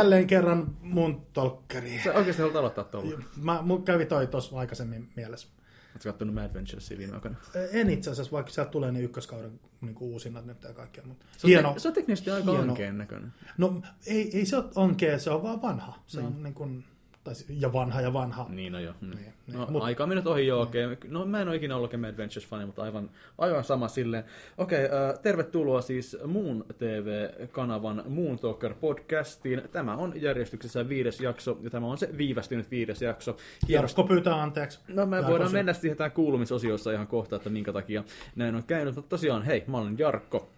jälleen kerran mun tolkkari. Sä oikeasti haluat aloittaa tuolla. Mä, mun kävi toi tuossa aikaisemmin mielessä. Oletko kattonut Mad Adventuresia viime aikoina? En itse asiassa, vaikka sieltä tulee ne ykköskauden niin uusinnat nyt ja kaikkea. Mutta Se on, hieno. te- se on teknisesti aika hieno. ankeen näköinen. No ei, ei se ole onkea, se on vaan vanha. Se on niin kuin, tai, ja vanha ja vanha. Niin, no joo. Mm. Niin, niin. No, Mut- aika mennyt ohi joo, okei. No mä en ole ikinä ollut Game Adventures-fani, mutta aivan, aivan sama silleen. Okei, äh, tervetuloa siis Moon TV-kanavan Moon Talker podcastiin. Tämä on järjestyksessä viides jakso, ja tämä on se viivästynyt viides jakso. Jarkko pyytää anteeksi. No me Jarkko voidaan se- mennä siihen tämän kuulumisosiossa ihan kohta, että minkä takia näin on käynyt. Mutta tosiaan, hei, mä olen Jarkko,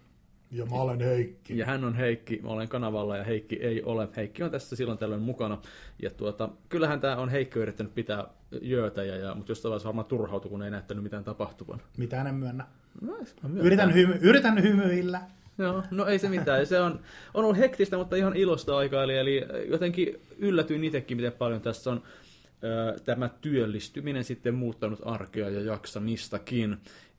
Ja mä olen Heikki. ja hän on Heikki, mä olen kanavalla ja Heikki ei ole. Heikki on tässä silloin tällöin mukana. Ja tuota, kyllähän tämä on Heikki yrittänyt pitää jöötä, ja, ja, mutta jostain vaiheessa varmaan turhautui, kun ei näyttänyt mitään tapahtuvan. Mitään en myönnä. No. Yritän, hymy, yritän hymyillä. Joo, no ei se mitään. Se on, on ollut hektistä, mutta ihan ilosta aikaa. Eli, eli jotenkin yllätyin itsekin, miten paljon tässä on ö, tämä työllistyminen sitten muuttanut arkea ja jaksamistakin.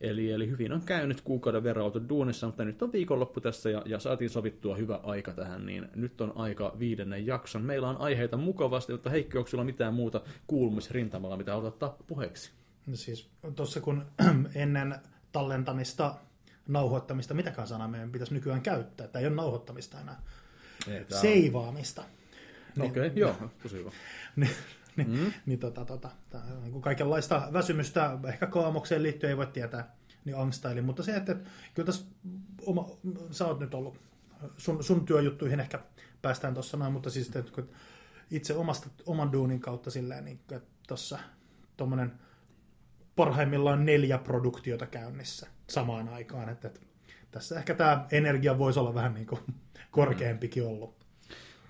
Eli, eli hyvin on käynyt kuukauden verran oltu duunissa, mutta nyt on viikonloppu tässä ja, ja saatiin sovittua hyvä aika tähän, niin nyt on aika viidennen jakson. Meillä on aiheita mukavasti, mutta Heikki, onko sulla mitään muuta kuulumisrintamalla, mitä haluat ottaa puheeksi? No Siis tuossa kun ennen tallentamista, nauhoittamista, mitäkään sanaa meidän pitäisi nykyään käyttää. Tämä ei ole nauhoittamista enää. Ei, Seivaamista. Okei, okay, joo, tosi hyvä. niin, mm. niin tota, tota, niin kaikenlaista väsymystä, ehkä kaamokseen liittyen ei voi tietää, niin angstailin, mutta se, että, että kyllä tässä oma, sä oot nyt ollut, sun, sun työjuttuihin ehkä päästään tuossa noin, mutta siis että kun itse omasta, oman duunin kautta silleen, niin että tuossa tuommoinen parhaimmillaan neljä produktiota käynnissä samaan aikaan, että, että tässä ehkä tämä energia voisi olla vähän niin kuin korkeampikin ollut.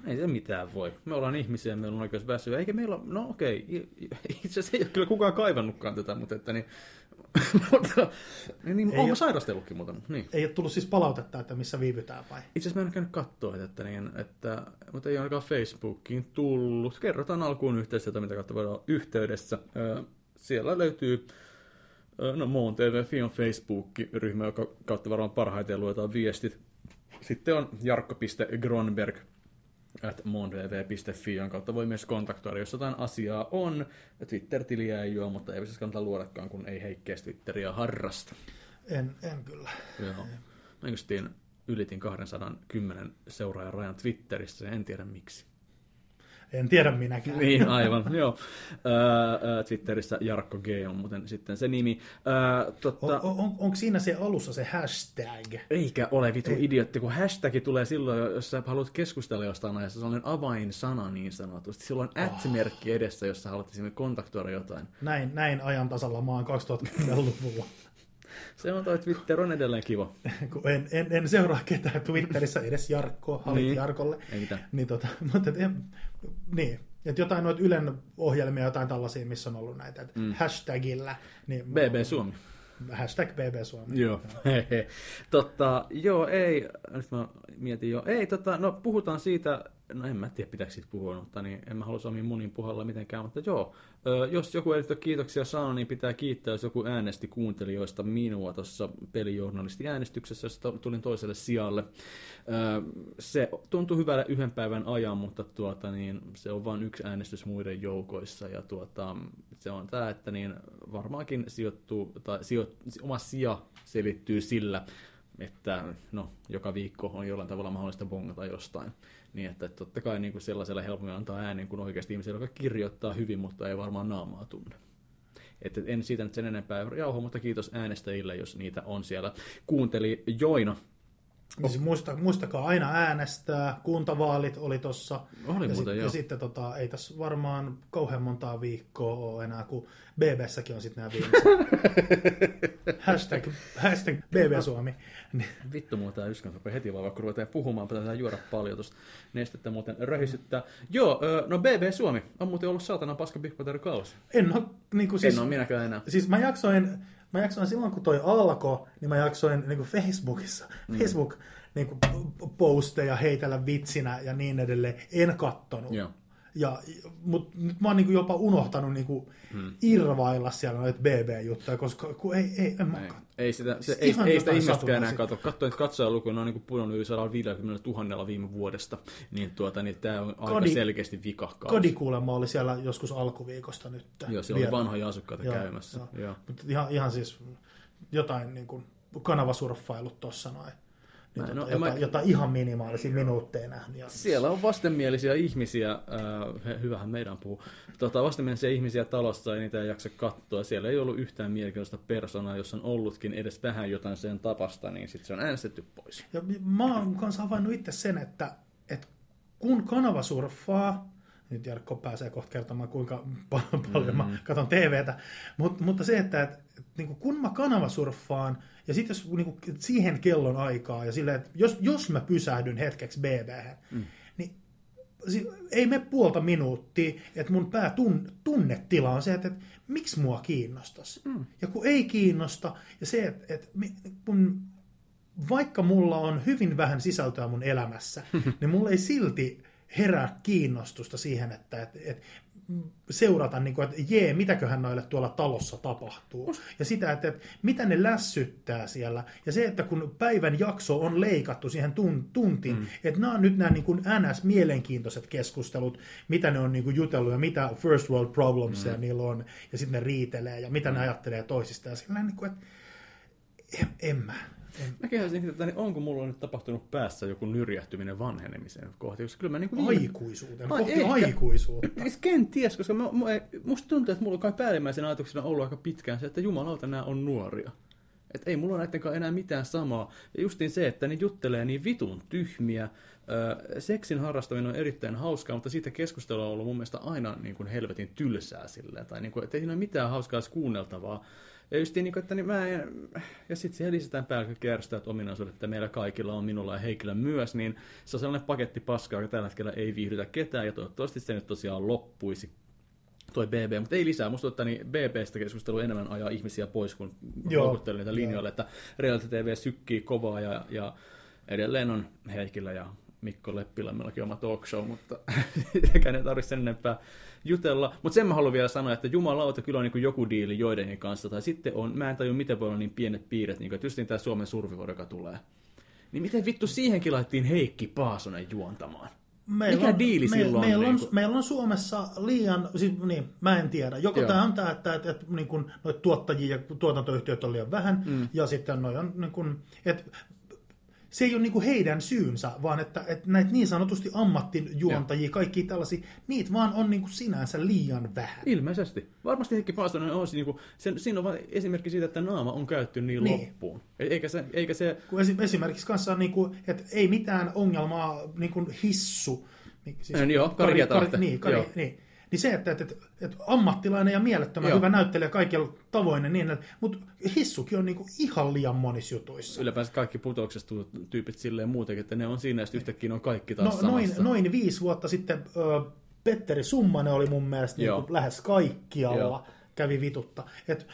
Ei se mitään voi. Me ollaan ihmisiä, meillä on oikeus väsyä. Eikä meillä ole, no okei, i- itse asiassa ei ole kyllä kukaan kaivannutkaan tätä, mutta että niin, mutta, niin, niin Ei olen sairastellutkin muuten. Niin. Ei ole tullut siis palautetta, että missä viivytään vai? Itse asiassa mä en käynyt katsoa, että, niin, että, mutta ei ainakaan Facebookiin tullut. Kerrotaan alkuun yhteistyötä, mitä kautta voidaan olla yhteydessä. Siellä löytyy no, Moon TV Fion Facebook-ryhmä, joka kautta varmaan parhaiten luetaan viestit. Sitten on jarkko.gronberg at moondv.fi, jonka kautta voi myös kontaktoida, jos jotain asiaa on. Twitter-tiliä ei ole, mutta ei siis kannata luodakaan, kun ei heikkeä Twitteriä harrasta. En, en kyllä. Joo. Mä ylitin 210 seuraajan rajan Twitterissä, ja en tiedä miksi. En tiedä minäkään. Niin, aivan, joo. Öö, Twitterissä Jarkko G on muuten sitten se nimi. Öö, totta, On, on, on, onko siinä se alussa se hashtag? Eikä ole vitu idiotti, kun hashtag tulee silloin, jos sä haluat keskustella jostain aiheesta, se on avainsana niin sanotusti. Silloin on at-merkki edessä, jos sä haluat esimerkiksi kontaktoida jotain. Näin, näin ajan tasalla maan 2010-luvulla. Se on toi Twitter on edelleen kiva. Kun en, en, en seuraa ketään Twitterissä, edes Jarkkoa, halit Niin. Jarkolle. Ei mitään. Niin, tota, mutta et, en, niin. Et jotain noita Ylen ohjelmia, jotain tällaisia, missä on ollut näitä, mm. hashtagillä. Niin BB oon- Suomi. Hashtag BB Suomi. Joo. Totta, joo, ei, nyt mä mietin jo, ei, tota, no puhutaan siitä, no en mä tiedä pitääkö siitä puhua, mutta niin, en mä halua omiin munin puhalla mitenkään, mutta joo, jos joku ei ole kiitoksia saanut, niin pitää kiittää, jos joku äänesti kuuntelijoista minua tuossa pelijournalisti-äänestyksessä, jossa to- tulin toiselle sijalle. Se tuntui hyvälle yhden päivän ajan, mutta tuota, niin, se on vain yksi äänestys muiden joukoissa, ja tuota, se on tämä, että niin varmaankin sijoittuu, tai sijo, oma sija selittyy sillä, että no, joka viikko on jollain tavalla mahdollista bongata jostain. Niin että totta kai niin kuin sellaiselle helpommin antaa äänen kuin oikeasti ihmiselle, joka kirjoittaa hyvin, mutta ei varmaan naamaa tunne. Että en siitä nyt sen enempää jauho, mutta kiitos äänestäjille, jos niitä on siellä. Kuunteli Joina. Niin siis muista, muistakaa aina äänestää. Kuntavaalit oli tossa. Oli ja, muuten, sit, ja sitten tota, ei tässä varmaan kauhean montaa viikkoa ole enää, kun BBssäkin on sitten nämä viimeiset. hashtag, hashtag BB Suomi. Vittu muuta yskän rupeaa heti vaan, vaikka ruvetaan puhumaan, pitää juoda paljon tuosta nestettä muuten röhisyttää. Joo, no BB Suomi on muuten ollut saatana paska Big Brother kausi. en ole, niin kuin siis, En ole minäkään enää. siis mä jaksoin, mä jaksoin silloin, kun toi alkoi, niin mä jaksoin niin kuin Facebookissa, mm. Facebook niin kuin posteja heitellä vitsinä ja niin edelleen. En kattonut. Joo. Ja, mutta nyt mä oon niin kuin jopa unohtanut niin kuin hmm. irvailla siellä noita BB-juttuja, koska kun ei, ei, en mä ei, ei sitä, se, ei, ei sitä ihmistäkään enää katso. Katsoin, että katsojalukuina on niin pudonnut yli 150 000 viime vuodesta, niin, tuota, niin tämä on aika Kodi, selkeästi vikakkaus. Kodi kuulemma oli siellä joskus alkuviikosta nyt. Joo, siellä oli vanhoja asukkaita joo, käymässä. Joo. Joo. Mutta ihan, ihan siis jotain niin kuin kanavasurffailut tuossa noin. Niin tota, no, jota, mä... jota ihan minimaalisia minuutteja nähnyt. Ja... Siellä on vastenmielisiä ihmisiä, äh, hyvähän meidän puhuu, tota, vastenmielisiä ihmisiä talossa, ei niitä ei jaksa katsoa. Siellä ei ollut yhtään mielenkiintoista persoonaa, jos on ollutkin edes vähän jotain sen tapasta, niin sitten se on äänestetty pois. Ja mä oon kanssa havainnut itse sen, että, että kun kanava surffaa, nyt Jarkko pääsee kohta kertomaan, kuinka paljon mm-hmm. mä katson TVtä, Mut, mutta se, että, että, että niin kun mä kanavasurffaan, ja sitten jos niin kuin, siihen kellon aikaa, ja silleen, että jos, jos mä pysähdyn hetkeksi bb mm. niin ei me puolta minuuttia, että mun pää tun, tunnetila on se, että, että miksi mua kiinnostaisi. Mm. Ja kun ei kiinnosta, ja se, että, että kun, vaikka mulla on hyvin vähän sisältöä mun elämässä, niin mulla ei silti herää kiinnostusta siihen, että, että, että seurata, niin kuin, että jee, mitäköhän noille tuolla talossa tapahtuu. Ja sitä, että, että mitä ne lässyttää siellä. Ja se, että kun päivän jakso on leikattu siihen tun, tuntiin, mm. että nämä on nyt nämä niin kuin NS-mielenkiintoiset keskustelut, mitä ne on niin kuin jutellut ja mitä first world problems mm. niillä on, ja sitten ne riitelee ja mitä mm. ne ajattelee toisistaan. Ja sillä niin kuin, että en, en mä. En. Mä kehoisin, että onko mulla nyt tapahtunut päässä joku nyrjähtyminen vanhenemisen kohti, koska kyllä mä niin kuin... Aikuisuuteen, kohti ehkä, aikuisuutta. Siis kenties, koska mä, mä, musta tuntuu, että mulla on kai päällimmäisenä ajatuksena ollut aika pitkään se, että jumalauta nämä on nuoria. Että ei mulla näiden kanssa enää mitään samaa. Ja justiin se, että ne juttelee niin vitun tyhmiä. Ö, seksin harrastaminen on erittäin hauskaa, mutta siitä keskustelua on ollut mun mielestä aina niin kuin helvetin tylsää silleen. Tai niin kuin, että ei siinä ole mitään hauskaa kuunneltavaa. Ja just niin, että niin mä en, ja sitten siihen lisätään järjestäjät ominaisuudet, että meillä kaikilla on minulla ja Heikillä myös, niin se on sellainen paketti paskaa, joka tällä hetkellä ei viihdytä ketään, ja toivottavasti se nyt tosiaan loppuisi toi BB, mutta ei lisää. Musta että niin BBstä keskustelu enemmän ajaa ihmisiä pois, kun houkuttelee niitä linjoille, että Reality TV sykkii kovaa ja, ja edelleen on Heikillä ja Mikko Leppilämmälläkin oma talk show, mutta eikä ne tarvitse sen enempää jutella. Mutta sen mä haluan vielä sanoa, että jumalauta kyllä on niin joku diili joidenkin kanssa. Tai sitten on, mä en tajua miten voi olla niin pienet piirret, niin kuin, että just niin tämä Suomen survivor, joka tulee. Niin miten vittu siihenkin laitettiin Heikki Paasonen juontamaan? Meillä Mikä on, diili me, silloin meillä, on, niin kuin... meillä on Suomessa liian, siis, niin, mä en tiedä. Joko Joo. tämä on tämä, että, että, että niin kuin, noita tuottajia ja tuotantoyhtiöt on liian vähän, mm. ja sitten noi on, niin kuin, että se ei ole niinku heidän syynsä, vaan että, että näitä niin sanotusti ammattijuontajia, kaikki tällaisia, niitä vaan on niinku sinänsä liian vähän. Ilmeisesti. Varmasti Heikki Paastonen on niinku, sen, siinä on vain esimerkki siitä, että naama on käytetty niin, niin. loppuun. E- eikä se... Eikä se... Kun esimerkiksi kanssa, niinku, että ei mitään ongelmaa niinku hissu. Niin, siis, niin, joo, kari, kari, kari, niin, kari, joo. niin niin se, että, että, että, että ammattilainen ja mielettömän Joo. hyvä näyttelijä kaikilla tavoin, niin, mutta Hissukin on niinku ihan liian monissa jutuissa. Ylipäänsä kaikki putouksesta tyypit silleen muutenkin, että ne on siinä, että yhtäkkiä on kaikki taas no, noin, noin viisi vuotta sitten ö, Petteri Summanen oli mun mielestä niin kuin lähes kaikkialla Joo. kävi vitutta. Et,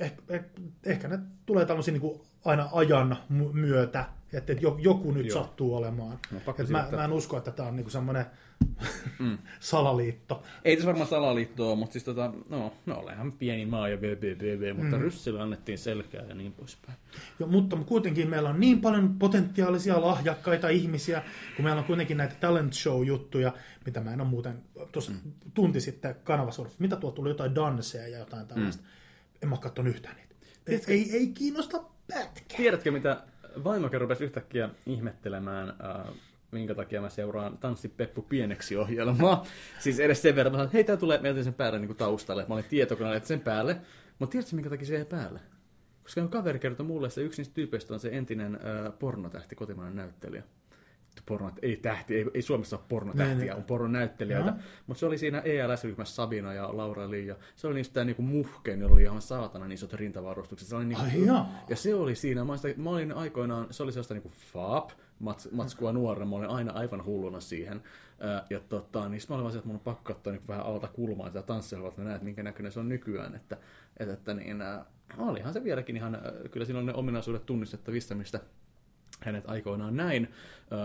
eh, eh, ehkä ne tulee tämmöisiä niin kuin aina ajan myötä, että joku nyt Joo. sattuu olemaan. No, mä, mä en usko, että tämä on niinku semmoinen mm. salaliitto. Ei tässä varmaan salaliittoa, mutta siis tota, no, no olehan pieni maa ja BBBB, mutta mm. Ryssille annettiin selkää ja niin poispäin. Jo, mutta kuitenkin meillä on niin paljon potentiaalisia lahjakkaita ihmisiä, kun meillä on kuitenkin näitä talent show-juttuja, mitä mä en ole muuten tuossa mm. tunti sitten kanavasurf, mitä tuo tuli jotain danseja ja jotain tällaista. Mm. En mä katsonut yhtään niitä. Ei, ei, ei kiinnosta pätkää. Tiedätkö, mitä vaimokin rupesi yhtäkkiä ihmettelemään äh, minkä takia mä seuraan Tanssi Peppu pieneksi ohjelmaa. siis edes sen verran, että hei, tää tulee meiltä sen päälle niin kuin taustalle. Mä olin tietokoneella sen päälle. Mutta tiedätkö, minkä takia se ei päälle? Koska kaveri kertoi mulle, että yksi niistä tyypeistä on se entinen äh, pornotähti, kotimainen näyttelijä porno, ei tähti, ei, ei Suomessa ole pornotähtiä, niin, niin. on pornonäyttelijöitä, no. mutta se oli siinä ELS-ryhmässä Sabina ja Laura Lee, ja se oli niistä niinku muhkeen, jolla oli ihan saatana niin isot rintavarustukset. Se oli niinku, Ai ja se oli siinä, mä, sitä, mä olin aikoinaan, se oli sellaista niinku fab, mats, matskua nuorena, mä olin aina aivan hulluna siihen. Ja tota, niin mä olin vaan että mun on pakko katsoa niin vähän alta kulmaa sitä tanssia, että mä näen, minkä näköinen se on nykyään. Että, että, että niin, olihan se vieläkin ihan, kyllä siinä on ne ominaisuudet tunnistettavissa, mistä hänet aikoinaan näin, öö,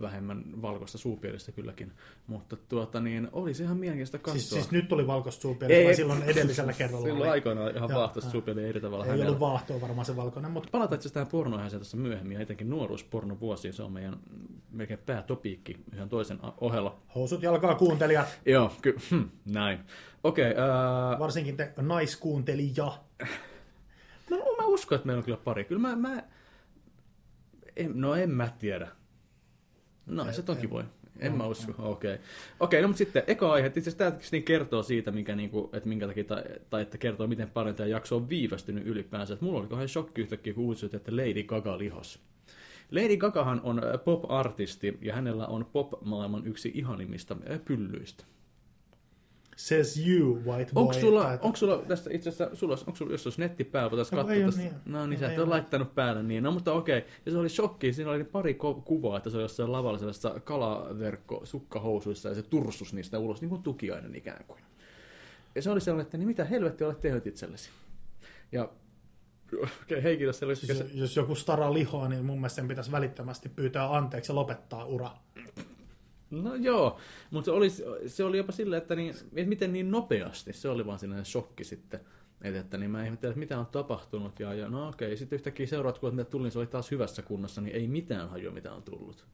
vähemmän valkoista suupielistä kylläkin, mutta tuota niin, oli se ihan mielenkiintoista katsoa. Siis, siis nyt tuli valkoista suupielistä, vai silloin edellisellä kerralla Silloin oli? aikoinaan ihan vaahtoista joo. suupieliä eri tavalla Ei hänellä. ollut vaahtoa varmaan se valkoinen, mutta Palataan itse asiassa tähän pornoaiheeseen tässä myöhemmin, ja etenkin nuoruuspornovuosiin, se on meidän melkein päätopiikki ihan toisen ohella. housut jalkaa kuuntelijat, Joo, ky- hm, näin. Okei, okay, uh, varsinkin te naiskuuntelija. mä, mä uskon, että meillä on kyllä pari. Kyllä mä, mä en, no en mä tiedä. No, se toki voi. En mä usko, okei. Okay. Okei, no mutta sitten eka aihe, itse asiassa tämä niin kertoo siitä, minkä, niin kuin, että minkä takia, tai, tai, että kertoo, miten paljon tämä jakso on viivästynyt ylipäänsä. Että mulla oli kauhean shokki yhtäkkiä, kun uutisoitiin, että Lady Gaga lihos. Lady Gagahan on äh, pop-artisti, ja hänellä on pop-maailman yksi ihanimmista äh, pyllyistä. Says you, white boy. Onko sulla, Tai- onko sulla tästä itse asiassa, sulla, onko sulla, jos olisi netti päällä, voitaisiin No, katsoa tästä. niin. No niin, sä et ole laittanut päälle niin. No mutta okei. Ja se oli shokki, siinä oli pari kuvaa, että se oli jossain lavalla sellaisessa kalaverkko sukkahousuissa ja se tursus niistä ulos, niin kuin tukiainen ikään kuin. Ja se oli sellainen, että niin mitä helvettiä olet tehnyt itsellesi. Ja okei, Heikki tässä oli... Siis, jos joku stara lihoa, niin mun mielestä sen pitäisi välittömästi pyytää anteeksi ja lopettaa ura. No joo, mutta se oli, se oli jopa silleen, että, niin, että miten niin nopeasti, se oli vaan sellainen shokki sitten. Että, että niin mä ihmettelin, että mitä on tapahtunut, ja, ja no okei, sitten yhtäkkiä seuraat, kun tuli, niin se oli taas hyvässä kunnossa, niin ei mitään hajua, mitä on tullut.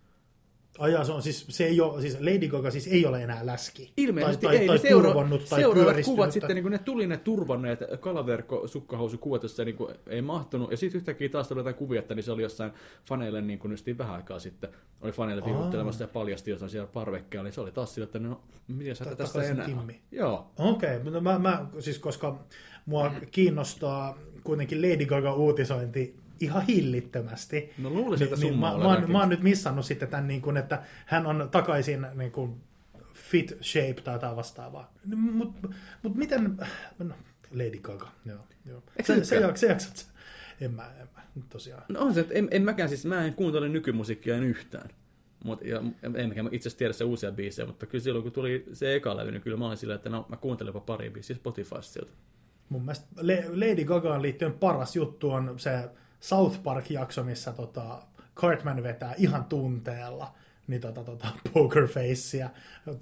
Ajaa, se on siis, se ei ole, siis Lady Gaga siis ei ole enää läski. Ilmeisesti tai, tai, ei, tai ne seura- turvannut tai seuraavat pyöristynyt. kuvat sitten, niin kun ne tuli ne turvanneet kalaverkko sukkahousukuvat, jossa niin kuin, ei mahtunut, ja sitten yhtäkkiä taas tuli jotain kuvia, että niin se oli jossain faneille niin kuin just vähän aikaa sitten, oli faneille vivuttelemassa ja paljasti jossain siellä parvekkeella, niin se oli taas sillä, että no, miten sä tässä enää? Kimmi. Joo, Okei, okay, mutta mä, mä, siis koska mua kiinnostaa kuitenkin Lady Gaga uutisointi ihan hillittömästi. No luulisin, että niin, summa mä, on mä, oon, mä oon nyt missannut sitten tämän, niin kuin, että hän on takaisin niin kuin, fit shape tai jotain vastaavaa. Mutta mut miten... No, Lady Gaga, joo. joo. Se, se se, jaksat, en mä, en mä, tosiaan. No on se, että en, en mäkään siis, mä en kuuntele nykymusiikkia en yhtään. Mut, ja mä itse asiassa tiedä se uusia biisejä, mutta kyllä silloin kun tuli se eka levy, niin kyllä mä olin silleen, että no mä kuuntelen jopa pari biisiä Spotifysta sieltä. Mun mielestä Le- Lady Gagaan liittyen paras juttu on se South Park-jakso, missä tota Cartman vetää ihan tunteella niin tota, tota, Poker Facea,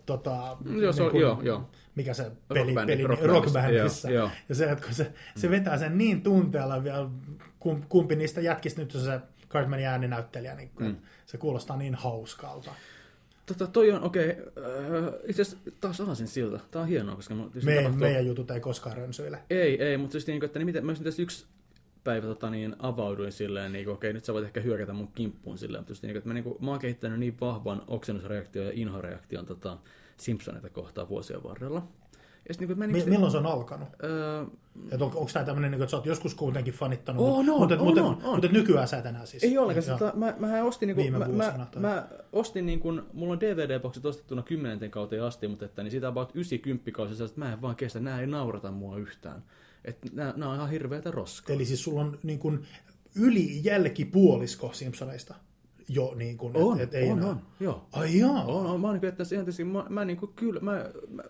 tota, Mm, joo, se on- kuin- joo, joo. mikä se peli, Rock peli Rock rock, joo, joo. Ja se, että kun se, se vetää sen niin tunteella vielä, kum- kumpi niistä jätkistä nyt se Cartmanin ääninäyttelijä, niin mm. se kuulostaa niin hauskalta. Tota, toi on, okei, okay, äh, itse asiassa taas aasin siltä. Tää on hienoa, koska Me, tapahtuu- meidän jutut ei koskaan rönsyile. Ei, ei, mutta siis niin, että niin miten, olisin tässä yksi päivä tota, niin, avauduin silleen, niin, okei, nyt sä voit ehkä hyökätä mun kimppuun silleen, mutta just niin, että mä, niin kuin, mä oon kehittänyt niin vahvan oksennusreaktion ja inhoreaktion tota, Simpsoneita kohtaan vuosien varrella. Ja sit, niin, kuin, mä, niin, milloin se on alkanut? öö, Et on, onko tämä tämmöinen, että sä oot joskus kuitenkin fanittanut, mutta, on, mutta, on, mutta, on, on. mutta nykyään sä et enää siis. Ei ollenkaan. Sitä, mä, mä ostin, niinku, Viime mä, vuosina mä, mä, ostin niin kuin, mulla on DVD-boksit ostettuna kymmenenten kauteen asti, mutta että, niin siitä about 90 kausi, että mä en vaan kestä, nämä ei naurata mua yhtään. Että nämä, nämä on ihan hirveätä roskaa. Eli siis sulla on niin kuin yli jälkipuolisko Simpsoneista jo niin kuin, On, et, et ei on, enää. on, joo. Ai jaa. On, on, mä oon niin ihan tietysti, mä, mä niin kuin, kyllä, mä, mä,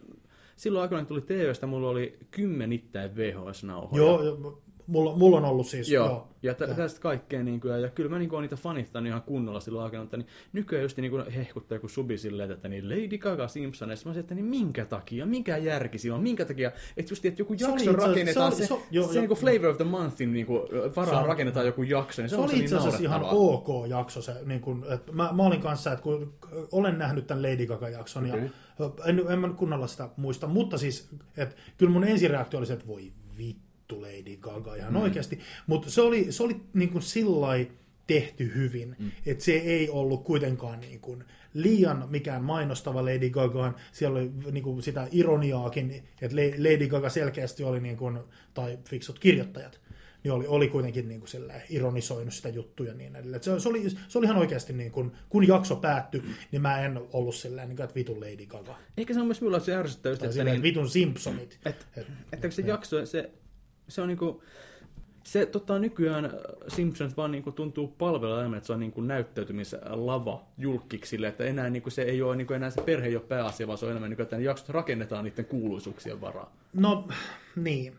silloin aikoinaan tuli TVstä, mulla oli kymmenittäin VHS-nauhoja. Joo, jo, mulla, mulla on ollut siis, Joo, joo. ja tä- tästä kaikkea, niin kuin, ja kyllä mä niin kuin, olen niitä fanittanut ihan kunnolla silloin aikana, että niin nykyään just niin kuin hehkuttaa joku subi silleen, että niin Lady Gaga Simpsonissa, mä sanoin, että niin minkä takia, mikä järki siinä on, minkä takia, että just että joku Se jakso rakennetaan, se se, se, se joo. niin kuin Flavor of the Monthin niin kuin, varaan Se on- rakennetaan joku jakso, niin se, Se on oli se itse niin asiassa ihan naurettavaa. ok jakso. Se, niin kun, että mä, mä olin kanssa, että kun olen nähnyt tämän Lady Gaga-jakson Okei. ja en, en mä kunnolla sitä muista, mutta siis, että kyllä mun ensireaktio oli se, että voi vittu Lady Gaga ihan mm. oikeasti. Mutta se oli, se oli niin kuin sillai tehty hyvin, mm. että se ei ollut kuitenkaan niin kuin liian mikään mainostava Lady Gagaan. Siellä oli niin kuin sitä ironiaakin, että Lady Gaga selkeästi oli, niin kuin, tai fiksut kirjoittajat, niin oli, oli kuitenkin niin kuin ironisoinut sitä juttuja ja niin edelleen. Et Se, se, oli, se oli ihan oikeasti, niin kuin, kun jakso päättyi, niin mä en ollut silleen, niin kuin, että vitun Lady Gaga. Eikä se on myös minulla se Tai että, silleen, niin, että vitun Simpsonit. Et, Et- että se jakso, se, se on niinku, se tota, nykyään Simpsons vaan niinku tuntuu palvella enemmän, että se on niinku näyttäytymislava julkiksille, että enää niinku se ei ole niinku enää se perhe ei ole pääasia, vaan se on enemmän niinku, että ne jaksot rakennetaan niiden kuuluisuuksien varaa. No, niin.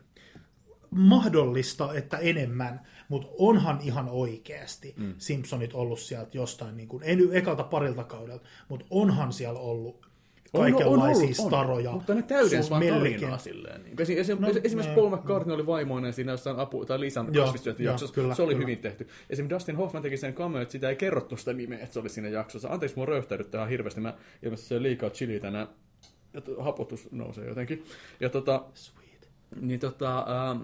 Mahdollista, että enemmän. mutta onhan ihan oikeasti mm. Simpsonit ollut sieltä jostain, niin kuin, ei nyt ekalta parilta kaudelta, mutta onhan siellä ollut kaikenlaisia on, on, on, staroja. Mutta ne täydensä vaan tarinaa silleen. Niin. Esim, esim, no, esimerkiksi Paul McCartney oli vaimoinen siinä jossain apu, tai Lisan kasvisyöntijaksossa. Kyllä, se oli kyllä. hyvin tehty. Esim. Dustin Hoffman teki sen cameo, että sitä ei kerrottu sitä nimeä, että se oli siinä jaksossa. Anteeksi, mua röyhtäydyt tähän hirveästi. Mä ilmeisesti se liikaa chili tänään. Ja hapotus nousee jotenkin. Ja tota, Sweet. Niin tota, ähm,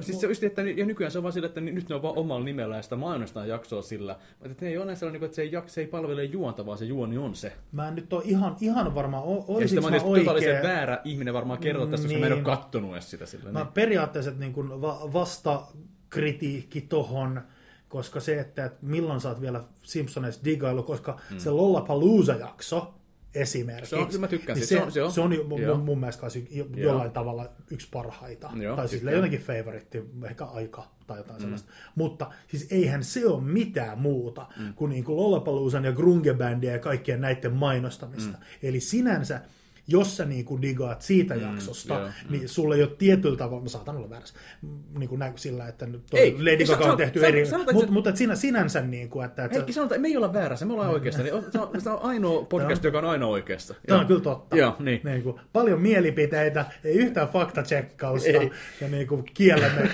Siis se just, että ja nykyään se on vaan sillä, että nyt ne on vaan omalla nimellä ja sitä mainostaa jaksoa sillä. Että ne ei ole sellainen, että se ei, se ei palvele juonta, vaan se juoni on se. Mä en nyt ole ihan, ihan varma, olisin Ja sitten mä olen totaalisen väärä ihminen varmaan kertoa tästä, niin. koska mä en ole niin. kattonut edes sitä sillä. Mä niin. periaatteessa niin kuin vasta kritiikki tohon, koska se, että milloin sä oot vielä Simpsoneissa digailu, koska hmm. se Lollapalooza-jakso, esimerkiksi. Se on, mä tykkään niin se, se, se, on, se on mun, mun mielestä jollain Joo. tavalla yksi parhaita. Joo, tai siis jotenkin favoritti, ehkä aika tai jotain mm. sellaista. Mutta siis eihän se ole mitään muuta mm. kuin, niin kuin Lollapaloozan ja Grunge-bändiä ja kaikkien näiden mainostamista. Mm. Eli sinänsä jos sä niin kuin digaat siitä mm, jaksosta, joo, niin mm. sulle ei ole tietyllä tavalla, mä saatan olla väärässä, niin kuin näin sillä, että nyt ei, Lady Gaga on tehty eri, mutta mut, sinä, sinänsä niin kuin, että... että Heikki, sanotaan, me ei olla väärässä, me ollaan mm. oikeassa. Niin, se, on, se on ainoa podcast, joka on aina oikeassa. Tämä on kyllä totta. Joo, niin. niin kuin, paljon mielipiteitä, ei yhtään faktatsekkausta, ei. ja niin kuin kiellämme,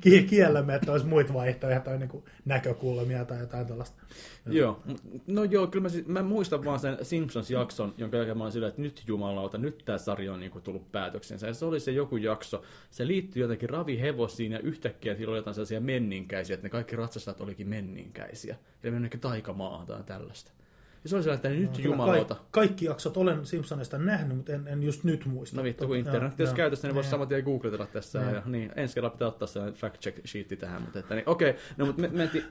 kiellämme, että olisi muita vaihtoehtoja, niin kuin näkökulmia tai jotain tällaista. Joo, no joo, kyllä mä, siis, mä muistan vaan sen Simpsons-jakson, jonka jälkeen mä olin sillä, että nyt jumalauta, nyt tämä sarja on niinku tullut päätöksensä. Ja se oli se joku jakso, se liittyi jotenkin ravihevosiin ja yhtäkkiä sillä oli jotain sellaisia menninkäisiä, että ne kaikki ratsastajat olikin menninkäisiä. Ja ne taikamaan tai tällaista. Ja se oli sellainen, että nyt no, jumalauta. Kaikki, kaikki jaksot olen Simpsonista nähnyt, mutta en, en just nyt muista. No vittu, kun internet jos käytössä, niin voisi saman tien googletella tässä. Ja, niin, ensi kerralla pitää ottaa se fact check sheetti tähän. Mutta että, niin, okei, okay, no mutta me, mentiin,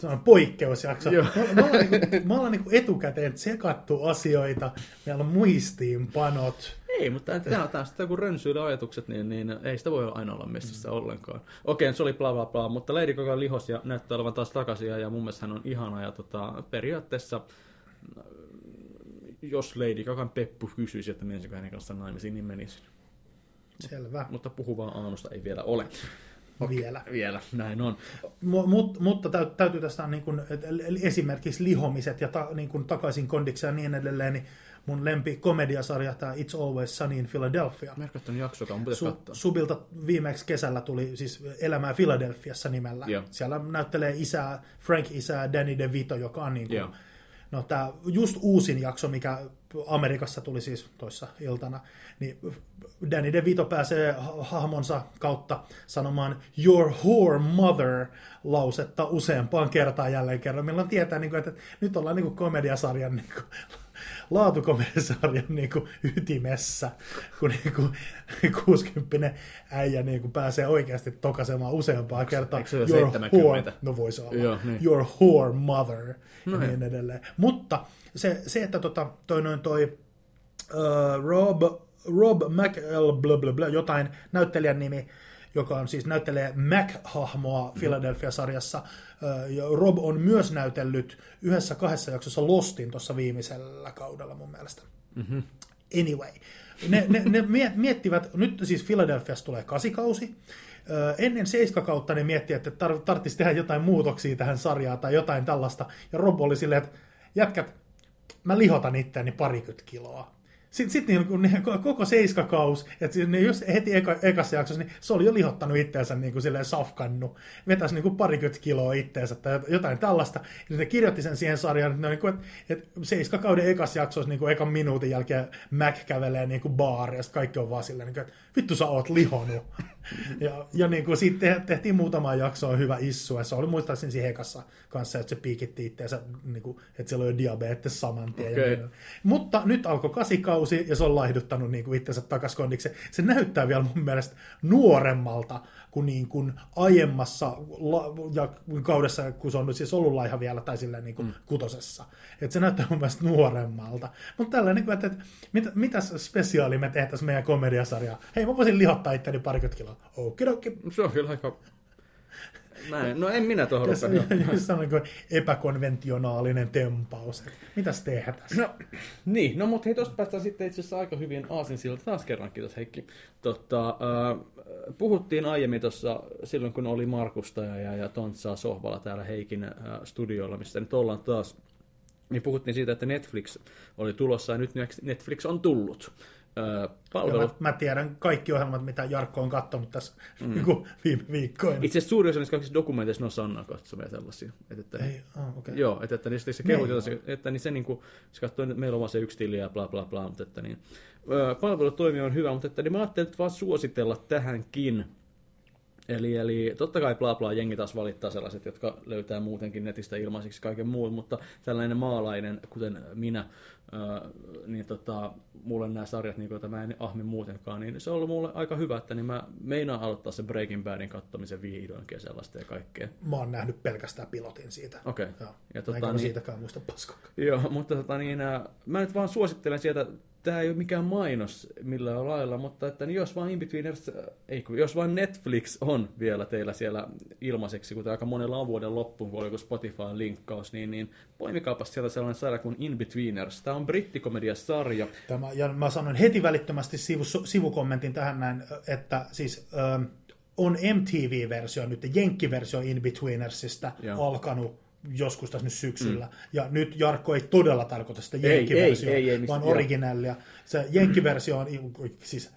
se on poikkeusjakso. Joo. Me, me ollaan, niinku, me ollaan niinku etukäteen tsekattu asioita, meillä on muistiinpanot. Ei, mutta tämä on taas kun rönsyillä ajatukset, niin, niin ei sitä voi aina olla messissä mm. ollenkaan. Okei, se oli bla bla bla, mutta Lady Gaga lihos ja näyttää olevan taas takaisin ja mun mielestä hän on ihana ja tota, periaatteessa jos Lady Gagan Peppu kysyisi, että menisikö hänen kanssaan naimisiin, niin menisin. Selvä. Mutta puhuvaa Aanusta ei vielä ole. Okay, vielä. Vielä, näin on. Mut, mutta täytyy tästä niin kuin, esimerkiksi lihomiset ja ta, niin kuin takaisin kondiksi ja niin edelleen, niin mun lempi komediasarja, tämä It's Always Sunny in Philadelphia. Mä en jaksoa, mutta Su- Subilta viimeksi kesällä tuli siis Elämää Philadelphiassa nimellä. Joo. Siellä näyttelee isää, Frank isää Danny DeVito, joka on niin kuin, no tämä just uusin jakso, mikä Amerikassa tuli siis toissa iltana, niin Danny DeVito pääsee hahmonsa kautta sanomaan Your whore mother lausetta useampaan kertaan jälleen kerran, milloin tietää, niin kuin, että nyt ollaan niin kuin komediasarjan niin kuin, laatukomediasarjan niin kuin, ytimessä, kun niin kuin, 60 äijä niin kuin, pääsee oikeasti tokasemaan useampaa kertaa. Eikö se Your 70? Whore, no voisi olla. Joo, niin. Your whore mother no ja niin edelleen. Mutta se, se että tota, toi noin toi uh, Rob, Rob McL, blah, blah, blah, jotain näyttelijän nimi, joka on siis näyttelee Mac-hahmoa Philadelphia-sarjassa. Ja Rob on myös näytellyt yhdessä kahdessa jaksossa Lostin tuossa viimeisellä kaudella mun mielestä. Mm-hmm. Anyway, ne, ne, ne miettivät, nyt siis Philadelphiassa tulee kasikausi, ennen seiskakautta ne miettii, että tar- tarvitsisi tehdä jotain muutoksia tähän sarjaan tai jotain tällaista. Ja Rob oli silleen, että jätkät, mä lihotan itseäni parikymmentä kiloa. Sitten sit niin, niin, koko seiskakaus, että niin jos heti eka, ekassa jaksossa, niin se oli jo lihottanut itseänsä niin kuin silleen safkannu. Vetäisi niin kuin parikymmentä kiloa itteensä tai jotain tällaista. Ja ne kirjoitti sen siihen sarjaan, että, niin että, että seiskakauden ekassa jaksossa niin kuin ekan minuutin jälkeen Mac kävelee niin kuin baari, ja kaikki on vaan silleen, niin kuin, että vittu sä oot lihonut. ja, ja niin kuin siitä tehtiin muutama jaksoa hyvä issu, ja se oli muistaakseni siinä hekassa kanssa, että se piikitti itseensä, niin kuin, että siellä oli diabetes saman tien. Okay. Mutta nyt alkoi kasikausi, ja se on laihduttanut niin kuin itsensä takas kondiksi. Se näyttää vielä mun mielestä nuoremmalta kuin, niin kuin aiemmassa la- ja kaudessa, kun se on nyt siis ollut laiha vielä, tai silleen niin kuin mm. kutosessa. Että se näyttää mun mielestä nuoremmalta. Mutta tällä niin että, että mit, mitäs spesiaali me tehtäisiin meidän komediasarjaa? Hei, mä voisin lihottaa itteni parikymmentä kiloa. Okidoki. Se on kyllä aika Näin. No en minä tuohon rupea. jos on niin epäkonventionaalinen tempaus. Mitäs tehdä tässä? No, niin, no mutta hei, tuosta päästään sitten itse asiassa aika hyvin aasinsilta taas kerran, kiitos Heikki. Totta, äh, puhuttiin aiemmin tuossa silloin, kun oli Markusta ja, ja Tontsaa sohvalla täällä Heikin äh, studioilla, missä nyt ollaan taas, niin puhuttiin siitä, että Netflix oli tulossa ja nyt Netflix on tullut. Ja palvelu, mä, mä, tiedän kaikki ohjelmat, mitä Jarkko on katsonut tässä mm. niin viime viikkoina. itse asiassa suurin osa niistä kaikista dokumenteista ne on Sanna katsomia sellaisia. Että, että, Ei, ah, okay. Joo, että, että niistä se Niin. kehut, että, että niin se niinku, se katsoo, että meillä on vaan se yksi tili ja bla bla bla, mutta että niin, palvelutoimi on hyvä, mutta että niin mä ajattelin nyt vaan suositella tähänkin. Eli, eli totta kai bla bla jengi taas valittaa sellaiset, jotka löytää muutenkin netistä ilmaiseksi kaiken muun, mutta tällainen maalainen, kuten minä, ää, niin tota, mulle nämä sarjat, niin joita mä en ahmi muutenkaan, niin se on ollut mulle aika hyvä, että niin mä meinaan aloittaa sen Breaking Badin kattomisen vihdoinkin ja sellaista ja kaikkea. Mä oon nähnyt pelkästään pilotin siitä. Okei. Joo. Ja Tota, tota, mä niin, siitäkään muista paskoa. Joo, mutta tota, niin, ää, mä nyt vaan suosittelen sieltä, tämä ei ole mikään mainos millään lailla, mutta että niin jos vain Inbetweeners, äh, ei kun, jos vain Netflix on vielä teillä siellä ilmaiseksi, kuten aika monella on vuoden loppuun, kun oli joku Spotifyn linkkaus, niin, niin poimikaapas sieltä sellainen sarja kuin Inbetweeners. Tämä on brittikomediasarja. Tämä, ja mä sanon heti välittömästi sivu, sivukommentin tähän näin, että siis ö, on MTV-versio nyt, Jenkki-versio In-Betweenersista alkanut joskus tässä nyt syksyllä. Mm. Ja nyt Jarkko ei todella tarkoita sitä Ei, Jenkki-versiota, ei, ei, ei, mistä- vaan originellia. Se Jenkki-versio on siis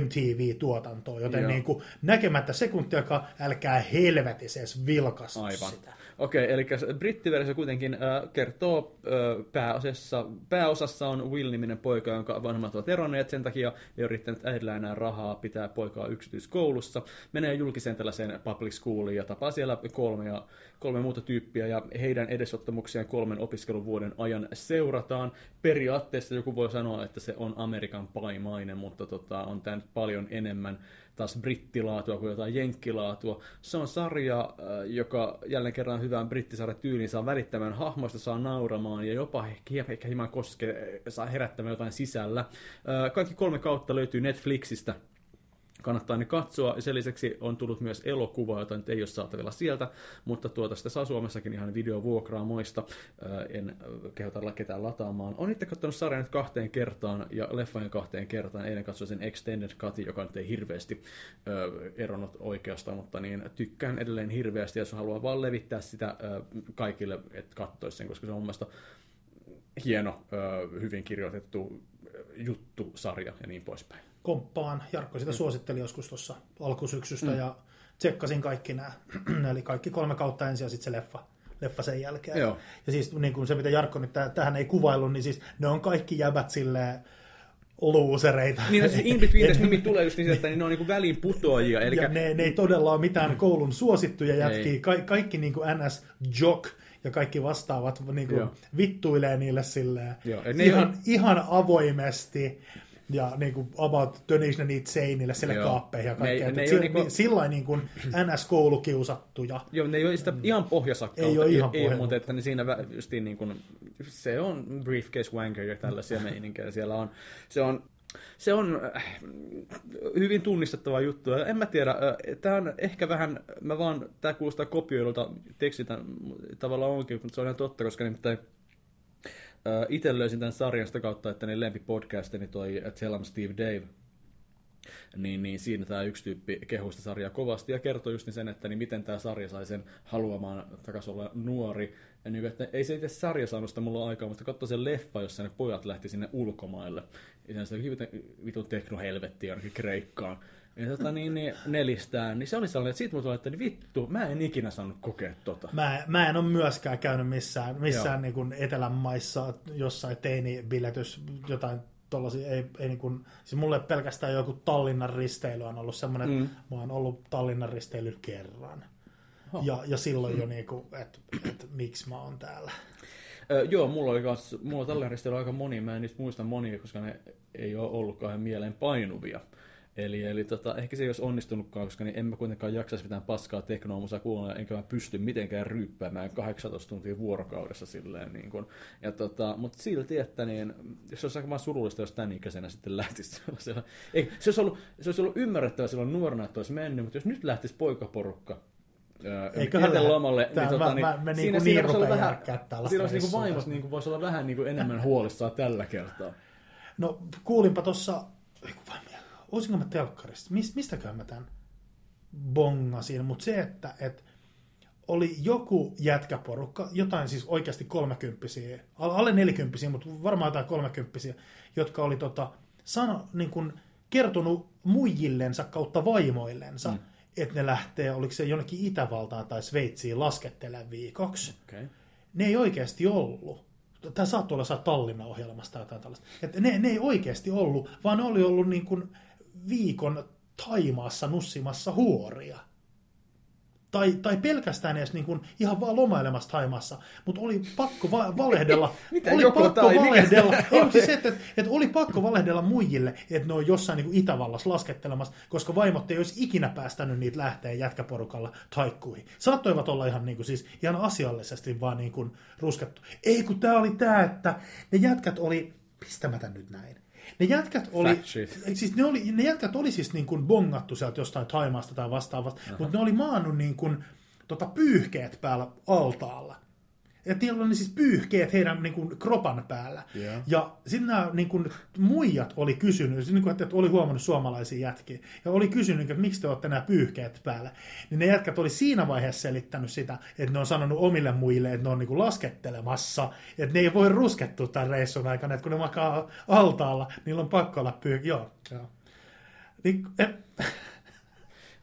MTV-tuotantoa, joten Joo. niin kuin, näkemättä sekuntiakaan älkää helvetissä edes vilkasta sitä. Okei, eli brittiversio kuitenkin äh, kertoo äh, pääosassa, pääosassa on Will-niminen poika, jonka vanhemmat ovat eronneet, sen takia ei ole riittänyt äidillä enää rahaa pitää poikaa yksityiskoulussa. Menee julkiseen tällaiseen public schooliin ja tapaa siellä kolme, ja, kolme muuta tyyppiä ja heidän edesottamuksiaan kolmen opiskeluvuoden ajan seurataan. Periaatteessa joku voi sanoa, että se on Amerikan paimainen, mutta tota, on tämä nyt paljon enemmän taas brittilaatua kuin jotain jenkkilaatua. Se on sarja, äh, joka jälleen kerran hyvään brittisarjan tyyliin saa välittämään hahmoista, saa nauramaan ja jopa ehkä, hieman koske, saa herättämään jotain sisällä. Äh, Kaikki kolme kautta löytyy Netflixistä kannattaa ne katsoa. Sen lisäksi on tullut myös elokuva, jota nyt ei ole saatavilla sieltä, mutta tuota sitä saa Suomessakin ihan videovuokraamoista. En kehota ketään lataamaan. Olen itse katsonut sarjan nyt kahteen kertaan ja leffojen kahteen kertaan. Eilen katsoin sen Extended Cutin, joka nyt ei hirveästi eronnut oikeasta, mutta niin tykkään edelleen hirveästi, jos haluaa vaan levittää sitä kaikille, että katsoisi sen, koska se on mun mielestä hieno, hyvin kirjoitettu juttu, sarja ja niin poispäin. Komppaan. Jarkko Mm. sitä suositteli joskus tuossa alkusyksystä ja tsekkasin kaikki nämä. Eli kaikki kolme kautta ensin ja sitten se leffa, leffa sen jälkeen. Joo. Ja siis niin kuin se, mitä Jarkko nyt täh- tähän ei kuvaillut, niin siis ne on kaikki jäbät silleen luusereita. Niin, no se in-between nimi tulee just niin, että ne on niinku väliin putoajia. Eli ja ne, ne ei todella ole mitään koulun suosittuja jätkiä. Ka- kaikki niin kuin NS Jock ja kaikki vastaavat niin kuin vittuilee niille silleen Joo, ihan, ihan avoimesti ja niin kuin about donation need seinille sille Joo. kaappeihin ja Ne kaikkea. ne ei Si- ole niinku- niin, Sillä niin kuin NS-koulukiusattuja. Joo, ne ei ole sitä ihan pohjasakkautta. Ei ole ihan ei, pohja- mutta että ne siinä justiin niin kuin, se on briefcase wanker ja tällaisia meininkejä. Siellä on, se on, se on äh, hyvin tunnistettava juttu. En mä tiedä, tämä on ehkä vähän, mä vaan, tämä kuulostaa kopioilta tekstitä tavallaan onkin, mutta se on ihan totta, koska nimittäin itse löysin tämän sarjan sitä kautta, että ne lempipodcastini toi Tell Steve Dave, niin, niin siinä tämä yksi tyyppi kehuista sarjaa kovasti ja kertoi just sen, että niin miten tämä sarja sai sen haluamaan takaisin olla nuori. Ja niin, että ei se itse sarja saanut sitä mulla aikaa, mutta katsoi sen leffa, jossa ne pojat lähti sinne ulkomaille. Ja se vitun teknohelvettiä ainakin Kreikkaan. Ja tota, niin, niin, nelistään, niin se oli sellainen, että siitä mulla että niin vittu, mä en ikinä saanut kokea tota. Mä, mä en ole myöskään käynyt missään, missään niin kuin etelän maissa jossain teinibiletys, jotain tollasia, ei, ei niin kuin, siis mulle pelkästään joku Tallinnan risteily on ollut semmoinen, mm. mä oon ollut Tallinnan risteily kerran. Oho. Ja, ja silloin jo niin kuin, että et, miksi mä oon täällä. Ö, joo, mulla oli kans, mulla tällä hetkellä aika moni, mä en niistä muista monia, koska ne ei ole ollut kauhean mieleen painuvia. Eli, eli tota, ehkä se ei olisi onnistunutkaan, koska niin en mä kuitenkaan jaksaisi mitään paskaa teknoa musa kuunnella, enkä mä pysty mitenkään ryyppäämään 18 tuntia vuorokaudessa silleen. Niin kun. Ja tota, mutta silti, että niin, se olisi aika vaan surullista, jos tämän ikäisenä sitten lähtisi sellaisella. Ei, se, olisi ollut, se olisi ollut ymmärrettävä silloin nuorena, että olisi mennyt, mutta jos nyt lähtisi poikaporukka Eiköhän lähde. lomalle, Tää niin, mä- tota, niin, mä- mä siinä, niin siinä olla rupean vähän, siinä olisi vaimos tässä. niinku, voisi olla vähän niinku enemmän huolissaan tällä kertaa. No kuulinpa tuossa, olisinko mä telkkarista, Mis, mistäköhän mä tämän bongasin, mutta se, että et oli joku jätkäporukka, jotain siis oikeasti kolmekymppisiä, alle nelikymppisiä, mutta varmaan jotain kolmekymppisiä, jotka oli tota, sano, niin kun, kertonut muijillensa kautta vaimoillensa, mm. että ne lähtee, oliko se jonnekin Itävaltaan tai Sveitsiin laskettelemaan viikoksi. Okay. Ne ei oikeasti ollut. Tämä saattoi olla jossain Tallinna-ohjelmasta tai jotain tällaista. Että ne, ne ei oikeasti ollut, vaan ne oli ollut niin kuin viikon Taimaassa nussimassa huoria. Tai, tai pelkästään edes niin kuin ihan vaan lomailemassa Taimaassa, mutta oli pakko va- valehdella. Mitä oli joko pakko tai, valehdella. Ei, mutta siis se, että, että oli pakko valehdella muijille, että ne on jossain niin kuin Itävallassa laskettelemassa, koska vaimot ei olisi ikinä päästänyt niitä lähteen jätkäporukalla taikkuihin. Saattoivat olla ihan, niin kuin, siis, ihan asiallisesti vaan niin kuin ruskettu. Ei kun tämä oli tämä, että ne jätkät oli, mistä mä tän nyt näin? Ne jätkät oli, siis ne, oli, ne jätkät oli siis niin kuin bongattu sieltä jostain Taimaasta tai vastaavasta, mutta ne oli maannut niin kuin, tota, pyyhkeet päällä altaalla. Että niillä oli siis pyyhkeet heidän niin kuin, kropan päällä. Joo. Ja sitten nämä niin kuin, muijat oli kysynyt, siis, niin kuin, että oli huomannut suomalaisia jätkiä, ja oli kysynyt, että miksi te olette nämä pyyhkeet päällä. Niin ne jätkät oli siinä vaiheessa selittänyt sitä, että ne on sanonut omille muille, että ne on niin kuin, laskettelemassa, että ne ei voi ruskettua tämän reissun aikana, että kun ne makaa altaalla, niillä on pakko olla pyyhkeet. Joo, joo. Niin, eh,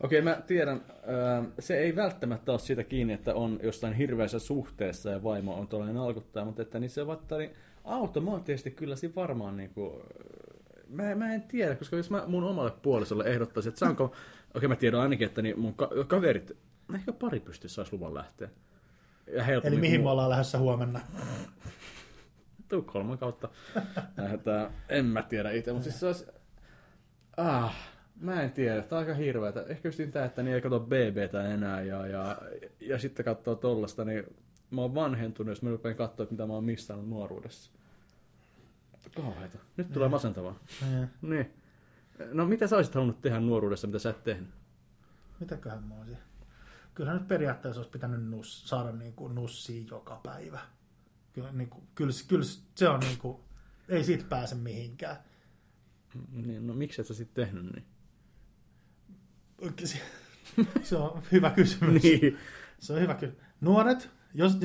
Okei, mä tiedän, ää, se ei välttämättä ole siitä kiinni, että on jostain hirveässä suhteessa ja vaimo on tuollainen alkuttaja, mutta että niin se vaikka niin automaattisesti kyllä siinä varmaan niinku, mä, mä en tiedä, koska jos mä mun omalle puolisolle ehdottaisin, että saanko, okei mä tiedän ainakin, että niin mun ka- kaverit, ehkä pari pystyisi saisi luvan lähteä. Ja eli mihin kuin me ollaan lähdössä huomenna? Tukholman kautta lähdetään, en mä tiedä itse, mutta siis se olisi, ah, mä en tiedä, tämä on aika hirveätä. Ehkä just tämä, että niin ei katso BBtä enää ja, ja, ja sitten katsoo tollasta, niin mä oon vanhentunut, jos mä rupean katsoa, mitä mä oon missannut nuoruudessa. Kauheeta. Nyt tulee masentavaa. Eh, Niin. No mitä sä olisit halunnut tehdä nuoruudessa, mitä sä et tehnyt? Mitäköhän mä olisin? Kyllähän nyt periaatteessa olisi pitänyt nus, saada niin kuin nussia joka päivä. Kyllä, niin kuin, kyllä, kyllä se on niin kuin, ei siitä pääse mihinkään. Niin, no miksi et sä sitten tehnyt niin? Se, on hyvä kysymys. Niin. Se on hyvä kysymys. Nuoret, jos,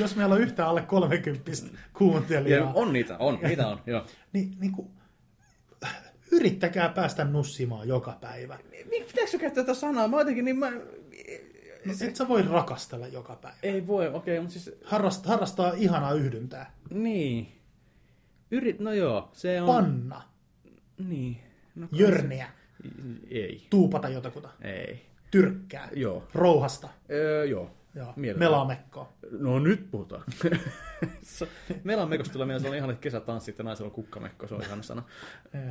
jos meillä on yhtä alle 30 kuuntelijaa, Ja on niitä, on, niitä on, joo. niin, niin kuin, yrittäkää päästä nussimaan joka päivä. Sä käyttää tätä sanaa? Mä jotenkin niin mä... No, et sä voi rakastella joka päivä. Ei voi, okei, mutta siis... Harrastaa, harrastaa ihanaa yhdyntää. Niin. Yrit, no joo, se on... Panna, Niin. No, jörniä, se- Ei. tuupata jotakuta, Ei. tyrkkää, Joo. rouhasta, Öö, joo. joo, melamekkoa. No nyt puhutaan. Meillä on mekosta tulee mieleen, se on ihan kesätanssi, että naisella on kukkamekko, se on ihana sana.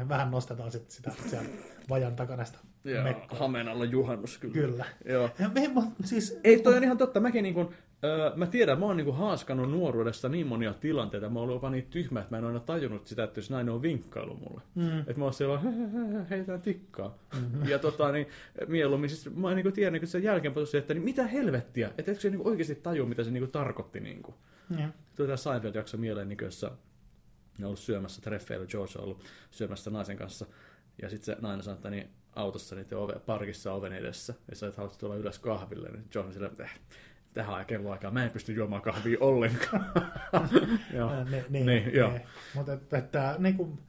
Vähän nostetaan sitten sitä sieltä vajan takana sitä mekkoa. hameen alla juhannus kyllä. Kyllä. Joo. Ja me, siis, Ei, toi on ihan totta. Mäkin niin kuin, öö, mä tiedän, mä oon niin kuin haaskannut nuoruudessa niin monia tilanteita. Mä oon ollut jopa niin tyhmä, että mä en aina tajunnut sitä, että jos nainen on vinkkailu mulle. Mm. Että mä oon siellä vaan, heitään tikkaa. Mm. Ja tota, niin, mieluummin, siis mä niin kuin tiedän niin sen jälkeen tosiaan, että niin mitä helvettiä, että etkö se niin kuin oikeasti tajua, mitä se niin kuin tarkoitti. Niin kuin. niin, Tuli tämä Seinfeld-jakso mieleen, niin jossa ne on ollut syömässä treffeillä, George on ollut syömässä naisen kanssa. Ja sitten se nainen sanoo, että niin autossa niiden ove, parkissa oven edessä. Ja sä et halua tulla ylös kahville. Niin on sillä, eh, tähän kelloaikaan, mä en pysty juomaan kahvia ollenkaan. joo. Ää, ne, niin, Niin, joo. Mutta että, että niin kuin,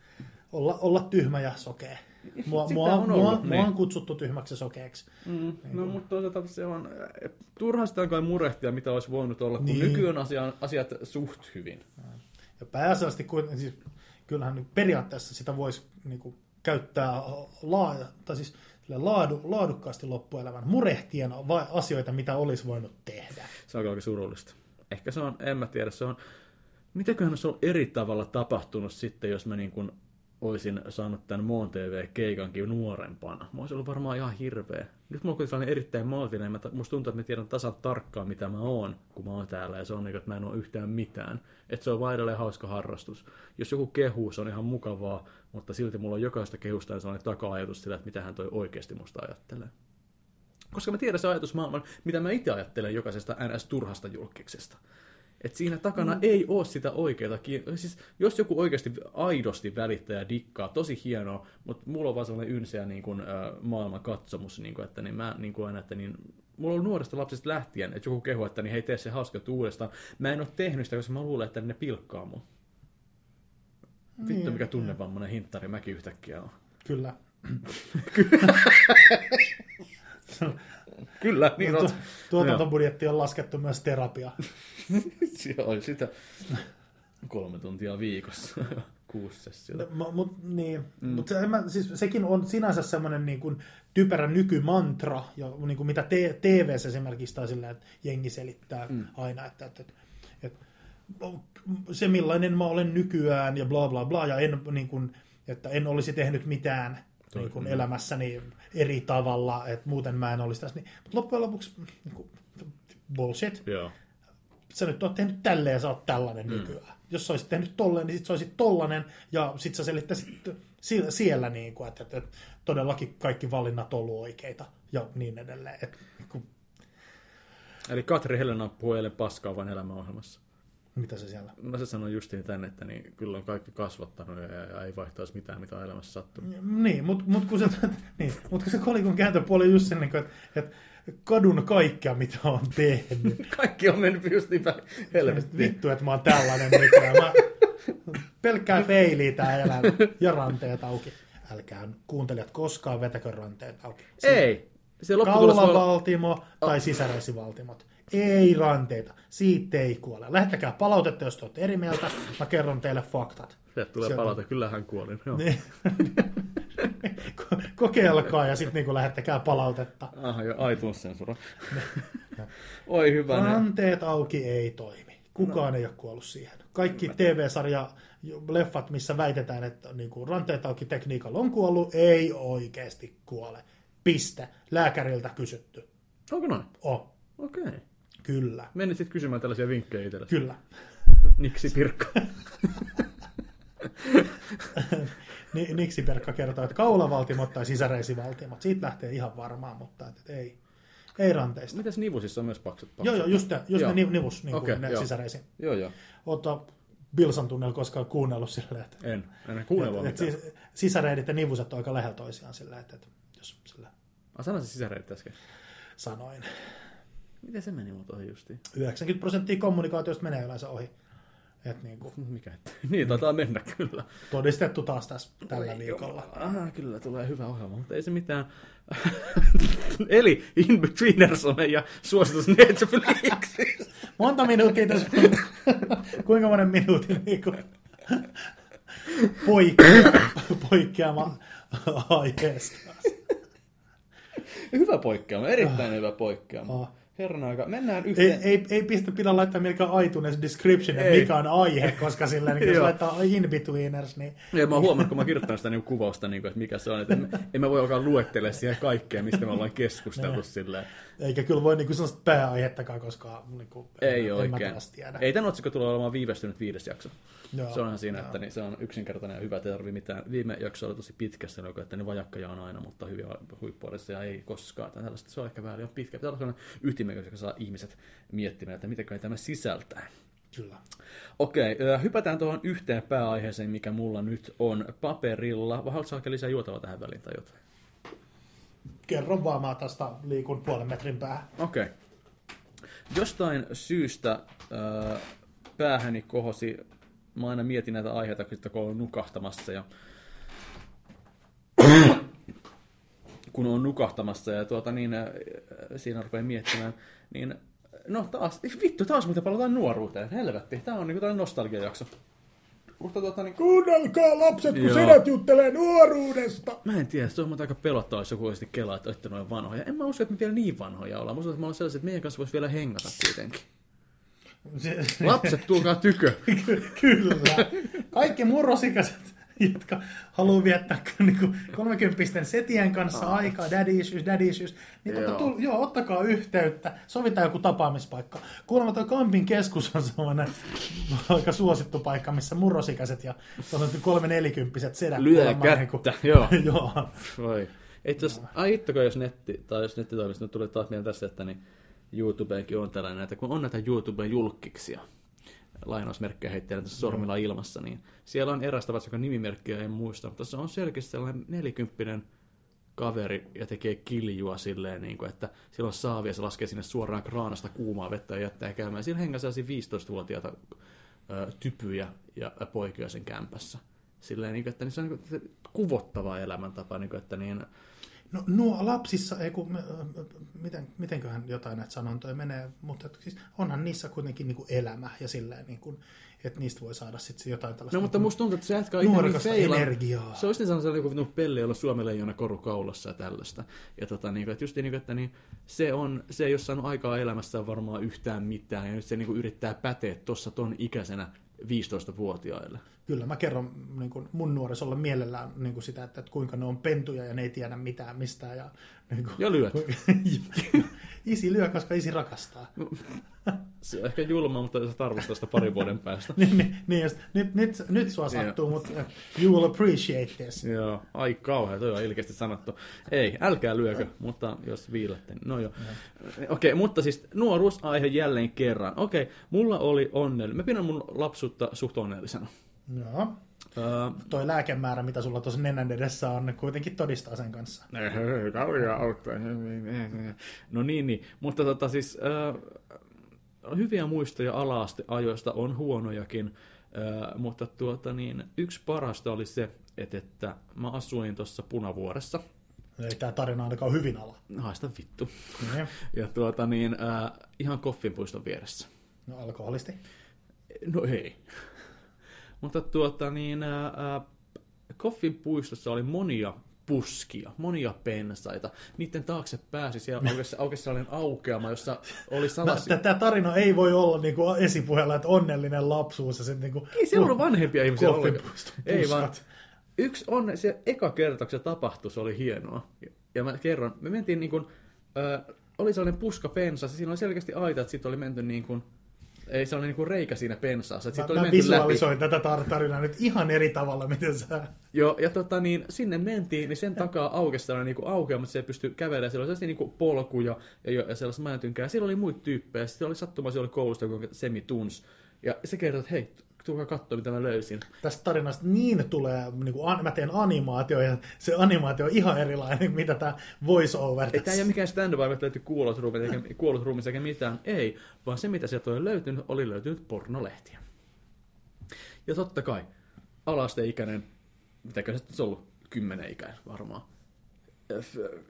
olla, olla tyhmä ja sokea. Mua, mua, on mua, ollut, mua niin. on kutsuttu tyhmäksi ja sokeaksi. Mm, no, mutta toisaalta se on, eh, turha sitä on kai murehtia, mitä olisi voinut olla, kun Niin. niin. nykyään asia, asiat suht hyvin. Ja pääasiallisesti, kun, siis, kyllähän nyt periaatteessa sitä voisi niin kuin, käyttää laaja, tai siis laadu, laadukkaasti loppuelämän murehtien asioita, mitä olisi voinut tehdä. Se on aika surullista. Ehkä se on, en mä tiedä, se on, mitäköhän se on eri tavalla tapahtunut sitten, jos mä niin kuin olisin saanut tämän Moon TV-keikankin nuorempana. Mä olisin ollut varmaan ihan hirveä. Nyt mulla on sellainen erittäin maltinen, mä, musta tuntuu, että mä tiedän tasan tarkkaan, mitä mä oon, kun mä oon täällä, ja se on niin, että mä en ole yhtään mitään. Että se on vaan edelleen hauska harrastus. Jos joku kehuu, se on ihan mukavaa, mutta silti mulla on jokaista kehusta sellainen taka-ajatus sillä, että mitä hän toi oikeasti musta ajattelee. Koska mä tiedän se ajatusmaailman, mitä mä itse ajattelen jokaisesta NS-turhasta julkiksesta. Et siinä takana mm. ei ole sitä oikeaa Siis jos joku oikeasti aidosti välittää ja dikkaa, tosi hienoa, mutta mulla on vaan sellainen ynseä niin kuin, äh, maailman katsomus, niin kuin, että niin mä niin kuin aina, että niin, mulla on nuoresta lapsesta lähtien, että joku kehu, että niin hei tee se hauska uudestaan. Mä en ole tehnyt sitä, koska mä luulen, että ne pilkkaa mun. Vittu, Niin, mikä tunnevammainen hinttari mäkin yhtäkkiä on. Kyllä. Kyllä, niin Tu- on. tuotantobudjetti on laskettu myös terapia. Joo, sitä kolme tuntia viikossa, kuusi sessiota. No, mut, niin. mm. Mut se, mä, siis, sekin on sinänsä semmoinen niin kuin, typerä nykymantra, ja, niin kuin mitä te, TVssä esimerkiksi tai silleen, että jengi selittää mm. aina, että, että, että, että se millainen mä olen nykyään ja bla bla bla, ja en, niin kuin, että en olisi tehnyt mitään niin kuin elämässäni eri tavalla, että muuten mä en olisi tässä. Niin, mutta loppujen lopuksi niin kuin, bullshit. Joo. Sä nyt oot tehnyt tälleen ja sä oot tällainen mm. nykyään. Jos sä olisit tehnyt tolleen, niin sit sä olisit tollanen ja sit sä selittäisit siellä, siellä niin kuin, että, että, että todellakin kaikki valinnat on ollut oikeita ja niin edelleen. Et, kun, Eli Katri Helena puhuu eilen paskaa vain elämäohjelmassa. Mitä se siellä? No se sanoi justiin tänne, että niin, kyllä on kaikki kasvattanut ja, ja ei vaihtaisi mitään, mitä on elämässä sattunut. Niin, mutta mut kun, se, niin, mut kun se kolikon kääntöpuoli on just sen, niin että, että kadun kaikkea, mitä on tehnyt. Kaikki on mennyt just niin päin helvettiin. Vittu, että mä oon tällainen nykyään. Mä, pelkkää feiliä tää elämä ja ranteet auki. Älkää kuuntelijat koskaan vetäkö ranteet auki. Ei! Se voi olla... Kaulavaltimo tai sisäreisivaltimot. Ei ranteita. Siitä ei kuole. Lähettäkää palautetta, jos te olette eri mieltä. Mä kerron teille faktat. Sieltä tulee Sieltä- palaute, kyllä hän kuoli. Joo. Niin. Ko- Kokeilkaa ja sitten niinku lähettäkää palautetta. Aha, jo iTunes-sensura. Oi hyvä. ne. Ranteet auki ei toimi. Kukaan no. ei ole kuollut siihen. Kaikki TV-sarja leffat, missä väitetään, että niin kuin ranteet auki tekniikalla on kuollut, ei oikeasti kuole. Piste. Lääkäriltä kysytty. Onko noin? Oh, Okei. Okay. Kyllä. Menit sitten kysymään tällaisia vinkkejä itsellesi. Kyllä. Niksi Pirkka. Ni- Niksi Perkka kertoo, että kaulavaltimot tai sisäreisivaltimot. Siitä lähtee ihan varmaan, mutta et, et ei, ei ranteista. Mitäs nivusissa on myös paksut? paksut? Joo, joo, just, ne, just Joo. ne niv- nivus, niin Okei, ne joo. sisäreisin. Joo, joo. Oota Bilsan tunnella koskaan kuunnellut silleen, että En. En kuunnella et, et mitään. sisäreidit ja nivuset on aika lähellä toisiaan sillä, että, että jos sillä Mä sanoin se sisäreitit äsken. sanoin. Miten se meni mut ohi justiin? 90 prosenttia kommunikaatiosta menee yleensä ohi. Et niin kuin, Mikä ettei. Niin, taitaa mennä kyllä. todistettu taas tässä tällä Oi viikolla. Aha, kyllä tulee hyvä ohjelma, mutta ei se mitään. Eli Inbetweeners on ja suositus Netflixistä. Monta minuuttia tässä. Kuinka monen minuutin niin kuin, poikkea, poikkeama aiheesta. Hyvä poikkeama, erittäin hyvä poikkeama. Ah. Herran aika, mennään Ei, yhteen. ei, ei pistä pidä laittaa mikä iTunes description, Ei. mikä on aihe, koska sillä niin, jos laittaa in-betweeners, niin Ja mä oon huomannut, kun mä kirjoittanut sitä niinku kuvausta, niinku, että mikä se on, että en, en mä voi alkaa luettele siihen kaikkea, mistä me ollaan keskusteltu silleen. Eikä kyllä voi niin kuin sellaista pääaihettakaan, koska niin kuin, Ei en, oikein. En tiedä. Ei tämän otsikko tule olemaan viivästynyt viides jakso. Joo, se onhan siinä, joo. että niin, se on yksinkertainen ja hyvä, ei tarvitse mitään. Viime jakso oli tosi pitkä, se oli, että ne vajakkaja on aina, mutta hyviä huippuudessa ei koskaan. Tai tällaista, se on ehkä vähän liian pitkä. Pitää olla sellainen ytimekäs, joka saa ihmiset miettimään, että mitä kai tämä sisältää. Kyllä. Okei, hypätään tuohon yhteen pääaiheeseen, mikä mulla nyt on paperilla. Vai haluatko lisää juotavaa tähän väliin tai jotain? Kerron vaan, mä tästä liikun puolen metrin päähän. Okei. Jostain syystä ö, päähäni kohosi, mä aina mietin näitä aiheita, kun olen nukahtamassa ja kun on nukahtamassa ja tuota niin, ö, siinä rupeaa miettimään, niin no taas, vittu, taas mitä palataan nuoruuteen, helvetti, tää on niinku tällainen nostalgiajakso. Mutta tuota niin, Kuunnelkaa lapset, kun Joo. sedät juttelee nuoruudesta. Mä en tiedä, se on aika pelottavaa, jos joku olisi kelaa, että olette noin vanhoja. En mä usko, että me vielä niin vanhoja ollaan. Musta, että me ollaan sellaisia, että meidän kanssa voisi vielä hengata kuitenkin. Se, Lapset, tulkaa tykö. Kyllä. Kaikki murrosikäiset, jotka haluaa viettää niin 30 setien kanssa aikaa, daddy issues, daddy issues, niin Joo. joo. Tul, joo, ottakaa yhteyttä, sovitaan joku tapaamispaikka. Kuulemma tuo Kampin keskus on sellainen aika suosittu paikka, missä murrosikäiset ja kolme nelikymppiset sedät Lyö kättä, niinku- joo. joo. Voi. Et jos, ai ittoko, jos netti, tai jos nettitoimisto tuli taas mieleen tässä, että niin YouTubeenkin on tällainen, että kun on näitä YouTuben julkkiksia, lainausmerkkejä heittää tässä sormilla ilmassa, niin siellä on eräs tapaus, joka nimimerkkiä en muista, mutta se on selkeästi sellainen nelikymppinen kaveri ja tekee kiljua silleen, niin kuin, että silloin saavia se laskee sinne suoraan kraanasta kuumaa vettä ja jättää käymään. Siinä hengää sellaisia 15-vuotiaita ö, typyjä ja poikia sen kämpässä. Silleen, niin kuin, että niin se on niin kuin, kuvottava elämäntapa, niin kuin, että niin, No nuo lapsissa, ei kun, miten, mitenköhän jotain näitä sanontoja menee, mutta siis onhan niissä kuitenkin niin kuin elämä ja silleen, niin kuin, että niistä voi saada sitten jotain tällaista No mutta niin musta tuntuu, että se jätkä on ihan niin feila. energiaa. Se olisi niin sellainen joku no, pelle, jolla Suomen leijona koru kaulassa ja tällaista. Ja tota, niin kuin, että just niin kuin, että niin, se, on, se ei ole saanut aikaa elämässään varmaan yhtään mitään, ja nyt se niin kuin, yrittää päteä tuossa ton ikäisenä 15-vuotiaille. Kyllä mä kerron niin kuin mun nuorisolle mielellään niin kuin sitä, että, että kuinka ne on pentuja ja ne ei tiedä mitään mistään. Ja, niin kuin, Ja lyöt. isi lyö, koska isi rakastaa. Se on ehkä julma, mutta sä arvostaa sitä parin vuoden päästä. niin, niin, niin, nyt, nyt, nyt sua sattuu, mutta uh, you will appreciate this. Joo, ai kauhea, toi on ilkeästi sanottu. Ei, älkää lyökö, mutta jos viilette, niin no joo. Okei, okay, mutta siis nuoruusaihe jälleen kerran. Okei, okay, mulla oli onnellinen. Mä pidän mun lapsuutta suht onnellisena. Joo. Öö, Toi lääkemäärä, mitä sulla tuossa nenän edessä on, kuitenkin todistaa sen kanssa. Kauria auttaa. No niin, niin. mutta tota siis äh, hyviä muistoja ala-asteajoista on huonojakin, äh, mutta tuota niin, yksi parasta oli se, että, että mä asuin tuossa Punavuoressa. Ei tämä tarina ainakaan hyvin ala. Haista vittu. Niin. Ja tuota niin, äh, ihan Koffinpuiston vieressä. No alkoholisti. No ei. Mutta tuota niin, ää, Koffin puistossa oli monia puskia, monia pensaita. Niiden taakse pääsi, siellä aukesi, aukesi sellainen aukeama, jossa oli salaisia... Tämä tarina ei voi olla niinku esipuheella, että onnellinen lapsuus ja sitten niinku... Ei se ollut vanhempia ihmisiä Ei vaan, yksi on, se eka kerta, kun se tapahtui, se oli hienoa. Ja mä kerron, me mentiin niin kuin, äh, oli sellainen puska pensa, siinä oli selkeästi aita, että sitten oli menty niin kuin, ei sellainen niin kuin reikä siinä pensaassa, että Mä, oli mä menty läpi. visualisoin tätä tar- tarinaa nyt ihan eri tavalla, miten sä... Joo, ja tota, niin, sinne mentiin, niin sen takaa aukesi sellainen niin aukeama, että se pystyi kävelemään. Siellä oli sellaisia niin polkuja ja, ja, sellaista mäentynkää. Ja siellä oli muita tyyppejä. Sitten oli sattumaisia oli koulusta, kun Semi tunsi. Ja se kertoi, että hei, tulkaa katsoa, mitä mä löysin. Tästä tarinasta niin tulee, niin kuin an, mä teen animaatio ja se animaatio on ihan erilainen, mitä tämä voice over Ei tämä ei ole mikään stand-up, että löytyy kuollut ruumis eikä, kuollut ruumis eikä mitään. Ei, vaan se, mitä sieltä oli löytynyt, oli löytynyt pornolehtiä. Ja totta kai, alasteikäinen, mitäkö se sitten ollut, kymmenen ikäinen varmaan. F-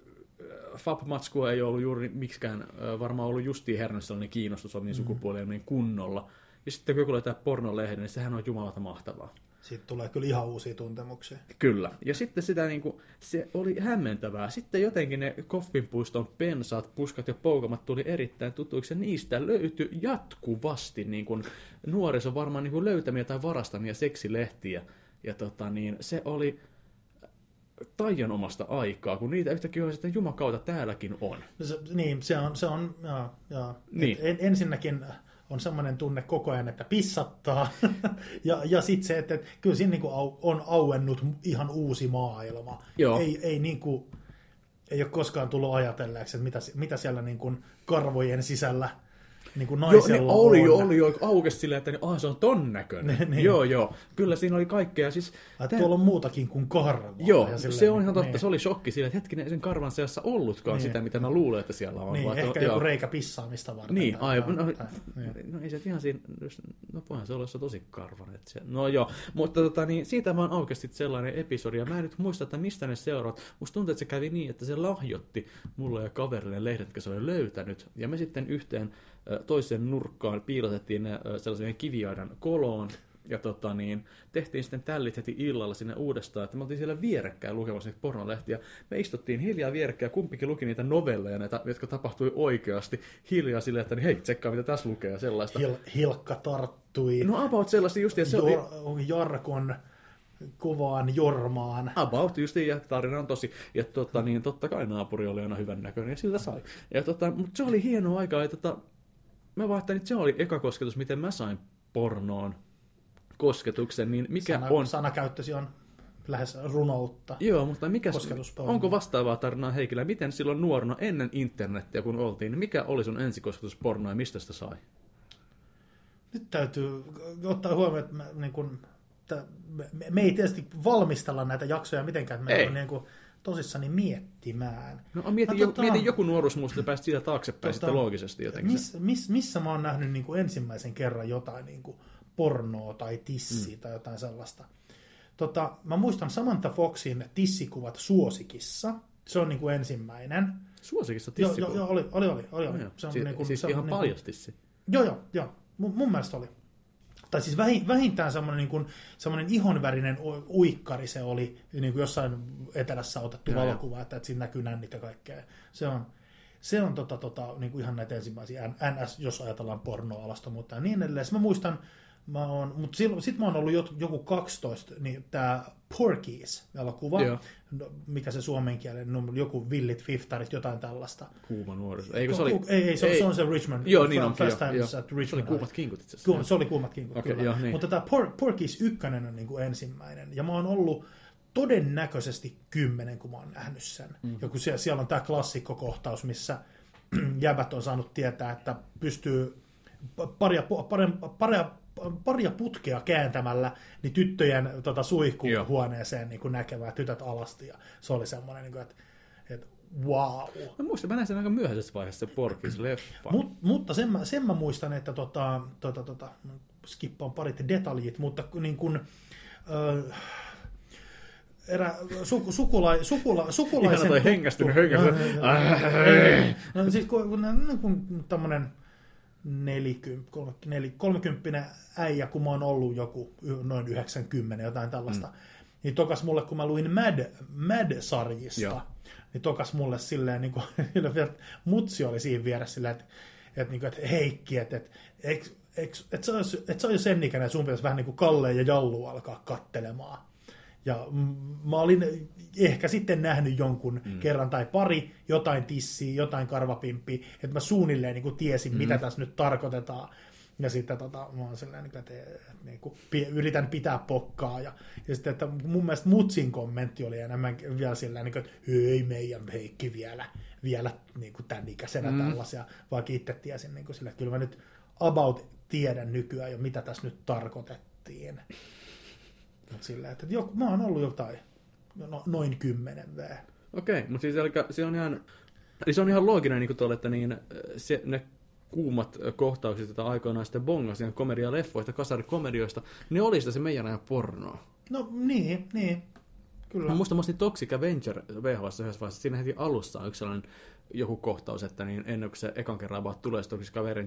Fab-matskua ei ollut juuri miksikään ö, varmaan ollut justiin herännyt sellainen kiinnostus omiin sukupuoliin niin kunnolla. Ja sitten kun joku löytää pornolehden, niin sehän on jumalata mahtavaa. Siitä tulee kyllä ihan uusia tuntemuksia. Kyllä. Ja sitten sitä niin kuin, se oli hämmentävää. Sitten jotenkin ne Koffinpuiston pensaat, puskat ja poukamat tuli erittäin tutuiksi. Ja niistä löytyi jatkuvasti niin kuin, nuorison varmaan niin kuin löytämiä tai varastamia seksilehtiä. Ja tota, niin, se oli taianomasta aikaa, kun niitä yhtäkkiä oli sitten jumakauta täälläkin on. Se, niin, se on, se on jaa, jaa. Niin. En, ensinnäkin on semmoinen tunne koko ajan, että pissattaa. ja ja sitten se, että, että kyllä siinä niinku au, on auennut ihan uusi maailma. Joo. Ei, ei, niinku, ei ole koskaan tullut ajatelleeksi, että mitä, mitä siellä niinku karvojen sisällä niinku Joo, naisella ne oli, on. oli jo aukesi silleen, että ah, se on ton näköinen. Niin, niin. Joo, joo. Kyllä siinä oli kaikkea. Siis, Ai, Tuolla on muutakin kuin karvaa. Joo, ja se on ihan totta. Niin, Se oli shokki sillä, että hetkinen, sen karvan seassa ollutkaan Niin. sitä, mitä mä luulen, että siellä on. niin vaan, ehkä joku joo. reikä pissaamista varten. Niin, aivan. No, niin. no ei se ihan siinä, no voihan se olla se tosi karvan. Että se, no joo, mutta tota, niin, siitä vaan aukesi sellainen episodi, ja mä en nyt muista, että mistä ne seuraat. Musta tuntuu, että se kävi niin, että se lahjoitti mulle ja kaverille lehdet, jotka se oli löytänyt, ja me sitten yhteen toiseen nurkkaan piilotettiin ne sellaisen kiviaidan koloon, ja tota, niin, tehtiin sitten tällit heti illalla sinne uudestaan, että me oltiin siellä vierekkäin lukemassa niitä pornolehtiä. Me istuttiin hiljaa vierekkäin, kumpikin luki niitä novelleja, näitä, jotka tapahtui oikeasti, hiljaa silleen, että niin, hei, tsekkaa mitä tässä lukee ja sellaista. Hil- hilkka tarttui No about sellaista just, ja se oli, Jor- Jarkon kuvaan Jormaan. About justiin, ja tarina on tosi. Ja tota, niin, totta kai naapuri oli aina hyvän näköinen, ja siltä sai. Ja tota, mutta se oli hieno aika, ja tota, mä vaihtan, että se oli eka kosketus, miten mä sain pornoon kosketuksen, niin mikä Sana, on... Sanakäyttösi on lähes runoutta. Joo, mutta mikä, onko vastaavaa tarinaa Heikillä? Miten silloin nuorena ennen internettiä kun oltiin, niin mikä oli sun ensikosketusporno ja mistä sitä sai? Nyt täytyy ottaa huomioon, että me, niin kun, että me, me ei tietysti valmistella näitä jaksoja mitenkään, että me Ei. on niin kuin, tosissani miettimään. No mieti, No, jo, tota- mieti joku nuoruusmuisto ja pääsit siitä taaksepäin Tota, sitten loogisesti jotenkin. Miss, miss, missä mä oon nähnyt niin kuin ensimmäisen kerran jotain niin kuin pornoa tai tissiä mm. tai jotain sellaista? Tota, mä muistan Samantha Foxin tissikuvat Suosikissa. Se on niin kuin ensimmäinen. Suosikissa Joo, tissikuva. joo, joo, oli, oli, oli. oli, oli. No joo. Se on Si- niin kuin, siis se ihan niin kuin, paljasti se. Joo, joo, joo. Mun, mun mielestä oli. Tai siis vähin- vähintään semmoinen, niin kuin, semmoinen ihonvärinen uikkari se oli, niin kuin jossain etelässä otettu Joo, valokuva, että, että siinä näkyy nännit ja kaikkea. Se on, se on tota, tota, niin kuin ihan näitä ensimmäisiä NS, jos ajatellaan pornoalastomuutta ja niin edelleen. Mä muistan, mä oon, mutta sitten mä oon ollut jot- joku 12, niin tämä Porkies-elokuva, Joo. no, mikä se suomenkielinen, no, joku Villit Fiftarit, jotain tällaista. Kuuma nuoruus. Eikö se oli... Ei, ei, se, ei. se on se Richmond. Joo, niin onkin, Fast joo, Times joo. at Se Richmond oli High. kuumat kinkut itse asiassa. Kyllä, se oli kuumat kinkut, Okei, kyllä. joo, niin. Mutta tämä Por- Porky's ykkönen on niin kuin ensimmäinen. Ja mä oon ollut todennäköisesti kymmenen, kun mä oon nähnyt sen. Mm. Ja kun siellä, siellä on tämä klassikkokohtaus, missä jäbät on saanut tietää, että pystyy paria, paria, paria, paria putkea kääntämällä niin tyttöjen tota, suihkuhuoneeseen niin kuin näkevää tytöt alasti. Ja se oli semmoinen, niin kuin, että, että wow. Mä muistan, mä näin sen aika myöhäisessä vaiheessa se Porkis leffa. Mut, mutta sen mä, sen mä muistan, että tota, tota, tota, skippaan parit detaljit, mutta niin kun, ö, erä, suku, sukula, sukula, sukulaisen... Ihana toi tuttu- hengästynyt hengästynyt. No, siis kun, kun, niin kun tämmönen 40, 30 äijä, kun mä oon ollut joku noin 90, jotain tällaista, mm. niin tokas mulle, kun mä luin Mad, Mad-sarjista, Joo. niin tokas mulle silleen, niin kuin, mutsi oli siinä vieressä silleen, että, että, niin kuin, että Heikki, että, että et sä, ois- et sä ole jo sen ikäinen, että sun pitäisi vähän niin kuin Kalle ja Jallu alkaa kattelemaan. Ja mä olin ehkä sitten nähnyt jonkun mm. kerran tai pari, jotain tissiä, jotain karvapimpiä, että mä suunnilleen niin kuin tiesin, mm. mitä tässä nyt tarkoitetaan. Ja sitten tota, mä oon silleen, niin kuin, että, että niin kuin, yritän pitää pokkaa. Ja, ja sitten, että mun mielestä Mutsin kommentti oli enemmän vielä silleen, niin että ei meidän Heikki vielä, vielä niin kuin tämän ikäisenä mm. tällaisia, vaikka itse tiesin niin kuin sille, että kyllä mä nyt about tiedän nykyään jo, mitä tässä nyt tarkoitettiin. Mutta silleen, että joku, mä oon ollut jotain, no, noin kymmenen V. Okei, mutta siis eli se on ihan, eli se on ihan looginen, niin kuin tuolle, että niin, se, ne kuumat kohtaukset, joita aikoinaan sitten bongasin komedia-leffoista, kasarikomedioista, ne oli sitä se meidän ajan pornoa. No niin, niin. Kyllä. Mä muistan, ostin Toxic Avenger VHS yhdessä vaiheessa. Siinä heti alussa on yksi sellainen joku kohtaus, että niin ennen kuin se ekan kerran about tulee se Toxic Avenger,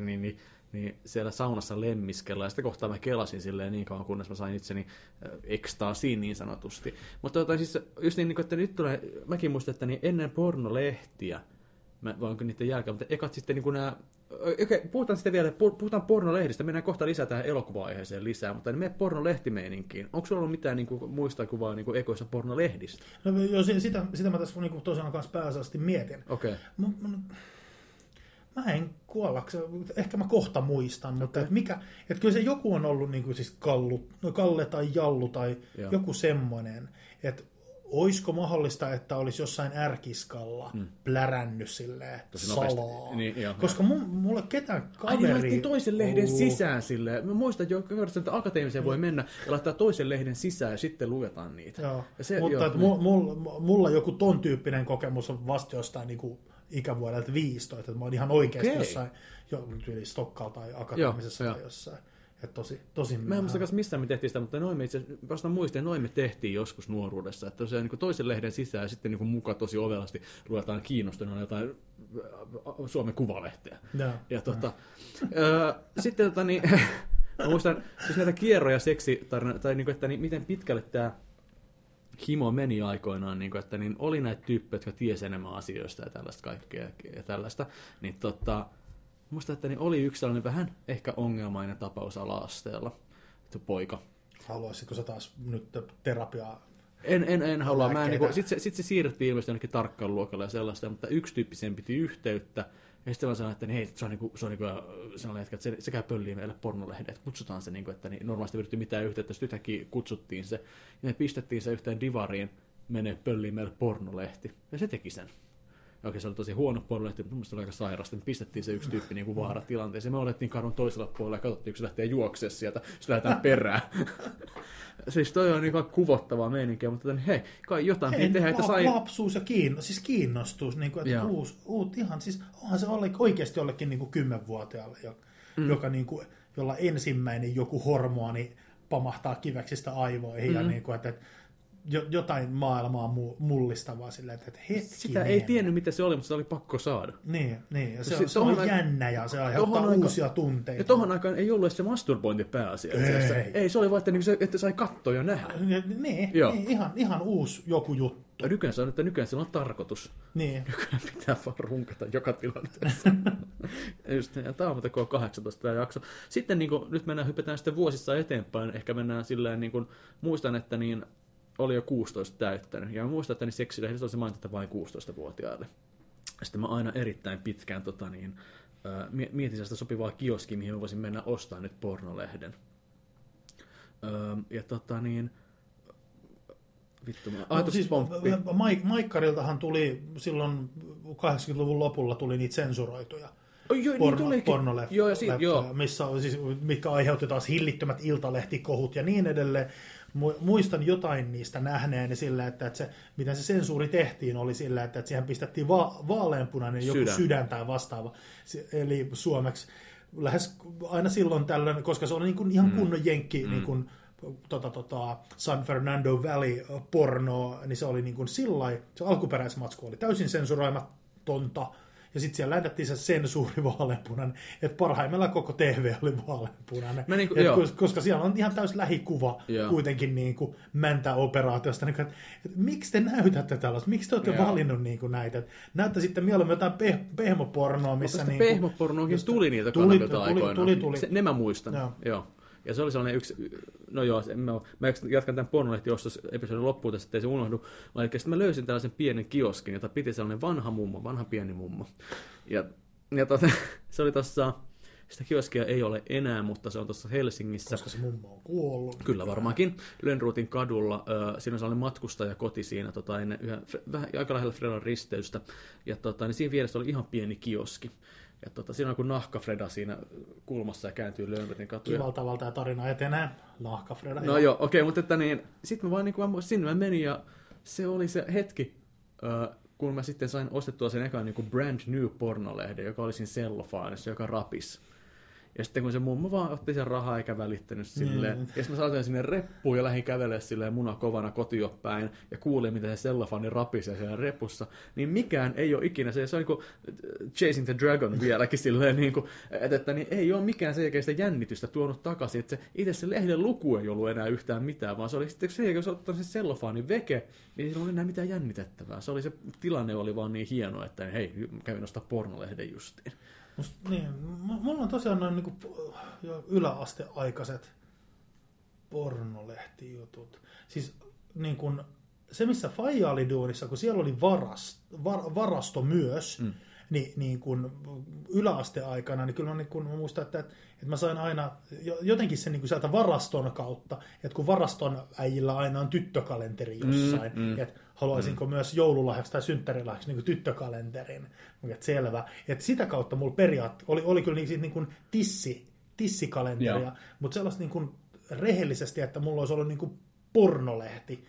niin, niin, niin siellä saunassa lemmiskellaan. Ja sitä kohtaa mä kelasin silleen niin kauan, kunnes mä sain itseni äh, ekstaasiin niin sanotusti. Mutta tota, siis just niin, että nyt tulee, mäkin muistan, että niin ennen pornolehtiä, mä, vai onko niiden jälkeen, mutta ekat sitten niin nämä Okei, okay, puhutaan sitten vielä, pu- puhutaan pornolehdistä, mennään kohta lisää tähän elokuva-aiheeseen lisää, mutta niin mene pornolehtimeininkiin. Onko sulla ollut mitään niin kuin, muistaa kuvaa niin kuin ekoista pornolehdistä? No, jo, si- sitä, sitä mä tässä niin tosiaan kanssa pääasiallisesti mietin. Okei. Okay. Mä en kuollakseni, ehkä mä kohta muistan, okay. mutta et mikä, että kyllä se joku on ollut niin kuin siis kallu, no Kalle tai Jallu tai Joo. Joo. joku semmoinen, että olisiko mahdollista, että olisi jossain ärkiskalla hmm. plärännyt silleen Tosi salaa. Niin, joo. Koska mun, mulle ketään Ai kaveri... niin laitettiin toisen lehden sisään silleen. Mä muistan, että joka että akateemiseen voi mennä ja laittaa toisen lehden sisään ja sitten luetaan niitä. Joo. Ja se, Mutta joo, että niin. mulla, mulla, mulla joku ton tyyppinen kokemus on vasta jostain niin kuin ikävuodelta 15, että mä oon ihan oikeasti Okei. jossain jo, yli Stockalla tai akateemisessa tai jossain. Että tosi, tosi Mä en muista missään me tehtiin sitä, mutta noin me itse vasta muistin, noin me tehtiin joskus nuoruudessa, että tosiaan niin toisen lehden sisään ja sitten niin mukaan tosi ovelasti luetaan kiinnostuneena jotain äh, Suomen kuvalehteä. Joo. Ja tota, ö, sitten tota, niin, mä muistan siis näitä kierroja seksitarina, tai niin kuin, että niin, miten pitkälle tämä himo meni aikoinaan, niin kuin, että niin oli näitä tyyppejä, jotka tiesi enemmän asioista ja tällaista kaikkea ja tällaista, niin tota, muista, että niin oli yksi sellainen vähän ehkä ongelmainen tapaus ala-asteella, että poika. Haluaisitko sä taas nyt terapiaa? En, en, en halua. Mä en, niin sitten se, sit se siirrettiin ilmeisesti jonnekin tarkkailuluokalle ja sellaista, mutta yksi tyyppi sen piti yhteyttä Ja sitten vaan sanoi, että niin, hei, se on, niinku, se on niinku, sellainen jätkä, että se, se käy pöllii meille pornolehdet. Kutsutaan se, niinku, että niin, normaalisti yritetty mitään yhteyttä, sitten yhtäkkiä kutsuttiin se. Ja me pistettiin se yhteen divariin, menee pölliin meille pornolehti. Ja se teki sen. Ja oikein se oli tosi huono pornolehti, mutta mun mielestä oli aika sairasta. Me pistettiin se yksi tyyppi niin kuin vaaratilanteeseen. Me olettiin kadun toisella puolella ja katsottiin, kun se lähtee juoksemaan sieltä. Sitten lähdetään perään. siis toi on niin kuvottavaa meininkiä, mutta niin, hei, kai jotain Hei, tehdä, että sai... Lapsuus ja kiinno, siis kiinnostus, niin kuin, että Joo. uus, uut, ihan, siis onhan se oikeasti jollekin niin kuin kymmenvuotiaalle, jo- Mm. joka niin kuin, jolla ensimmäinen joku hormoni pamahtaa kiveksistä aivoihin ja Mm. niin kuin, että, että jotain maailmaa mu- mullistavaa silleen, että, hetkinen. Sitä ei tiennyt, mitä se oli, mutta se oli pakko saada. Niin, niin. Ja se, on, se on jännä ja se aiheuttaa aika- uusia tunteita. Ja tohon aikaan ei ollut se masturbointi pääasia. Ei. ei, se oli vaan, että, se, että sai katsoa ja nähdä. Niin, Joo. niin ihan, ihan uusi joku juttu. Ja nykyään se on, että nykyään sillä on tarkoitus. Niin. Nykyään pitää vaan runkata joka tilanteessa. Just, ja tämä on muuten K18 tämä jakso. Sitten niin kuin, nyt mennään, hypätään sitten vuosissa eteenpäin. Ehkä mennään silleen, niin kuin, muistan, että niin, oli jo 16 täyttänyt. Ja mä muistan, että niin seksilehdessä oli se mainita, että vain 16-vuotiaille. Sitten mä aina erittäin pitkään tota, niin, ää, mietin sellaista sopivaa kioskia, mihin mä voisin mennä ostamaan nyt pornolehden. Öö, ja tota niin, vittu mä, No, siis, pomppi. Maik- Maikkariltahan tuli silloin 80-luvun lopulla tuli niitä sensuroituja Oh, joo, niin porno, tulikin. pornoleffoja, Joo, ja si- joo. missä siis, mitkä aiheutti taas hillittömät iltalehtikohut ja niin edelleen. Mu- Muistan jotain niistä nähneeni sillä, että, että se, miten se sensuuri tehtiin, oli sillä, että, että siihen pistettiin va- vaaleanpunainen joku Sydän. sydän. tai vastaava. Eli suomeksi lähes aina silloin tällöin, koska se oli niin kuin ihan kunnon jenkki, mm. niin kuin, tota, tota, San Fernando Valley porno, niin se oli niin kuin sillai, se alkuperäismatsku oli täysin sensuroimatonta, ja sitten siellä lähdettiin se sensuuri vaaleanpunainen, että parhaimmillaan koko TV oli vaaleanpunainen. Mä niinku- Et koska siellä on ihan täys lähikuva Joo. kuitenkin niin kuin mäntäoperaatiosta. Niin kuin, että, että miksi te näytätte tällaista? Miksi te olette Joo. valinnut niin kuin näitä? Että Näyttä sitten mieluummin jotain pe- pehmopornoa, missä... Mutta niin niin pehmopornoakin tuli niitä tuli, tuli, aikoinaan. tuli, tuli. Se, ne mä muistan. Joo. Joo. Ja se oli sellainen yksi, no joo, en mä, mä jatkan tämän pornolehti episodin loppuun tässä, ettei se unohdu. Eli sitten mä löysin tällaisen pienen kioskin, jota piti sellainen vanha mummo, vanha pieni mummo. Ja, ja tota, se oli tossa, sitä kioskia ei ole enää, mutta se on tuossa Helsingissä. koska se mummo on kuollut. Kyllä varmaankin. Lönnruutin kadulla. Siinä on sellainen matkustajakoti siinä tota, ennen yhä, vähän aika lähellä Fredan risteystä. Ja tota, niin siinä vieressä oli ihan pieni kioski. Ja tota, siinä on joku nahkafreda siinä kulmassa ja kääntyy Lönnruutin katu. Ja- Kivalla tavalla tämä tarina etenee. Nahkafreda. No joo, okei, mutta että niin, sitten mä vaan niin kuin, sinne mä menin ja se oli se hetki, kun mä sitten sain ostettua sen ekan niin kuin brand new pornolehden, joka oli siinä sellofaanissa, joka rapis. Ja sitten kun se mummo vaan otti sen rahaa eikä välittänyt silleen. Mm. Ja sitten mä saatoin sinne reppuun ja lähdin kävelemään silleen muna kovana kotiopäin ja kuulin, miten se sellofani rapisee siellä repussa. Niin mikään ei ole ikinä se, se on niin kuin Chasing the Dragon vieläkin silleen, niin kuin, että, että niin ei ole mikään sen jälkeen sitä jännitystä tuonut takaisin. Että se, itse se lehden luku ei ollut enää yhtään mitään, vaan se oli sitten jälkeen, kun se ottanut sen sellofaanin veke, niin ei ollut enää mitään jännitettävää. Se oli se tilanne oli vaan niin hieno, että hei, kävin ostaa pornolehden justiin. Musta, niin, mulla on tosiaan noin niin jo yläasteaikaiset pornolehtijutut. Siis niin kuin, se, missä Faija oli duunissa, kun siellä oli varast, var, varasto myös, mm. niin, niin kuin yläasteaikana, niin kyllä mä, niin kuin, mä muistan, että, että mä sain aina jo- jotenkin sen niin kuin sieltä varaston kautta, että kun varaston äijillä aina on tyttökalenteri jossain, mm, mm. että haluaisinko mm. myös joululahjaksi tai synttärilahjaksi niin tyttökalenterin. Että selvä. Että sitä kautta mulla periaat oli, oli kyllä niin, niin kuin tissi, tissikalenteria, Joo. mutta sellaista niin kuin rehellisesti, että mulla olisi ollut niin kuin pornolehti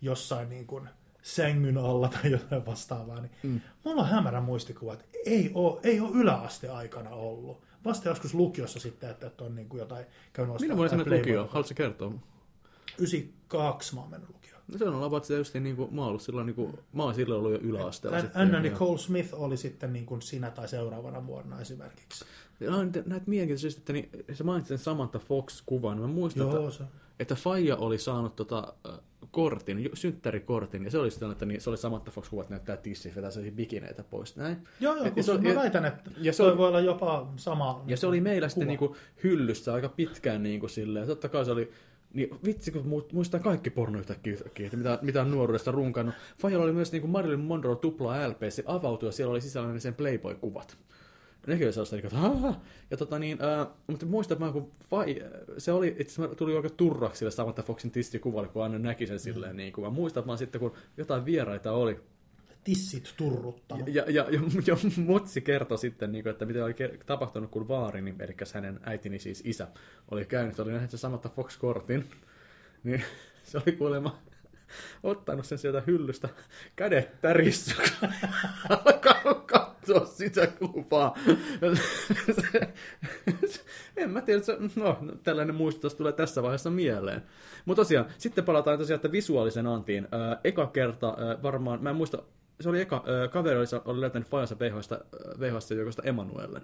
jossain niin kuin sängyn alla tai jotain vastaavaa, niin mm. mulla on hämärä muistikuva, että ei ole, ei ole yläasteaikana ollut. Vasta joskus lukiossa sitten, että, että on niin kuin jotain käynyt Minä vuonna jotain sinne lukio? Haluatko kertoa? 92 mä oon mennyt se on about se just niin kuin, mä ollut silloin, niin kuin, mä oon silloin ollut jo yläasteella. Anna sitten, ja- Nicole Smith oli sitten niin kuin sinä tai seuraavana vuonna esimerkiksi. Ja on näitä mielenkiintoisia, että niin, se mainitsi sen Samantha Fox-kuvan. Mä muistan, Joo, että, se. että Faija oli saanut tota, äh, kortin, synttärikortin, ja se oli sitten, että niin, se oli Samantha Fox-kuvat näyttää tissit, vetää sellaisia bikineitä pois. Näin. Joo, joo, Ja kun se mä ja- väitän, että ja se on- voi olla jopa sama Ja se oli meillä sitten kuva. niinku hyllyssä aika pitkään niinku silleen. Totta kai se oli, niin vitsi kun mu- muistaa kaikki porno yhtäkkiä, yhtäkkiä että mitä, mitä on nuoruudesta runkannut. Fajalla oli myös niinku Marilyn Monroe tupla LP, se avautui ja siellä oli sisällä ne sen Playboy-kuvat. nekin oli sellaista, niin kuin, että Haha! ja tota niin, ää, mutta muistan, että mä kun vai, se oli, itse asiassa tuli aika turraksi sille Samantha Foxin tistikuvalle, kun aina näki sen silleen, niin kuin, mä muistan, että mä sitten, kun jotain vieraita oli, Tissit turruttanut. ja, ja, ja, ja Mutsi kertoi sitten, niin että mitä oli tapahtunut, kun Vaarini, eli hänen äitini siis isä, oli käynyt, oli nähnyt se Samantha Fox-kortin, niin se oli kuulemma ottanut sen sieltä hyllystä kädet tärissyksi. Alkanut katsoa sitä kuvaa. en mä tiedä, se, no tällainen muistutus tulee tässä vaiheessa mieleen. Mutta tosiaan, sitten palataan tosiaan että visuaalisen antiin. Eka kerta varmaan, mä en muista, se oli eka, kaveri oli, oli löytänyt fajansa VHsta, jokosta Emanuellen.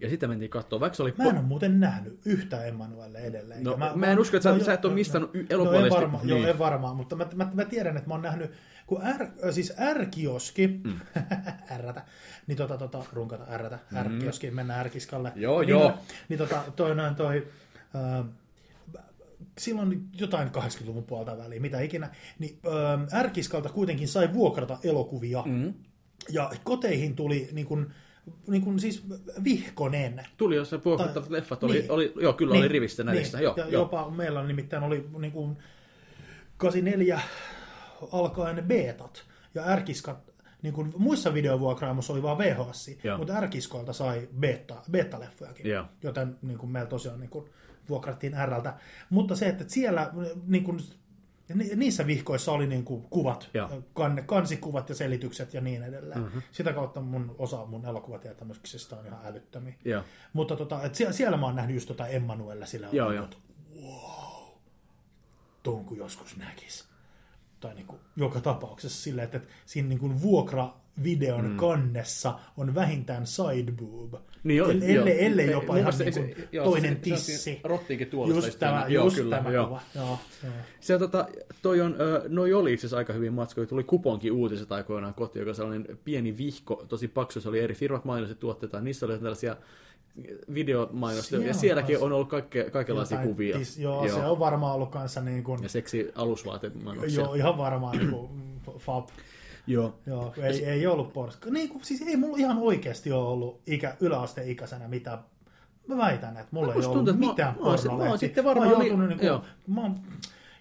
Ja sitten mentiin katsoa, vaikka se oli... Mä en ole muuten nähnyt yhtä Emmanuelle edelleen. No, mä en usko, että sä- no, sä et ole no, y- no, elokuvallisesti- en varma, niin. Joo, en varmaan, mutta mä, mä, mä, tiedän, että mä oon nähnyt, kun R, siis R-kioski, mm. Rtä, niin tota, tota, runkata Rtä, R-kioski, mennään R-kiskalle. Mm. Joo, niin, joo. Niin tota, toi noin toi, äh, silloin jotain 80-luvun puolta väliin, mitä ikinä, niin äh, R-kiskalta kuitenkin sai vuokrata elokuvia, mm. ja koteihin tuli niin kuin, niin kuin siis vihkonen. Tuli jossain vuokrattavat Tai- leffat, oli, niin. oli, joo, kyllä oli rivissä näissä. Niin. Joo, ja joo. jopa meillä nimittäin oli niin kuin 84 alkaen beetat ja ärkiskat, niin kuin muissa videovuokraamoissa oli vaan VHS, Joo. mutta ärkiskoilta sai beta, beta-leffojakin, Joo. joten niin kuin meillä tosiaan niin kuin vuokrattiin Rltä. Mutta se, että siellä niin kuin, ni- niissä vihkoissa oli niin kuin kuvat, kan, kansikuvat ja selitykset ja niin edelleen. Mm-hmm. Sitä kautta mun osa mun elokuvatietämyksistä on ihan älyttömiä. Joo. Mutta tota, et siellä, siellä mä oon nähnyt just jotain Emmanuella sillä on niin että wow, tuon kun joskus näkis. Tai niin kuin, joka tapauksessa silleen, että, että siinä niin kuin vuokravideon mm. kannessa on vähintään sideboob. Niin El- ellei, joo. ellei Ei, jopa ihan mielestä niin se- kuin joo, toinen se- se tissi. rottiinkin tuolista Just tämä. Joo, just kyllä, tämä joo. kuva. Joo, joo. Se tota, toi on, noi oli itse asiassa aika hyvin matskoja. Tuli kuponkin uutiset aikoinaan kotiin, joka sellainen pieni vihko, tosi paksu, se oli eri firmat mainosti tuotteita, niissä oli tällaisia videomainostia, Siellä ja sielläkin on ollut kaikke, kaikenlaisia Jotain kuvia. Tis, joo, joo, se on varmaan ollut kanssa niin kuin, Ja seksi alusvaatemainoksia. joo, ihan varmaan niin kuin, fab. joo. Joo, ei, ei ollut porska. Niin kuin, siis ei mulla ihan oikeasti ole ollut ikä, yläasteikäisenä mitään. Mä väitän, että mulla ei ollut tuntuu, että mä- mitään mä sit- mä pornolehtiä. sitten Mä oon varmaan joutunut, niin kuin, mä oon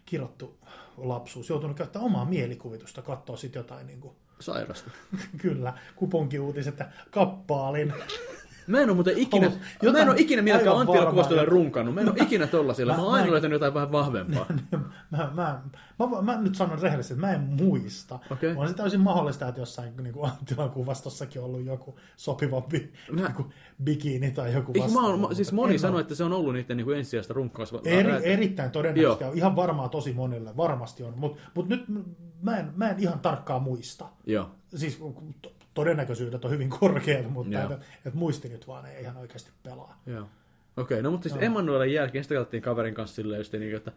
kirottu lapsuus, joutunut käyttämään omaa mielikuvitusta, katsoa sitten jotain, niin kuin, Sairasta. kyllä, kuponkiuutiset ja kappaalin. Mä en ole muuten ikinä, Ollut mä en ole ikinä mielekään aivan Antti varmaa. Kuostolle runkannut. Mä en ole ikinä tollasilla. Mä Mä- oon aina löytänyt jotain vähän vahvempaa. mä, mä, mä, mä, mä, nyt sanon rehellisesti, että mä en muista. Okei. On se täysin mahdollista, että jossain niin kuin Anttilan kuvastossakin ollut joku sopivampi Mä- niin kuin bikini tai joku Eikö mä oon, vastaava, mä, siis moni sanoi, oo. että se on ollut niiden niin ensisijaista runkkaus. Eri, erittäin todennäköisesti, Joo. ihan varmaa tosi monille, varmasti on, mutta mut nyt mä en, mä en ihan tarkkaan muista. Joo. Siis todennäköisyydet on hyvin korkeat, mutta että, että muisti nyt vaan ei ihan oikeasti pelaa. Joo. Okei, no mutta siis Emmanuelin jälkeen sitten katsottiin kaverin kanssa silleen just niin, että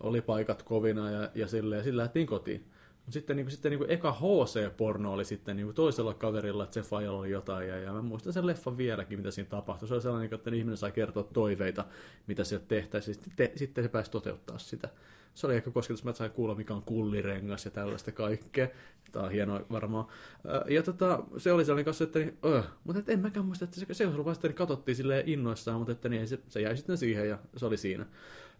oli paikat kovina ja, ja silleen, ja sillä lähdettiin kotiin. Mutta sitten, niin kuin, sitten niin kuin eka HC-porno oli sitten niin kuin toisella kaverilla, että se fajalla oli jotain, ja, ja mä muistan sen leffan vieläkin, mitä siinä tapahtui. Se oli sellainen, niin että ihminen sai kertoa toiveita, mitä sieltä tehtäisiin, sitten, te, sitten se pääsi toteuttaa sitä. Se oli ehkä kosketus, mä sain kuulla, mikä on kullirengas ja tällaista kaikkea. Tämä on hienoa varmaan. Ja tota, se oli sellainen kanssa, että niin, öh, mutta et en mäkään muista, että se, se vasta, että katsottiin silleen innoissaan, mutta että niin, se, se jäi sitten siihen ja se oli siinä.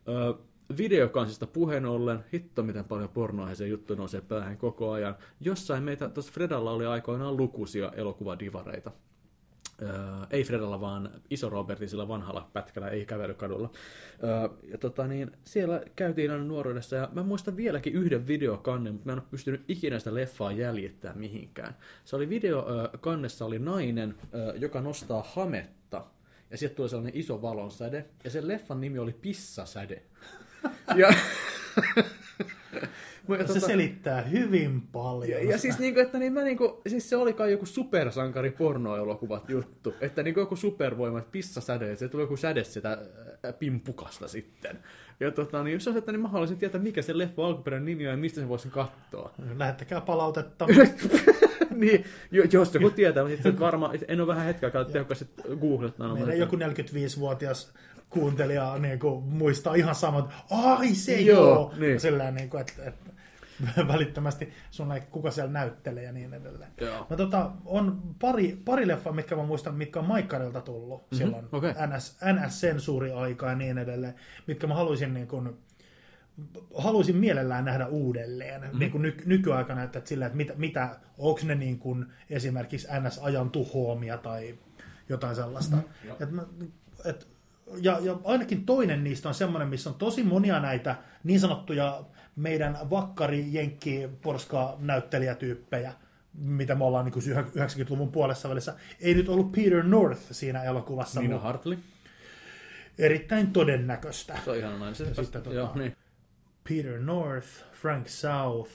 Ö, videokansista puheen ollen, hitto miten paljon pornoa se juttu nousee päähän koko ajan. Jossain meitä, tuossa Fredalla oli aikoinaan lukuisia elokuvadivareita. Öö, ei Fredalla, vaan Iso Robertin sillä vanhalla pätkällä, ei kävelykadulla. Öö, ja tota niin, siellä käytiin aina nuoruudessa, ja mä muistan vieläkin yhden videokannen, mutta mä en ole pystynyt ikinä sitä leffaa jäljittämään mihinkään. Se oli videokannessa oli nainen, öö, joka nostaa hametta, ja sieltä tuli sellainen iso valonsäde, ja sen leffan nimi oli Pissasäde. Ja, Mutta Se tota- selittää hyvin paljon. ja, ja siis, niinku, että niin mä niinku, siis se oli kai joku supersankari pornoelokuvat juttu. Että niinku joku supervoima, että pissasäde, että se tuli joku säde sitä ää, pimpukasta sitten. Ja tota, niin jos on, että niin mä haluaisin tietää, mikä se leffa alkuperäinen nimi on ja mistä sen voisin katsoa. Lähettäkää palautetta. niin, jo, jos joku tietää, mutta varmaan, en ole vähän hetkeä aikaa tehokkaasti googlettanut. Meidän joku 45-vuotias kuuntelija niin kuin, muistaa ihan samat, ai se Joo, joo. niin. Sillä niin kuin, että, että välittömästi sun kuka siellä näyttelee ja niin edelleen. Joo. No, tota, on pari, pari leffaa, mitkä mä muistan, mitkä on Maikkarilta tullut mm-hmm. silloin okei. NS, NS-sensuuri-aikaa ja niin edelleen, mitkä mä haluaisin niin kuin, haluaisin mielellään nähdä uudelleen mm-hmm. niin kuin ny, nykyaikana, että, että sillä, että mitä, mitä onko ne niin kuin esimerkiksi NS-ajan tuhoamia tai jotain sellaista. Mm-hmm. Et mä, et, ja, ja ainakin toinen niistä on semmoinen, missä on tosi monia näitä niin sanottuja meidän vakkari jenkki porska näyttelijätyyppejä, mitä me ollaan niin 90-luvun puolessa välissä. Ei nyt ollut Peter North siinä elokuvassa, Nina mutta Hartley. erittäin todennäköistä. Se on ihan nainen. Sitten tota- Joo, niin. Peter North, Frank South.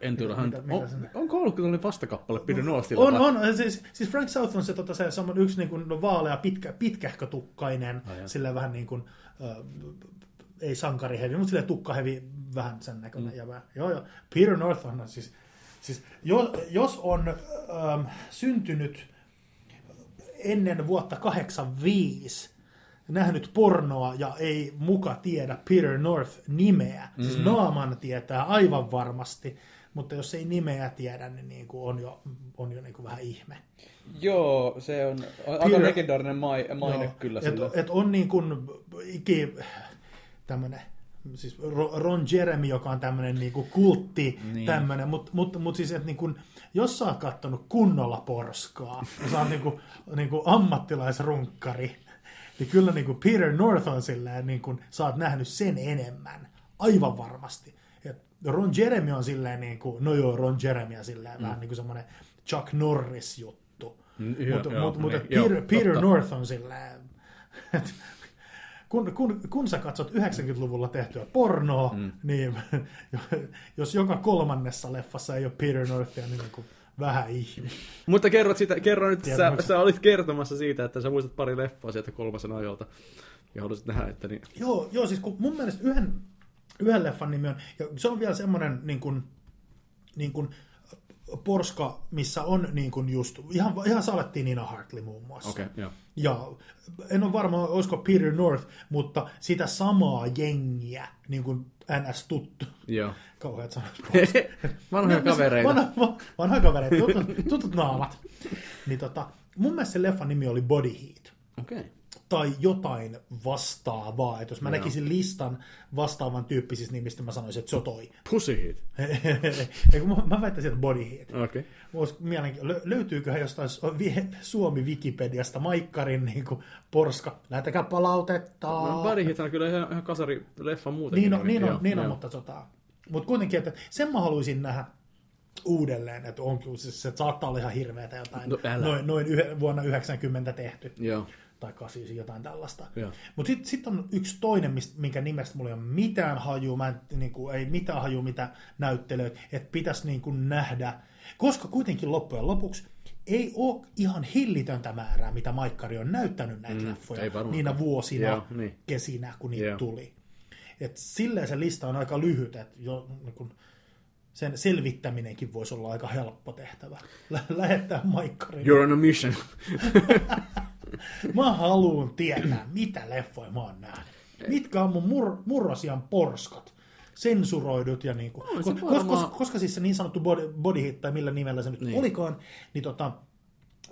Enduro Hunt. Mitä- mitä On, onko ollut tällainen vastakappale Peter Northilla? On, on. Siis, siis Frank South on se, tota, se semmoinen yksi niin kuin, no, vaalea, pitkä, pitkähkötukkainen, Ai jaa. silleen vähän niin kuin, äh, ei sankarihevi, mutta silleen tukkahevi, vähän sen näköinen. Mm. Ja vähän, joo, joo. Peter North on siis, siis jos, jos on ähm, syntynyt ennen vuotta 85, nähnyt pornoa ja ei muka tiedä Peter North-nimeä, mm. siis naaman tietää aivan varmasti, mutta jos ei nimeä tiedä, niin, niin kuin on jo, on jo niin kuin vähän ihme. Joo, se on aika Peter- legendaarinen mai, maine Joo, kyllä et, sillä. et on niin kuin iki, tämmönen, siis Ro- Ron Jeremy, joka on tämmöinen niin kuin kultti, Niin. tämmöinen, mutta mut, mut siis, että niin kuin, jos sä oot kattonut kunnolla porskaa, ja sä oot niin kuin, niin kuin ammattilaisrunkkari, niin kyllä niin kuin Peter North on silleen, niin kuin, sä oot nähnyt sen enemmän, aivan varmasti. Ron Jeremy on silleen, niin kuin, no joo, Ron Jeremy on silleen mm. vähän niin kuin semmoinen Chuck Norris-juttu. Mm, joo, Mutta mut, mut, niin, et joo, Peter, Peter totta. North on silleen, että kun, kun, kun sä katsot 90-luvulla tehtyä pornoa, mm. niin jos joka kolmannessa leffassa ei ole Peter Northia, niin, niin kuin vähän ihme. Mutta kerrot sitä, kerro nyt, Tiedän, sä, sä, olit kertomassa siitä, että sä muistat pari leffaa sieltä kolmasen ajalta. Ja haluaisit nähdä, että niin... Joo, joo, siis kun mun mielestä yhden, yhden leffan nimi on, ja se on vielä semmoinen niin kuin, niin kuin porska, missä on niin kuin just, ihan, ihan salettiin Nina Hartley muun muassa. Okay, joo. Ja en ole varma, olisiko Peter North, mutta sitä samaa jengiä, niin kuin NS tuttu. Joo. Kauheat sanat. Vanhoja kavereita. Vanha, va- vanhoja kavereita, tutut, tutut naamat. Niin tota, mun mielestä se leffan nimi oli Body Heat. Okei. Okay. Tai jotain vastaavaa. Että jos mä Joo. näkisin listan vastaavan tyyppisistä nimistä, mä sanoisin, että se on toi. Pussy kun mä, mä väittäisin, että Body. Okei. Okay. Mielenki- lö- löytyyköhän jostain Suomi-Wikipediasta Maikkarin niin kuin, porska. Lähetäkää palautetta. No, Body Heat on kyllä ihan, ihan kasari leffa muutenkin. Niin on, niin on, Joo, niin on joo. mutta tota, mutta kuitenkin, että sen mä haluaisin nähdä uudelleen, että on siis se saattaa olla ihan hirveätä jotain, No, älä. noin, noin yhe, vuonna 90 tehty, Joo. Tai 89, jotain tällaista. Mutta sitten sit on yksi toinen, minkä nimestä mulla ei ole mitään hajua, mä en, niin kuin, ei mitään hajua, mitä näyttelyt, että pitäisi niin kuin nähdä, koska kuitenkin loppujen lopuksi ei ole ihan hillitöntä määrää, mitä Maikkari on näyttänyt näitä Mm, leffoja niinä vuosina, Joo, niin. kesinä, kun niitä Joo. tuli. Et silleen se lista on aika lyhyt, että jo, niin kun sen selvittäminenkin voisi olla aika helppo tehtävä. Lä- Lähettää Maikkarille. You're on a mission. Mä haluan tietää, mitä leffoja mä oon nähnyt. Mitkä on mun mur- murrosian porskat. Sensuroidut ja niin kuin, se koska, varmaan- koska, koska siis se niin sanottu body, body hit, tai millä nimellä se nyt Niin. olikaan, niin, tota,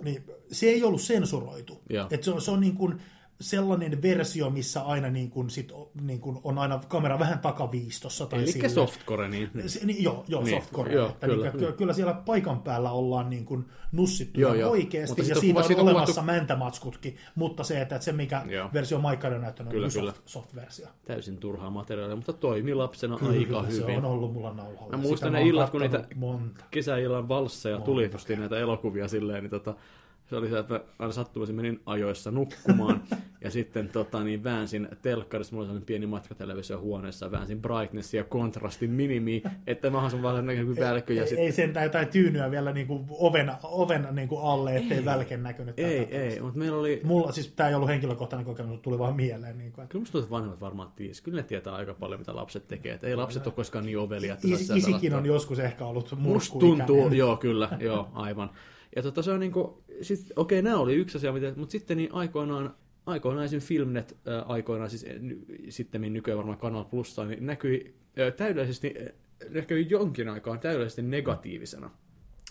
niin se ei ollut sensuroitu. Et se on, se on niin kuin sellainen versio, missä aina niin kuin sit, niin kuin on aina kamera vähän takaviistossa. Tai Eli softcore, niin. Se, niin, joo, joo Niin, softcore. joo, että kyllä, kyllä, niin. kyllä siellä paikan päällä ollaan niin kuin nussittu Joo, joo, oikeasti, Mutta ja siitä on siitä on olemassa kuvattu- mäntämatskutkin, mutta se, että se mikä Joo. versio Maikkari on näyttänyt, Kyllä, on kyllä. soft, soft-versio. Täysin turhaa materiaalia, mutta toimi lapsena aika Kyllä, se hyvin. on ollut mulla nauhalla. Mä muistan ne illat, kun niitä- Monta. kesäillan valsseja Monta tuli näitä elokuvia silleen, niin tota, se oli se, että mä aina sattumoisin menin ajoissa nukkumaan ja sitten tota, niin väänsin telkkarissa, mulla oli sellainen pieni matkatelevisio huoneessa, väänsin brightnessia ja kontrastin minimiin, että mahdollisimman vähän näkyy välkky ja Ei, sitten... ei sentään jotain tyynyä vielä niinku oven, oven niinku alle, ettei Ei. välken näkynyt. Ei, ei, mutta meillä oli... Mulla, siis tämä ei ollut henkilökohtainen kokemus, tuli vaan mieleen. Niin kuin, että Kyllä musta tuntuu, että vanhemmat varmaan ties. Kyllä ne tietää aika paljon, mitä lapset tekee. Et ei lapset ole koskaan niin ovelia, että Is, isikin on joskus ehkä ollut Musta murskuikäinen. tuntuu, joo kyllä, joo aivan. Ja tota, se on niinku, sit, okei, nämä oli yksi asia, mitä, mutta sitten niin aikoinaan, aikoinaan esim. Filmnet, aikoinaan siis sitten nykyään varmaan Kanal Plussa, niin näkyi täydellisesti näkyi jonkin aikaa täydellisesti negatiivisena.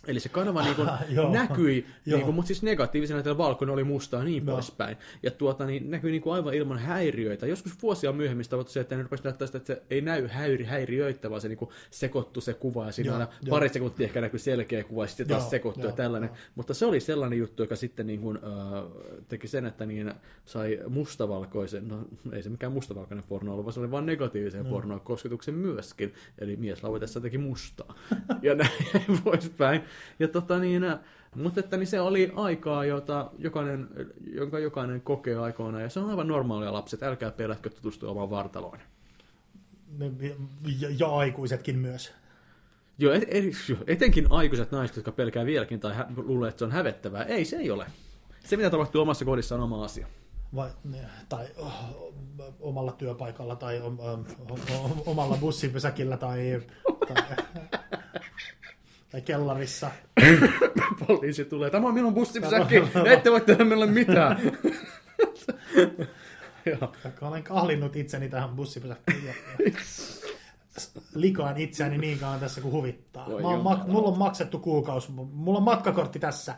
Eli se kanava niin kuin Joo. näkyi, Joo. niin kuin, mutta siis negatiivisena, että valkoinen oli mustaa niin Joo. poispäin. Ja tuota, niin näkyi niin kuin aivan ilman häiriöitä. Joskus vuosia myöhemmin sitä se, että ne rupesi näyttää sitä, että se ei näy häiri, häiriöitä, vaan se niin kuin sekoittu se kuva ja siinä Joo, aina joo. pari sekuntia ehkä näkyy selkeä kuva ja sitten taas Joo, sekoittuu ja tällainen. joo. Mutta se oli sellainen juttu, joka sitten niin kuin, äh, teki sen, että niin sai mustavalkoisen, no ei se mikään mustavalkoinen porno ollut, vaan se oli vain negatiivisen no. pornoa kosketuksen myöskin. Eli mies lauetessa teki mustaa. ja näin poispäin. Ja tota niin, äh, mutta että niin se oli aikaa, jota jokainen, jonka jokainen kokee aikoinaan, ja se on aivan normaalia lapset, älkää pelätkö tutustua omaan vartaloon. Ja, ja aikuisetkin myös. Joo, et, et, etenkin aikuiset naiset, jotka pelkää vieläkin tai hä- luulee, että se on hävettävää. Ei, se ei ole. Se, mitä tapahtuu omassa kodissa, on oma asia. Vai, tai oh, omalla työpaikalla tai om, om, om, omalla bussipysäkillä tai, tai, tai kellarissa. Poliisi tulee, tämä on minun bussipysäkki, ette voi tehdä minulle mitään. Joo. Olen kahlinnut itseni tähän bussipysäkkiin. Likaan itseäni niin kauan tässä kuin huvittaa. Voi Mä oon, mak- mulla on maksettu kuukausi. Mulla on matkakortti tässä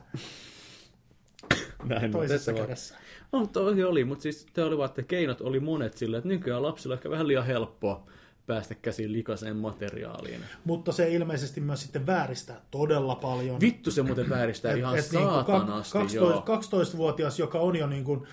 Näin, toisessa kädessä. No, toi oli, mutta siis te olivat, että keinot oli monet sillä, että nykyään lapsilla on ehkä vähän liian helppoa päästä käsiin likaiseen materiaaliin. Mutta se ilmeisesti myös sitten vääristää todella paljon. Vittu se muuten vääristää Et- ihan et saatanasti, 12, joo. 12-vuotias, joka on jo niin kuin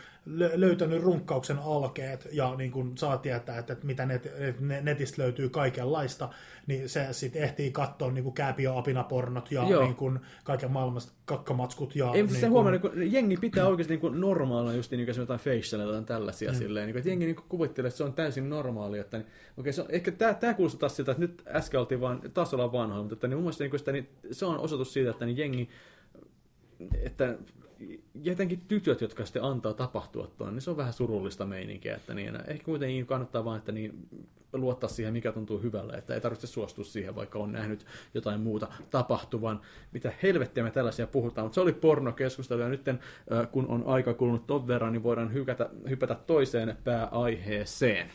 löytänyt runkkauksen alkeet ja niin kuin saa tietää, että, mitä net, et netistä löytyy kaikenlaista, niin se sitten ehtii katsoa niin kuin kääpiöapinapornot ja Joo. niin kuin kaiken maailmasta kakkamatskut. Ja Ei, niin se kuin, huomaa, niin jengi pitää oikeasti niin normaalina just niin kuin jotain facialia tai tällaisia mm. silleen, niin kuin, että jengi niin kuvittelee, että se on täysin normaali, että niin, okei, se on, ehkä tämä, tämä kuulostaa taas siltä, että nyt äsken oltiin vaan, taas ollaan vanhoja, mutta että, niin mun mielestä niin kuin sitä, niin, se on osoitus siitä, että niin jengi, että jotenkin tytöt, jotka sitten antaa tapahtua tuon, niin se on vähän surullista meininkiä, että niin, ehkä kuitenkin kannattaa vaan, että niin, luottaa siihen, mikä tuntuu hyvälle, että ei tarvitse suostua siihen, vaikka on nähnyt jotain muuta tapahtuvan. Mitä helvettiä me tällaisia puhutaan, mutta se oli pornokeskustelu, ja nyt kun on aika kulunut ton verran, niin voidaan hykätä, hypätä toiseen pääaiheeseen.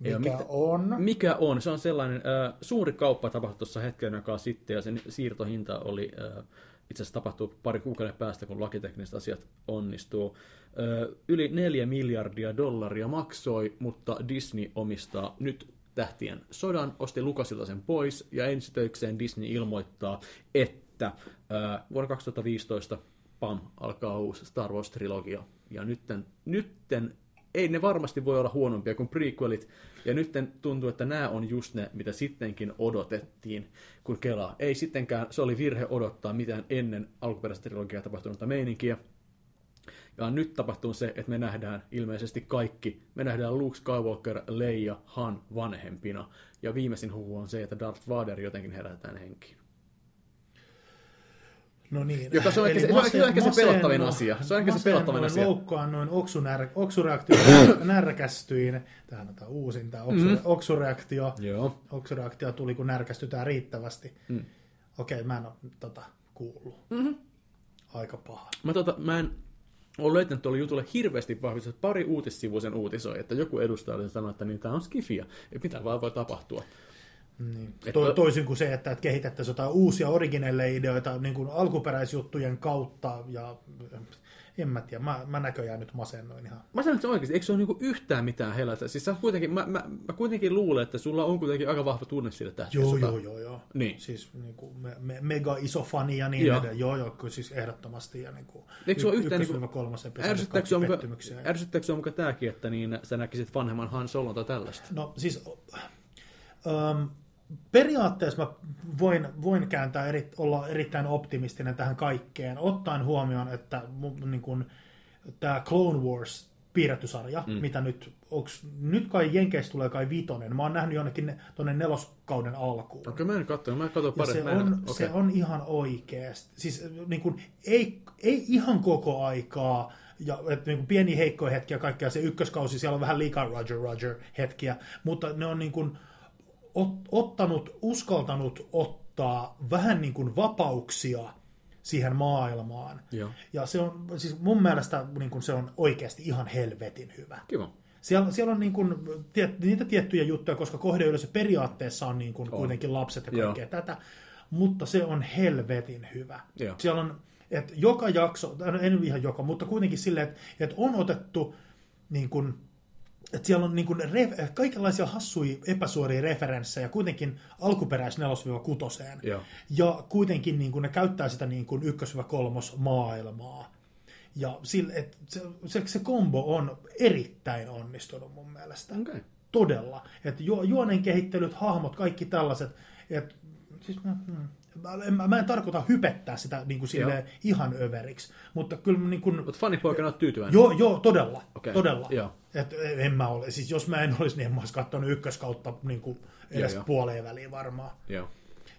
Mikä mitään- on. mikä on? Se on sellainen äh, suuri kauppa tapahtui tuossa hetken aikaa sitten ja sen siirtohinta oli äh, itse asiassa tapahtuu pari kuukauden päästä, kun lakitekniset asiat onnistuu. Äh, yli neljä miljardia dollaria maksoi, mutta Disney omistaa nyt tähtien sodan, osti Lukasilta sen pois ja ensitöikseen Disney ilmoittaa, että äh, vuonna 2015 pam, alkaa uusi Star Wars-trilogia. Ja nytten, nytten ei ne varmasti voi olla huonompia kuin prequelit, ja nyt tuntuu, että nämä on just ne, mitä sittenkin odotettiin, kun kelaa. Ei sittenkään, se oli virhe odottaa mitään ennen alkuperäistä trilogiaa tapahtunutta meininkiä. Ja nyt tapahtuu se, että me nähdään ilmeisesti kaikki. Me nähdään Luke Skywalker, Leia, Han vanhempina. Ja viimeisin huhu on se, että Darth Vader jotenkin herätetään henkiin. No niin. Joka se on ehkä se- se on ehkä se masen- pelottavin masennu- asia. Se on ehkä se pelottavin asia. Loukkaannuin, oksunär, oksureaktio, närkästyin. Tähän on tämä uusin, tämä oksu, mm. oksureaktio. Joo. Oksureaktio tuli, kun närkästytään riittävästi. Mm. Okei, mä en ole tota, kuullut. Mhm. Aika paha. Mä, tota, mä en ole löytänyt tuolle jutulle hirveästi vahvistus. Pari uutissivuisen uutisoi, että joku edustaja oli sanonut, että niin, tämä on skifiä. Että mitä vaan voi tapahtua. Niin. Et- To, toisin kuin se, että, että kehitettäisiin jotain uusia originelle-ideoita niin kuin alkuperäisjuttujen kautta. Ja en mä tiedä, mä, mä näköjään nyt masennoin ihan. Mä sanon, että se oikeasti, eikö se ole niinku yhtään mitään helätä? Siis sä kuitenkin, mä, mä, mä, kuitenkin luulen, että sulla on kuitenkin aika vahva tunne siitä tähtiä. Joo, joo, joo, joo. Niin. Siis niin kuin, me, me, mega iso fani ja niin Joo. edelleen. Joo, joo, kyllä siis ehdottomasti. Ja niin kuin, Eikö sua yhtään ykkös- niinku- kolmas episodi, Ärsyttääkö kaikki muka, pettymyksiä. ärsyttääkö sua muka tääkin, että niin sä näkisit vanhemman Han Solon tai tällaista? No siis ähm, periaatteessa mä voin, voin kääntää eri, olla erittäin optimistinen tähän kaikkeen, ottaen huomioon, että niin kun, tämä Clone Wars piirrettysarja, mm. mitä nyt, onks, nyt kai Jenkeistä tulee kai vitonen, mä oon nähnyt jonnekin ne, tonne neloskauden alkuun. Okei, mä en katso, mä katson Ja pari. se en- on, okei. se on ihan oikeasti. Siis niin kuin, ei, ei ihan koko aikaa, ja että niin kuin pieniä heikkoja hetkiä kaikkea, se ykköskausi, siellä on vähän liikaa Roger Roger hetkiä, mutta ne on niin kuin, ot, ottanut, uskaltanut ottaa vähän niin kuin vapauksia siihen maailmaan. Joo. Ja se on, siis mun mielestä niin kuin se on oikeasti ihan helvetin hyvä. Kiva. Siellä, siellä on niin kuin, tiet, niitä tiettyjä juttuja, koska kohdeyleisö periaatteessa on niin kuin On. kuitenkin lapset ja Joo. kaikkea tätä, mutta se on helvetin hyvä. Joo. Siellä on, että joka jakso, en ihan joka, mutta kuitenkin silleen, että, että on otettu niin kuin, että siellä on niin kuin re, kaikenlaisia hassuja epäsuoria referenssejä kuitenkin alkuperäis 4-6. Joo. Ja kuitenkin niin kuin ne käyttää sitä niin kuin 1-3 maailmaa. Ja sille, et se, se, se kombo on erittäin onnistunut mun mielestä. Okei. Todella. Että ju, juonen kehittelyt, hahmot, kaikki tällaiset. Et, siis mä, hmm, mä, en, mä en tarkoita hypettää sitä niin kuin silleen ihan överiksi, mutta kyllä niin kuin, Mutta fanipoikana oot tyytyväinen. Joo, joo, todella. Okei, Todella. joo. Et en mä ole, siis jos mä en olisi, niin en mä olisi katsonut ykköskautta niin kuin edes Joo, joo. puoleen väliin varmaan. Joo.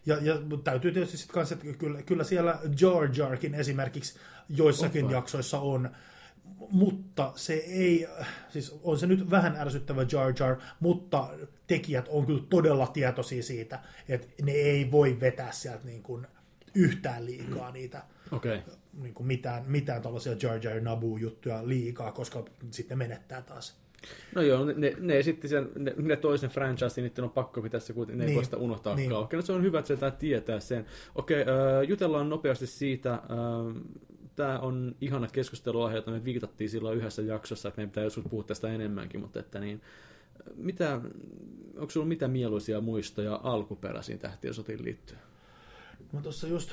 Ja, ja täytyy tietysti sitten kanssa, että kyllä, kyllä siellä Jar Jarkin esimerkiksi joissakin vai? jaksoissa on, mutta se ei, siis on se nyt vähän ärsyttävä Jar Jar, mutta tekijät on kyllä todella tietoisia siitä, että ne ei voi vetää sieltä niin kuin yhtään liikaa niitä. Okay. niin kuin mitään, mitään tällaisia Jar Jar Nabu juttuja liikaa, koska sitten ne menettää taas. No joo, ne, ne esitti sen, ne, ne toisen franchise, niin niiden on pakko pitää se kuitenkin, ne ei Niin. voi sitä unohtaa Niin. Okei, no se on hyvä, että sieltä tietää sen. Okei, äh, jutellaan nopeasti siitä. Äh, Tämä on ihana keskusteluaihe, jota me viitattiin silloin yhdessä jaksossa, että meidän pitää joskus puhua tästä enemmänkin, mutta että niin, mitä, onko sulla mitä mieluisia muistoja alkuperäisiin tähtien sotiin liittyen? Mä tuossa just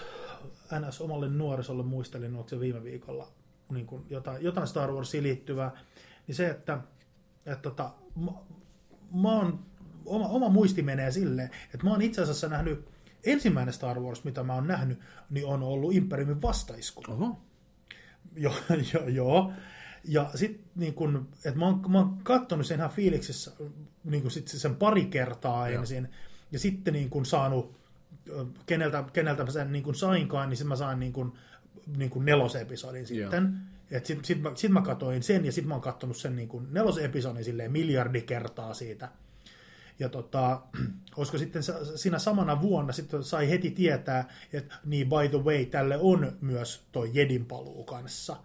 NS omalle nuorisolle muistelin, onko se viime viikolla niin kuin jotain, jotain Star Warsiin liittyvää, niin se, että, että tota, mä, mä oon, oma, oma muisti menee silleen, että mä oon itse asiassa nähnyt, ensimmäinen Star Wars, mitä mä oon nähnyt, niin on ollut Imperiumin vastaisku. Oho. Joo, joo, joo. Ja sitten niin kun, että mä oon, mä oon kattonut sen ihan fiiliksissä niin kun sit sen pari kertaa Joo. ensin, ja sitten niin kun saanut, keneltä, keneltä mä sen niin kun sainkaan, niin sitten mä sain niin kun, niin kun nelosepisodin sitten. Sitten sit mä, sit mä katoin sen, ja sitten mä oon kattonut sen niin kun nelosepisodin silleen miljardi kertaa siitä. Ja tota, koska sitten siinä samana vuonna sitten sai heti tietää, että niin by the way, tälle on myös toi Jedin paluu kanssa.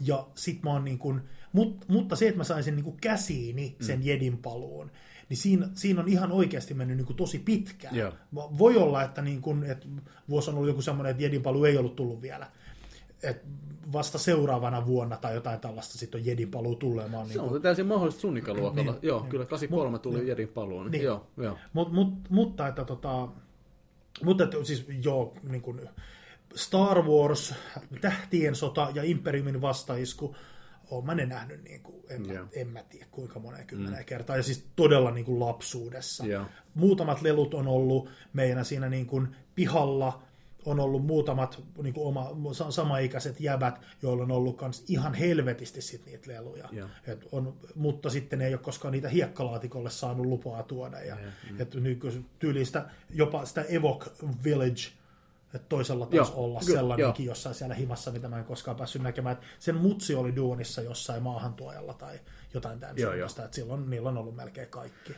Ja sit mä oon niin kuin, mut, mutta se, että mä sain sen niin käsiini, sen mm. Jedin paluun, niin siinä, siinä on ihan oikeasti mennyt niin kuin tosi pitkään. Joo. Voi olla, että, niin kuin, että vuosi on ollut joku semmoinen, että Jedin paluu ei ollut tullut vielä. Et vasta seuraavana vuonna tai jotain tällaista sitten on Jedin paluu tulemaan. Se Niin kuin, on täysin mahdollista sun ikäluokalla. Niin, Niin, joo, niin. kyllä 83 tuli Jedin paluun. Niin. Niin. Joo, joo. Mut, mut, mutta että tota, mutta että siis joo, niin kuin Star Wars, Tähtien sota ja Imperiumin vastaisku, oon mä ne nähnyt, niin kuin, en, mä, Joo. en mä tiedä kuinka moneen kymmeneen mm. kertaa, ja siis todella niin kuin lapsuudessa. Joo. Muutamat lelut on ollut meidän siinä niin kuin pihalla, on ollut muutamat niin kuin oma, sa- samaikäiset jäbät, joilla on ollut kans ihan helvetisti sit niitä leluja. Joo. Et on, mutta sitten ei ole koskaan niitä hiekkalaatikolle saanut lupaa tuoda. Ja, mm. et nyky, tyylistä, jopa sitä Evoc Village, että toisella taisi Joo, olla sellainenkin jossain siellä himassa, mitä mä en koskaan päässyt näkemään. Et sen mutsi oli duunissa jossain maahantuojalla tai jotain tämän suuntaista, että silloin niillä on ollut melkein kaikki.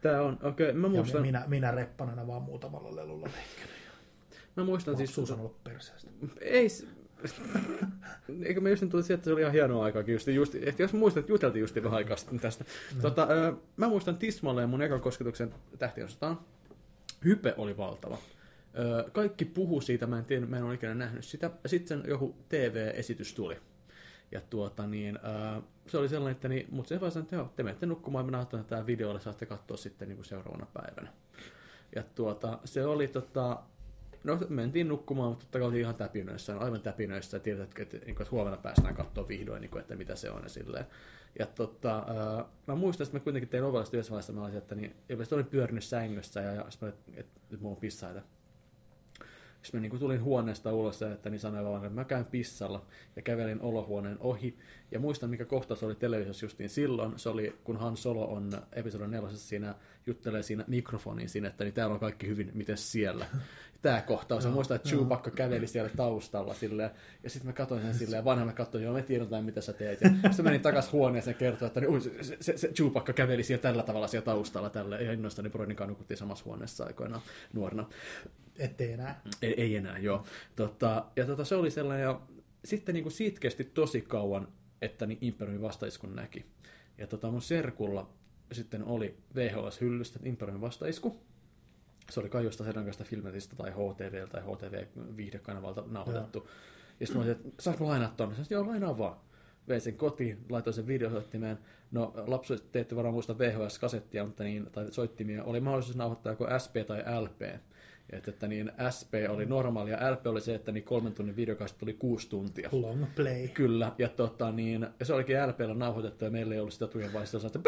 Tää on, okei, okay, mä Ja muistan, minä, minä reppanana vaan muutamalla lelulla leikkinyt. Mä muistan Siis siis, Susan ollut perseestä. ei, eikö me just tuli sieltä, että se oli ihan hienoa aikaa just, just että jos muistat, että juteltiin just vähän aikaa sitten tästä. No. Tota, mä muistan tismalleen mun ekan kosketuksen tähtiosataan. Hype oli valtava. Kaikki puhu siitä, mä en tiedä, mä en ole ikinä nähnyt sitä. Sitten joku TV-esitys tuli. Ja tuota niin, se oli sellainen, että niin, mutta se vaan sanoi, että joo, te menette nukkumaan, mä näytän tämä videolle, saatte katsoa sitten niin kuin seuraavana päivänä. Ja tuota, se oli tota, no mentiin nukkumaan, mutta totta kai oltiin ihan täpinöissä, aivan täpinöissä, ja tiedät, että, että, että, että huomenna päästään katsoa vihdoin, niin kuin, että mitä se on ja silleen. Ja tota, ää, mä muistan, että mä kuitenkin tein ovellista yhdessä vaiheessa, mä että niin, ilmeisesti olin pyörinyt sängyssä, ja, ja sitten että, että, että mulla on pissaita. Sitten mä niin tulin huoneesta ulos että niin sanoin vaan, että mä käyn pissalla ja kävelin olohuoneen ohi. Ja muistan, mikä kohtaus oli televisiossa justiin silloin. Se oli, kun Han Solo on episodin nelosessa siinä, juttelee siinä mikrofoniin siinä, että niin täällä on kaikki hyvin, miten siellä. Tämä kohtaus. Ja muistan, että Chewbacca käveli siellä taustalla silleen. Ja sitten mä katsoin sen silleen, vanha mä katsoin, joo, me tiedetään, mitä sä teet. Ja sitten menin takas huoneeseen ja kertoin, että ui, se, se, se, se Chewbacca käveli siellä tällä tavalla siellä taustalla. Tälle. Ja innoissani Broidin kanssa nukuttiin samassa huoneessa aikoinaan nuorena. Ettei enää. Ei, ei enää, joo. Tota, ja tota, se oli sellainen, ja sitten niin kuin siitä kesti tosi kauan, että niin Imperiumin vastaiskun näki. Ja tota, mun serkulla sitten oli VHS-hyllystä Imperiumin vastaisku. Se oli kai jostain Sedankasta Filmetistä tai HTV tai HTV-viihdekanavalta nauhoitettu. Joo. Ja sitten mä olisin, että saanko lainaa tuonne? Sanoin, joo, lainaa vaan. Vein sen kotiin, laitoin sen videosoittimeen. No, lapset te ette varmaan muista VHS-kasettia, mutta niin, tai soittimia. Oli mahdollisuus nauhoittaa joko SP tai LP. Että, että niin SP oli normaali ja LP oli se, että niin kolmen tunnin videokastit tuli kuusi tuntia. Long play. Kyllä, ja, tota, niin, ja se olikin LPllä nauhoitettu ja meillä ei ollut sitä tujen vaiheessa, että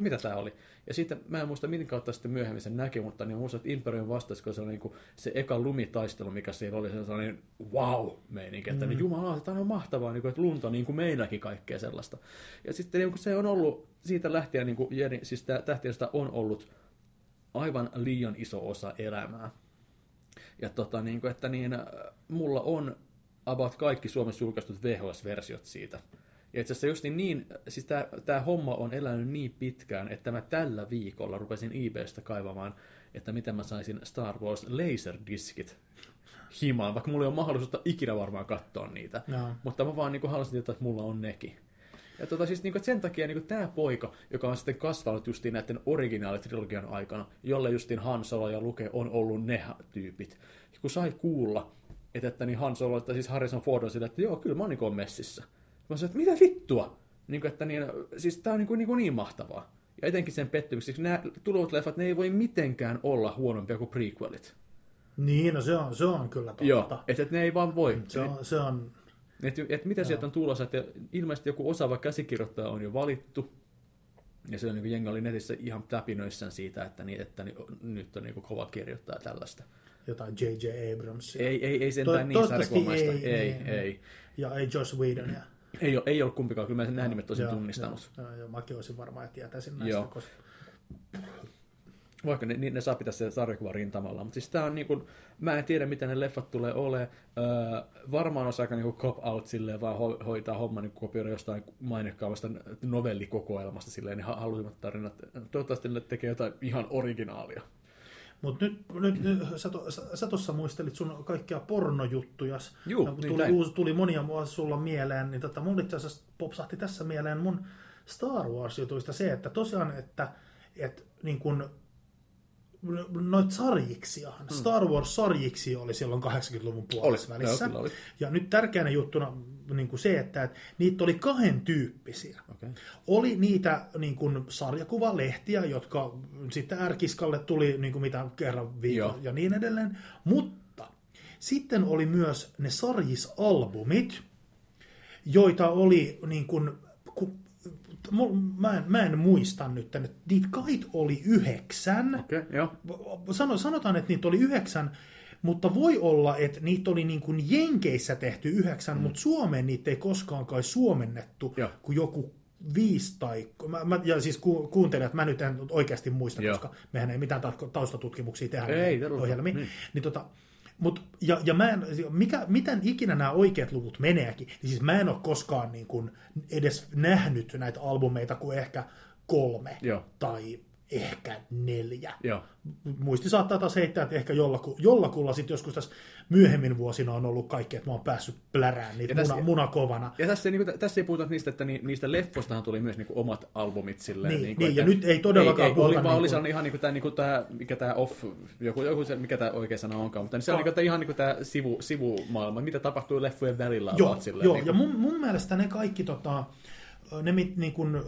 mitä tämä oli. Ja sitten mä en muista miten kautta sitten myöhemmin sen näki, mutta niin muistan, että Imperium vastasi, kun se oli niin kuin se eka lumitaistelu, mikä siellä oli, se sellainen wow-meininki, että mm. niin jumala, tämä on mahtavaa, niin kuin, että lunta niin kuin meilläkin kaikkea sellaista. Ja sitten niin kuin se on ollut siitä lähtien, niin kuin, siis tähtiöstä on ollut aivan liian iso osa elämää. Ja tota, niin kuin, että niin, äh, mulla on about kaikki Suomessa julkaistut VHS-versiot siitä. Ja itse asiassa just niin, niin siis tämä homma on elänyt niin pitkään, että mä tällä viikolla rupesin eBaystä kaivamaan, että miten mä saisin Star Wars Laserdiscit himaan, vaikka mulla ei ole mahdollisuutta ikinä varmaan katsoa niitä. No. Mutta mä vaan niin halusin tietää, että mulla on nekin. Ja tota, siis niin kuin, sen takia niin tämä poika, joka on sitten kasvanut justiin näiden originaalitrilogian aikana, jolle justiin Han Solo ja Luke on ollut ne tyypit, kun sai kuulla, että, että niin Han Solo, että siis Harrison Ford on sillä, että joo, kyllä mä oon niin messissä. Mä sanoin, että mitä vittua? Niin kuin, että niin, siis tää on niin, kuin, niin, kuin niin mahtavaa. Ja etenkin sen pettymykseksi, nämä tulevat leffat, ne ei voi mitenkään olla huonompia kuin prequelit. Niin, no se on, se on kyllä totta. Joo, että et ne ei vaan voi. Se on, se on et, et mitä sieltä on tulossa, että ilmeisesti joku osaava käsikirjoittaja on jo valittu, ja se on niin jengi oli netissä ihan täpinöissään siitä, että, niin, että niin, nyt on niin kova kirjoittaa tällaista. Jotain J.J. Abrams. Ei, ei, ei sentään to, niin sarjakuvaista. Ei, ei, ei, ei. Ja ei Josh Whedon. Ja... Ei, ole, ei ollut kumpikaan, kyllä mä nämä nimet olisin joo, tunnistanut. Joo, joo, mäkin olisin varmaan, että tietäisin näistä. Joo. Koska vaikka ne, niin ne saa pitää se sarjakuvan rintamalla. Mutta siis tää on niinku, mä en tiedä mitä ne leffat tulee ole. Öö, varmaan on aika niinku cop out silleen, vaan ho, hoitaa homma niin kopioida jostain mainekkaavasta novellikokoelmasta silleen, niin halusimmat tarinat. Toivottavasti ne tekee jotain ihan originaalia. Mutta nyt, nyt, nyt sä, to, sä tuossa muistelit sun kaikkia pornojuttuja. Juu, no, tuli, niin uusi, tuli monia mua sulla mieleen, niin tota, mun itse asiassa popsahti tässä mieleen mun Star Wars-jutuista se, että tosiaan, että, että niin kun noita sarjiksiahan. Hmm. Star Wars-sarjiksi oli silloin 80-luvun puolessa välissä. Joo, oli. Ja nyt tärkeänä juttuna niin kuin se, että, että niitä oli kahden tyyppisiä. Okay. Oli niitä niin kuin, sarjakuvalehtiä, jotka sitten ärkiskalle tuli niin kuin mitä kerran viikon ja niin edelleen. Mutta sitten oli myös ne sarjisalbumit, joita oli niin kuin, mä en, mä en muista nyt, että niitä kait oli yhdeksän. Okay, joo. Sano, sanotaan, että niitä oli yhdeksän, mutta voi olla, että niitä oli niin kuin Jenkeissä tehty yhdeksän, mm. mutta Suomeen niitä ei koskaan kai suomennettu, joo. kun joku viisi tai... Mä, mä, ja siis ku, että mä nyt en oikeasti muista, joo. koska mehän ei mitään taustatutkimuksia tehdä ei, ohjelmiin. Niin. niin tota, Mut, ja, ja mä en, mikä, miten ikinä nämä oikeat luvut meneekin, niin siis mä en ole koskaan niin kuin edes nähnyt näitä albumeita kuin ehkä kolme Joo. tai ehkä neljä. Joo. Muisti saattaa taas heittää, että ehkä jollaku, jollakulla sitten joskus tässä myöhemmin vuosina on ollut kaikki, että mä oon päässyt plärään niitä tässä, muna, munakovana. Ja tässä, niin kuin, tässä ei puhuta niistä, että ni, niistä leffoistahan tuli myös niin kuin, omat albumit silleen. Niin, niin, kuin, niin että, ja nyt ei todellakaan ei, ei, puhuta. Oli, vaan niin kuin... oli ihan niin kuin tämä, niin kuin tämä, mikä tämä off, joku, joku se, mikä tämä oikea sana onkaan, mutta niin se on niin kuin, ihan niin kuin tämä sivu, sivumaailma, mitä tapahtuu leffojen välillä. Joo, silleen, joo niin kuin... ja mun, mun mielestä ne kaikki tota, ne, niin kuin,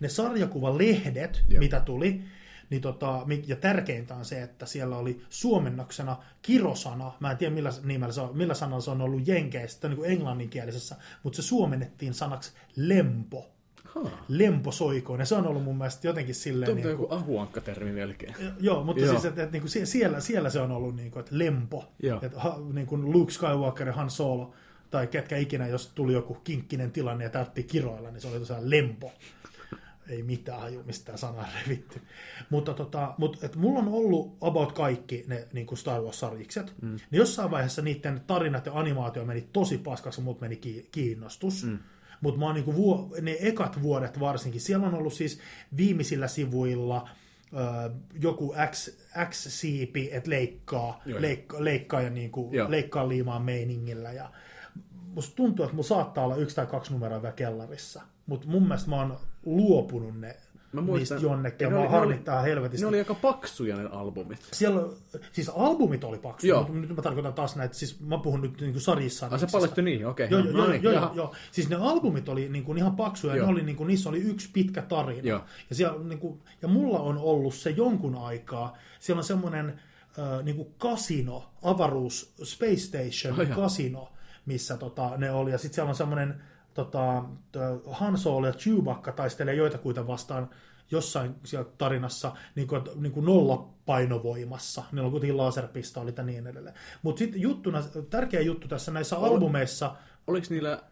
ne sarjakuvalehdet, Joo. mitä tuli, niin tota, ja tärkeintä on se, että siellä oli suomennoksena kirosana, mä en tiedä millä, nimellä se on, millä sanalla se on ollut jenkeistä, niin kuin englanninkielisessä, mutta se suomennettiin sanaksi lempo. Huh. Lemposoikoinen. Se on ollut mun mielestä jotenkin silleen... Tuntuu niin joku ahuankka-termi melkein. Joo, mutta joo. siis, että, että, että, siellä, siellä se on ollut niin kuin, että lempo. Että, niin kuin Luke Skywalker ja Han Solo, tai ketkä ikinä, jos tuli joku kinkkinen tilanne ja tarvittiin kiroilla, niin se oli tosiaan lempo ei mitään haju mistään sanaa revitty. Mutta tota, mut, et mulla on ollut about kaikki ne niin kuin Star Wars-sarjikset. Mm. Niin jossain vaiheessa niiden tarinat ja animaatio meni tosi paskaksi, mutta meni kiinnostus. Mm. Mutta mä oon niin vuo, ne ekat vuodet varsinkin, siellä on ollut siis viimeisillä sivuilla ö, joku X, X-siipi, että leikkaa, leikkaa, leikkaa ja niin kuin, leikkaa liimaa meiningillä. Ja musta tuntuu, että mulla saattaa olla yksi tai kaksi numeroa vielä kellarissa mutta mun mielestä mä oon luopunut ne Mä muistan, niistä jonnekin, ja ne mä oli- ne harmittaa helvetisti. Ne oli aika paksuja ne albumit. Siellä, siis albumit oli paksu, Joo. mutta nyt mä tarkoitan taas näitä, siis mä puhun nyt niin sarjissa. Ah, se paljastui niin, okei. Joo, no, joo, no niin, joo, joo. Siis ne albumit oli niin kuin ihan paksuja, ja Joo. ne oli, niin kuin, niissä oli yksi pitkä tarina. Joo. Ja, siellä, niin kuin, ja mulla on ollut se jonkun aikaa, siellä on semmoinen äh, niin kuin kasino, avaruus, Space Station jaa. kasino, missä tota, ne oli, ja sitten siellä on semmoinen tota, Han Solo ja Chewbacca taistelee joitakuita vastaan jossain siellä tarinassa niin kuin, niin kuin nollapainovoimassa. Niillä on kuitenkin laserpistoolit ja niin edelleen. Mutta sitten juttuna, tärkeä juttu tässä näissä albumeissa, Oliko niillä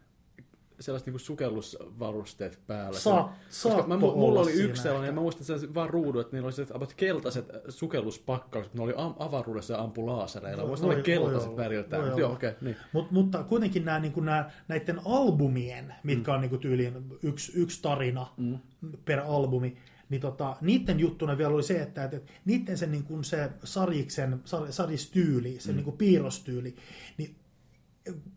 sellaiset niinku sukellusvarusteet päällä? Saa- Koska mä, mulla olla oli yksi sellainen, ja ehkä. mä muistan sen vaan ruudun, että niillä oli sellaiset about keltaiset sukelluspakkaukset, ne oli am- avaruudessa ja ampu laasereilla. Voi- Muista ne oli voi keltaiset olla, väriltään. mutta Joo, olla. okei, niin. Mut, mutta kuitenkin nämä, niin nämä, näiden albumien, mitkä on niin kuin tyyliin yksi, yksi tarina mm. per albumi, niin tota, niiden juttuna vielä oli se, että, että niiden se, niin kuin se sarjiksen, sar, sarjistyyli, se mm. niin kuin piirrostyyli, niin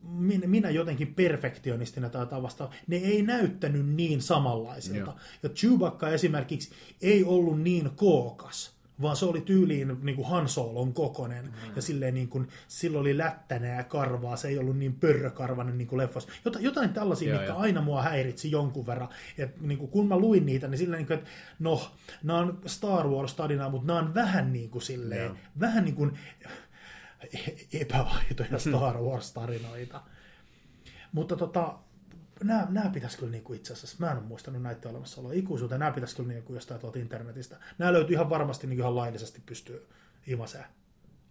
minä, minä jotenkin perfektionistina tai jotain vastaan, ne ei näyttänyt niin samanlaisilta. Joo. Ja Chewbacca esimerkiksi ei ollut niin kookas, vaan se oli tyyliin niin kuin Han Solon kokonen. Mm. Ja silleen niin kuin, sillä oli lättänä ja karvaa, se ei ollut niin pörrökarvanen niin kuin leffassa. Jot, jotain tällaisia, Joo, mitkä joo. aina mua häiritsi jonkun verran. Et, niin kuin, kun mä luin niitä, niin silleen, niin kuin, että no, nämä on Star Wars-tarinaa, mutta nämä on vähän niin kuin silleen, Joo. vähän niin kuin epäaitoja Star Wars-tarinoita. Mutta tota, nämä, nämä pitäisi kyllä niinku itse asiassa, mä en ole muistanut näitä olemassaoloa ikuisuuteen, nämä pitäisi kyllä niinku jostain tuolta internetistä. Nämä löytyy ihan varmasti niinku ihan laillisesti pystyy imaseen.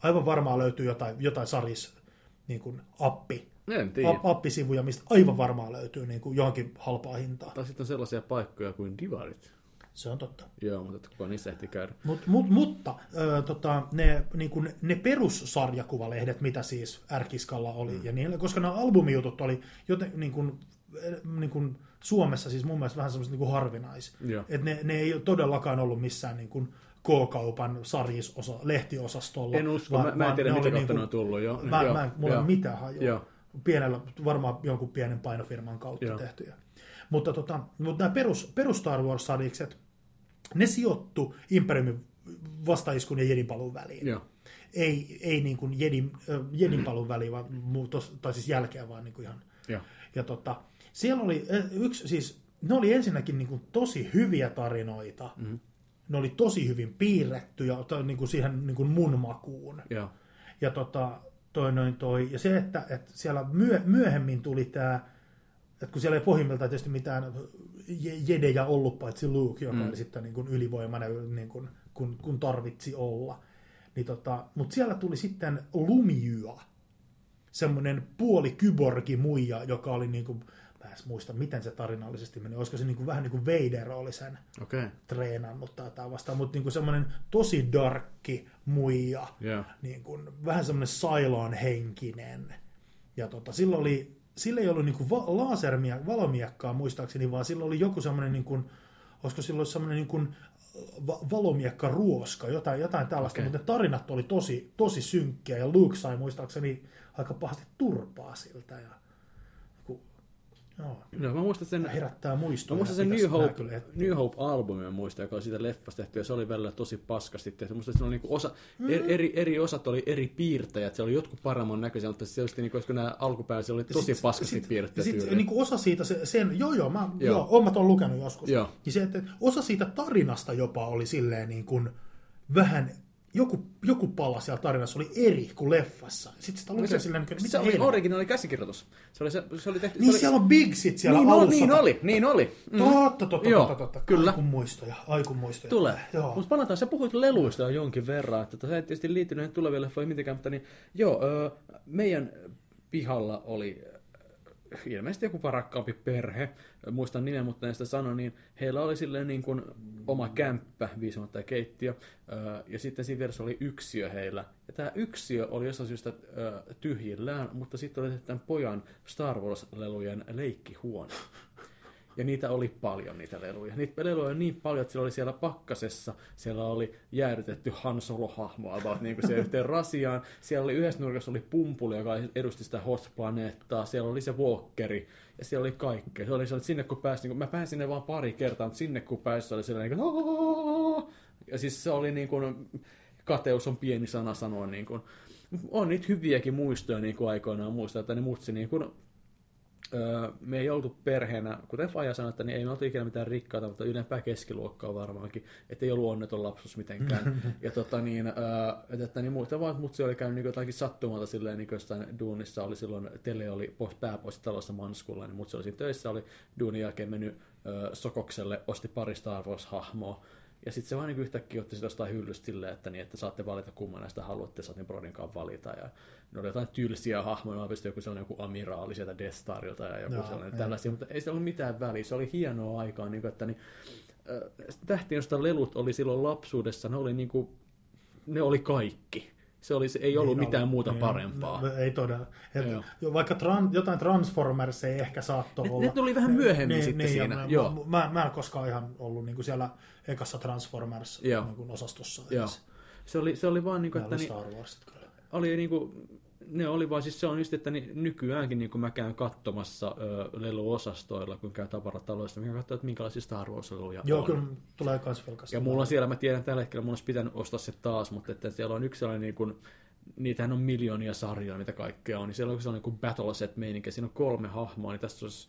Aivan varmaan löytyy jotain, jotain saris niin kuin appi, app, appisivuja, mistä aivan varmaan löytyy niin kuin johonkin halpaa hintaa. Tai sitten on sellaisia paikkoja kuin divarit. Se on totta. Joo, mutta kuka niissä ehti käydä. Mut, mut, mutta ö, tota, ne, niin kuin, ne perussarjakuvalehdet, mitä siis Ärkiskalla oli, mm. ja niillä, koska nämä albumijutut oli joten, niin kuin, eh, niin kuin Suomessa siis mun mielestä vähän semmoista niin harvinais. Et ne, ne ei todellakaan ollut missään niin kuin K-kaupan sarjisosa, lehtiosastolla. En usko, mä, mä en tiedä mitä oli kautta niin on tullut. Jo. Mä, Joo, mä, mulla ei joo. ole mitään hajua. Joo. Pienellä, varmaan jonkun pienen painofirman kautta Joo. tehtyjä. Mutta, tota, mutta nämä perus, perus Star Wars-sarjikset, ne sijoittu Imperiumin vastaiskun ja Jedin paluun väliin. Joo. Ei, ei niin kuin Jedin, äh, Jedin paluun väliin, vaan, muu- tos, tai siis jälkeen, vaan niin kuin ihan. Joo. Ja tota, siellä oli yksi, siis ne oli ensinnäkin niin kuin tosi hyviä tarinoita. Mm. Ne oli tosi hyvin piirrettyjä tai niin kuin siihen niin kuin mun makuun. Joo. Ja tota, toi, noin, toi. Ja se, että, että siellä myö, myöhemmin tuli tämä, että kun siellä ei pohjimmiltaan tietysti mitään je- jedejä ollut, paitsi Luke, joka mm. oli sitten niin kuin ylivoimainen, niin kuin, kun, kun tarvitsi olla. Niin tota, Mutta siellä tuli sitten Lumia, semmoinen puoli kyborgi muija, joka oli niin kuin, mä en muista, miten se tarinallisesti meni. Olisiko se niin kuin, vähän niin kuin Vader oli sen Okei. treenannut tai jotain vastaan, mutta niin kuin semmoinen tosi darkki muija, Joo. niin kuin, vähän semmoinen Cylon henkinen. Ja tota, sillä, oli, sillä ei ollut niin kuin va- lasermia, valomiekkaa muistaakseni, vaan sillä oli joku semmoinen, niin kuin, olisiko sillä ollut semmoinen niin kuin va- valomiekka ruoska, jotain, jotain tällaista, Okei. mutta ne tarinat oli tosi, tosi synkkiä ja Luke sai muistaakseni aika pahasti turpaa siltä. Ja, joo, Joo, mä muistan sen, herättää Mä muistoja. muistan sen New Hope. New Hope-albumi, mä muistan, joka oli siitä leffasta tehty, ja se oli välillä tosi paskasti tehty. Musta siinä oli niinku osa, eri, eri, eri, osat oli eri piirtäjät, siellä oli jotkut paremman näköisiä, mutta se oli niinku, koska nämä alkuperäisiä oli tosi sit- paskasti sit- piirrettyjä sit, tyyliä. niin kuin osa siitä, se, sen, joo joo, mä, joo. Joo. joo oon mä ton lukenut joskus. Joo. Niin se, että osa siitä tarinasta jopa oli silleen niin kuin vähän, joku, joku pala siellä tarinassa oli eri kuin leffassa. Sitten sitä lukee se, silleen, että se mitä oli helvettiä? originaali käsikirjoitus. Se oli, se, se oli tehty... Niin se oli, siellä on Big Sit siellä niin, alussa. oli, niin oli, niin oli. Mm. Totta, totta, Joo, totta, totta. kyllä. Aikun muistoja, aikun muistoja. Tulee. Joo. Mutta palataan, sä puhuit leluista jo jonkin verran, että se ei tietysti liittynyt näihin tuleviin leffoihin mitenkään, mutta niin, joo, meidän pihalla oli ilmeisesti joku varakkaampi perhe, muistan nimen, mutta näistä sano, niin heillä oli silleen niin kuin oma kämppä, viisimatta keittiö, ja sitten siinä vieressä oli yksiö heillä. Ja tämä yksiö oli jossain syystä tyhjillään, mutta sitten oli tämän pojan Star Wars-lelujen leikkihuone. Ja niitä oli paljon, niitä leluja. Niitä leluja oli niin paljon, että siellä oli siellä pakkasessa, siellä oli jäädytetty Han Solo-hahmo about niin se yhteen rasiaan. Siellä oli yhdessä nurkassa oli pumpuli, joka edusti sitä host-planeettaa. Siellä oli se Walkeri ja siellä oli kaikkea. Se oli se, sinne kun pääsi, niin kuin, mä pääsin sinne vaan pari kertaa, mutta sinne kun pääsi, se oli sellainen niin kuin, ja siis se oli niin kuin, kateus on pieni sana sanoa niin kuin, on niitä hyviäkin muistoja niin kuin aikoinaan muistaa, että ne mutsi niin kuin, me ei oltu perheenä, kuten Faja sanoi, että niin ei me oltu ikinä mitään rikkaita, mutta ylempää keskiluokkaa varmaankin, että ei ollut onneton lapsus mitenkään. ja tota niin, että, että niin muista vaan, että mutsi oli käynyt niin jotakin sattumalta silleen, niin jostain duunissa oli silloin, tele oli pois, pääpois talossa Manskulla, niin mutsi oli siinä töissä, oli duunin jälkeen mennyt Sokokselle, osti pari Star Wars-hahmoa, ja sitten se vaan niin yhtäkkiä otti sitä jostain hyllystä silleen, että, niin, että saatte valita kumman näistä haluatte, saatte Brodin kanssa valita. Ja ne oli jotain tylsiä hahmoja, vaan joku sellainen joku amiraali sieltä Death Starilta ja joku no, sellainen tällaisia, mutta ei se ollut mitään väliä. Se oli hienoa aikaa, niin kuin, että niin, tähtien, josta lelut oli silloin lapsuudessa, ne oli, niin kuin, ne oli kaikki se, oli, se ei ollut niin mitään muuta niin, parempaa. No, ei todella. Et, vaikka tran, jotain Transformers ei ehkä saattoi ne, olla. Ne tuli vähän myöhemmin niin, sitten niin, siinä. Mä, Joo. Mä, mä en koskaan ihan ollut niin kuin siellä ekassa Transformers-osastossa. Niin se oli, se oli vaan niin kuin, että... Niin, Star Warsit kyllä. Oli niin kuin, ne oli vaan, siis se on just, että niin nykyäänkin niin kun mä käyn katsomassa ö, leluosastoilla, kun käyn tavarataloissa, mä katsomaan, että minkälaisia Star Wars-leluja Joo, on. kyllä tulee kans Ja mulla on siellä, mä tiedän tällä hetkellä, mun olisi pitänyt ostaa se taas, mutta että siellä on yksi sellainen niin kuin, niitähän on miljoonia sarjoja, mitä kaikkea on, niin siellä on sellainen kuin Battle Set meininki, siinä on kolme hahmoa, niin tässä olisi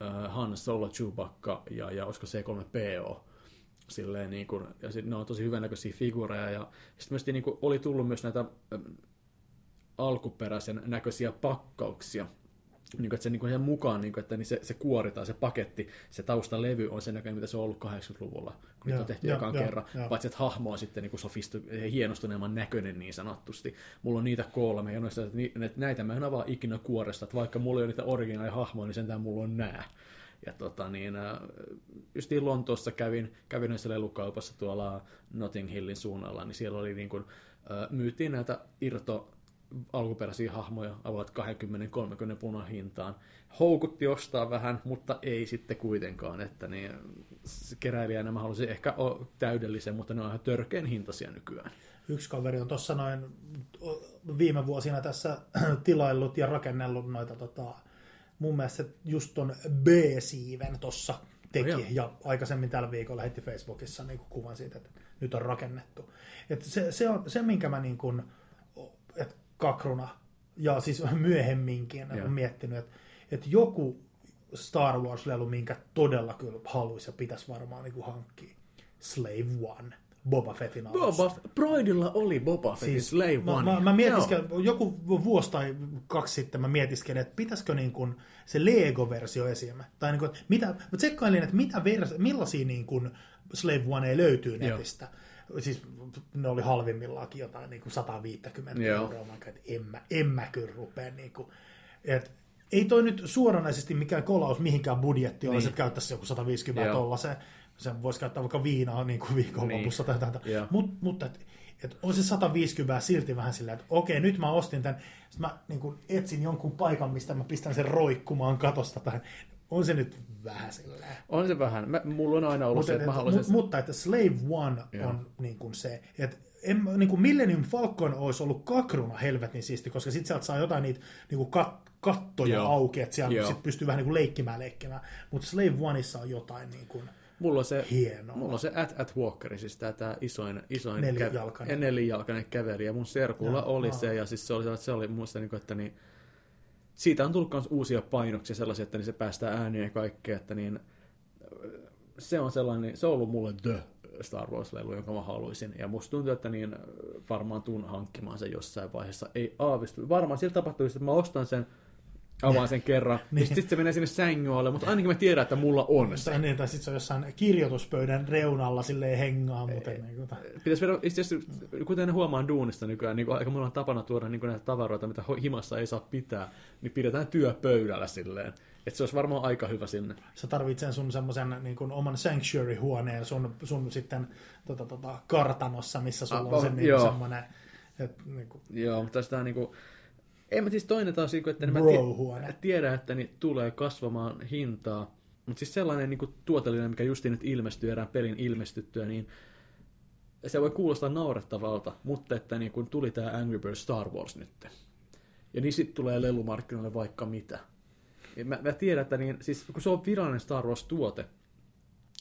uh, Han Solo, Chewbacca ja, ja olisiko C3PO silleen niin kuin, ja sit ne on tosi hyvänäköisiä figureja, ja sitten myös niin kuin, oli tullut myös näitä alkuperäisen näköisiä pakkauksia. Niin kuin, että se niin kuin mukaan, niin kuin, että niin se, se kuoritaan, se paketti, se taustalevy on sen näköinen, mitä se on ollut 80-luvulla, kun ja, on tehty ja, ja, kerran. Ja. Paitsi, että hahmo on sitten niin kuin sofistu, hienostuneemman näköinen niin sanottusti. Mulla on niitä kolme, ja noista, että näitä mä en avaa ikinä kuoresta, että vaikka mulla ei ole niitä originaaleja hahmoja, niin sentään mulla on nää. Ja tota, niin, justiin Lontoossa kävin, kävin näissä lelukaupassa tuolla Notting Hillin suunnalla, niin siellä oli niin kuin, myytiin näitä irto alkuperäisiä hahmoja about 20-30 punan hintaan. Houkutti ostaa vähän, mutta ei sitten kuitenkaan, että niin, keräilijänä mä haluaisin ehkä täydellisen, mutta ne on ihan törkeän hintaisia nykyään. Yksi kaveri on tuossa noin viime vuosina tässä tilaillut ja rakennellut noita tota, mun mielestä just ton B-siiven tuossa teki, oh, ja aikaisemmin tällä viikolla heti Facebookissa niin kuvan siitä, että nyt on rakennettu. Et se, se, on se, minkä mä niin kuin, että kakruna, ja siis myöhemminkin Joo. on miettinyt, että, että joku Star Wars-lelu, minkä todella kyllä haluaisi ja pitäisi varmaan niin hankkia. Slave One. Boba Fettin Boba, Broidilla oli Boba Fettin siis, Slave One. Mä, mä mietiskelin, joku vuosi tai kaksi sitten mä mietiskelin, että pitäisikö niin kuin se Lego-versio esim. Tai niin kuin, mitä, mä tsekkailin, että mitä vers, millaisia niin kuin Slave One löytyy netistä. Joo siis ne oli halvimmillaankin jotain niin kuin 150 Joo. euroa, mä että en mä, en mä kyllä rupea niin kuin, että ei toi nyt suoranaisesti mikään kolaus mihinkään budjetti niin. olisi, että käyttäisi joku 150 olla se, sen voisi käyttää vaikka viinaa niin kuin viikonlopussa niin. tai tätä. Mut, mutta et, et on se 150 silti vähän silleen, että okei, nyt mä ostin tämän, sitten mä niin kuin etsin jonkun paikan, mistä mä pistän sen roikkumaan katosta tähän on se nyt vähän sillä. On se vähän. Mä, mulla on aina ollut mutta, se, että mä haluaisin... Mutta, mutta että Slave One Joo. on niin kuin se, että en, niin kuin Millennium Falcon olisi ollut kakruna helvetin siisti, koska sitten sieltä saa jotain niitä niin kuin kat, kattoja Joo. auki, että siellä sit pystyy vähän niin kuin leikkimään leikkimään. Mutta Slave Oneissa on jotain niin kuin Mulla on se, hienoa. Mulla on se At At Walker, siis tämä isoin, isoin nelijalkainen. Kä- nelijalkainen kävelijä. Mun serkulla ja, oli aa. se, ja siis se oli, se oli muista, niin kuin, että niin, siitä on tullut myös uusia painoksia sellaisia, että niin se päästää ääniä ja kaikkea, että niin, se on sellainen, se on ollut mulle the Star Wars-lelu, jonka mä haluaisin. Ja musta tuntuu, että niin varmaan tuun hankkimaan sen jossain vaiheessa. Ei aavistu. Varmaan sillä tapahtuu, että mä ostan sen avaan sen kerran, niin. sitten se menee sinne sängyn alle, mutta ainakin mä tiedän, että mulla on se. Tai, niin, tai sitten se on jossain kirjoituspöydän reunalla silleen hengaa. Mutta niin kuin... Pitäisi vielä, itse asiassa, kuten ne huomaan duunista nykyään, niin aika mulla on tapana tuoda niin näitä tavaroita, mitä himassa ei saa pitää, niin pidetään työpöydällä silleen. Että se olisi varmaan aika hyvä sinne. Sä tarvitset sun semmoisen niin kuin oman sanctuary-huoneen sun, sun sitten tota, tota, kartanossa, missä sulla ah, on se niin semmoinen... Et, niin kuin... Joo, mutta sitä niin kuin, en mä siis toinen taas, että mä tiedän, että niin tulee kasvamaan hintaa. Mutta siis sellainen niin kuin, tuotellinen, mikä justiin nyt ilmestyy erään pelin ilmestyttyä, niin se voi kuulostaa naurettavalta, mutta että niin kun tuli tämä Angry Birds Star Wars nyt. Ja niin sitten tulee lelumarkkinoille vaikka mitä. Ja mä, mä tiedän, että niin, siis, kun se on virallinen Star Wars-tuote,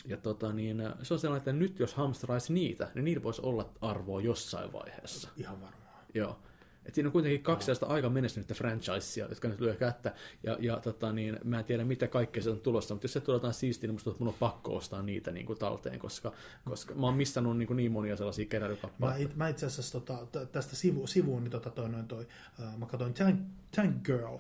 ja tota, niin, se on sellainen, että nyt jos hamstraisi niitä, niin niillä voisi olla arvoa jossain vaiheessa. Ihan varmaan. Joo. Et siinä on kuitenkin kaksi sellaista aika menestynyttä franchisea, jotka nyt lyö kättä. Ja, ja tota, niin, mä en tiedä, mitä kaikkea se on tulossa, mutta jos se tulee jotain siistiä, niin musta tuntuu, mun on pakko ostaa niitä niin kuin talteen, koska, koska mä oon missannut niin, kuin niin monia sellaisia keräilykappaleita. Mä, it, mä itse asiassa tota, tästä sivu, sivuun, niin tota, toi, noin toi, uh, mä katsoin Tank, Tank Girl.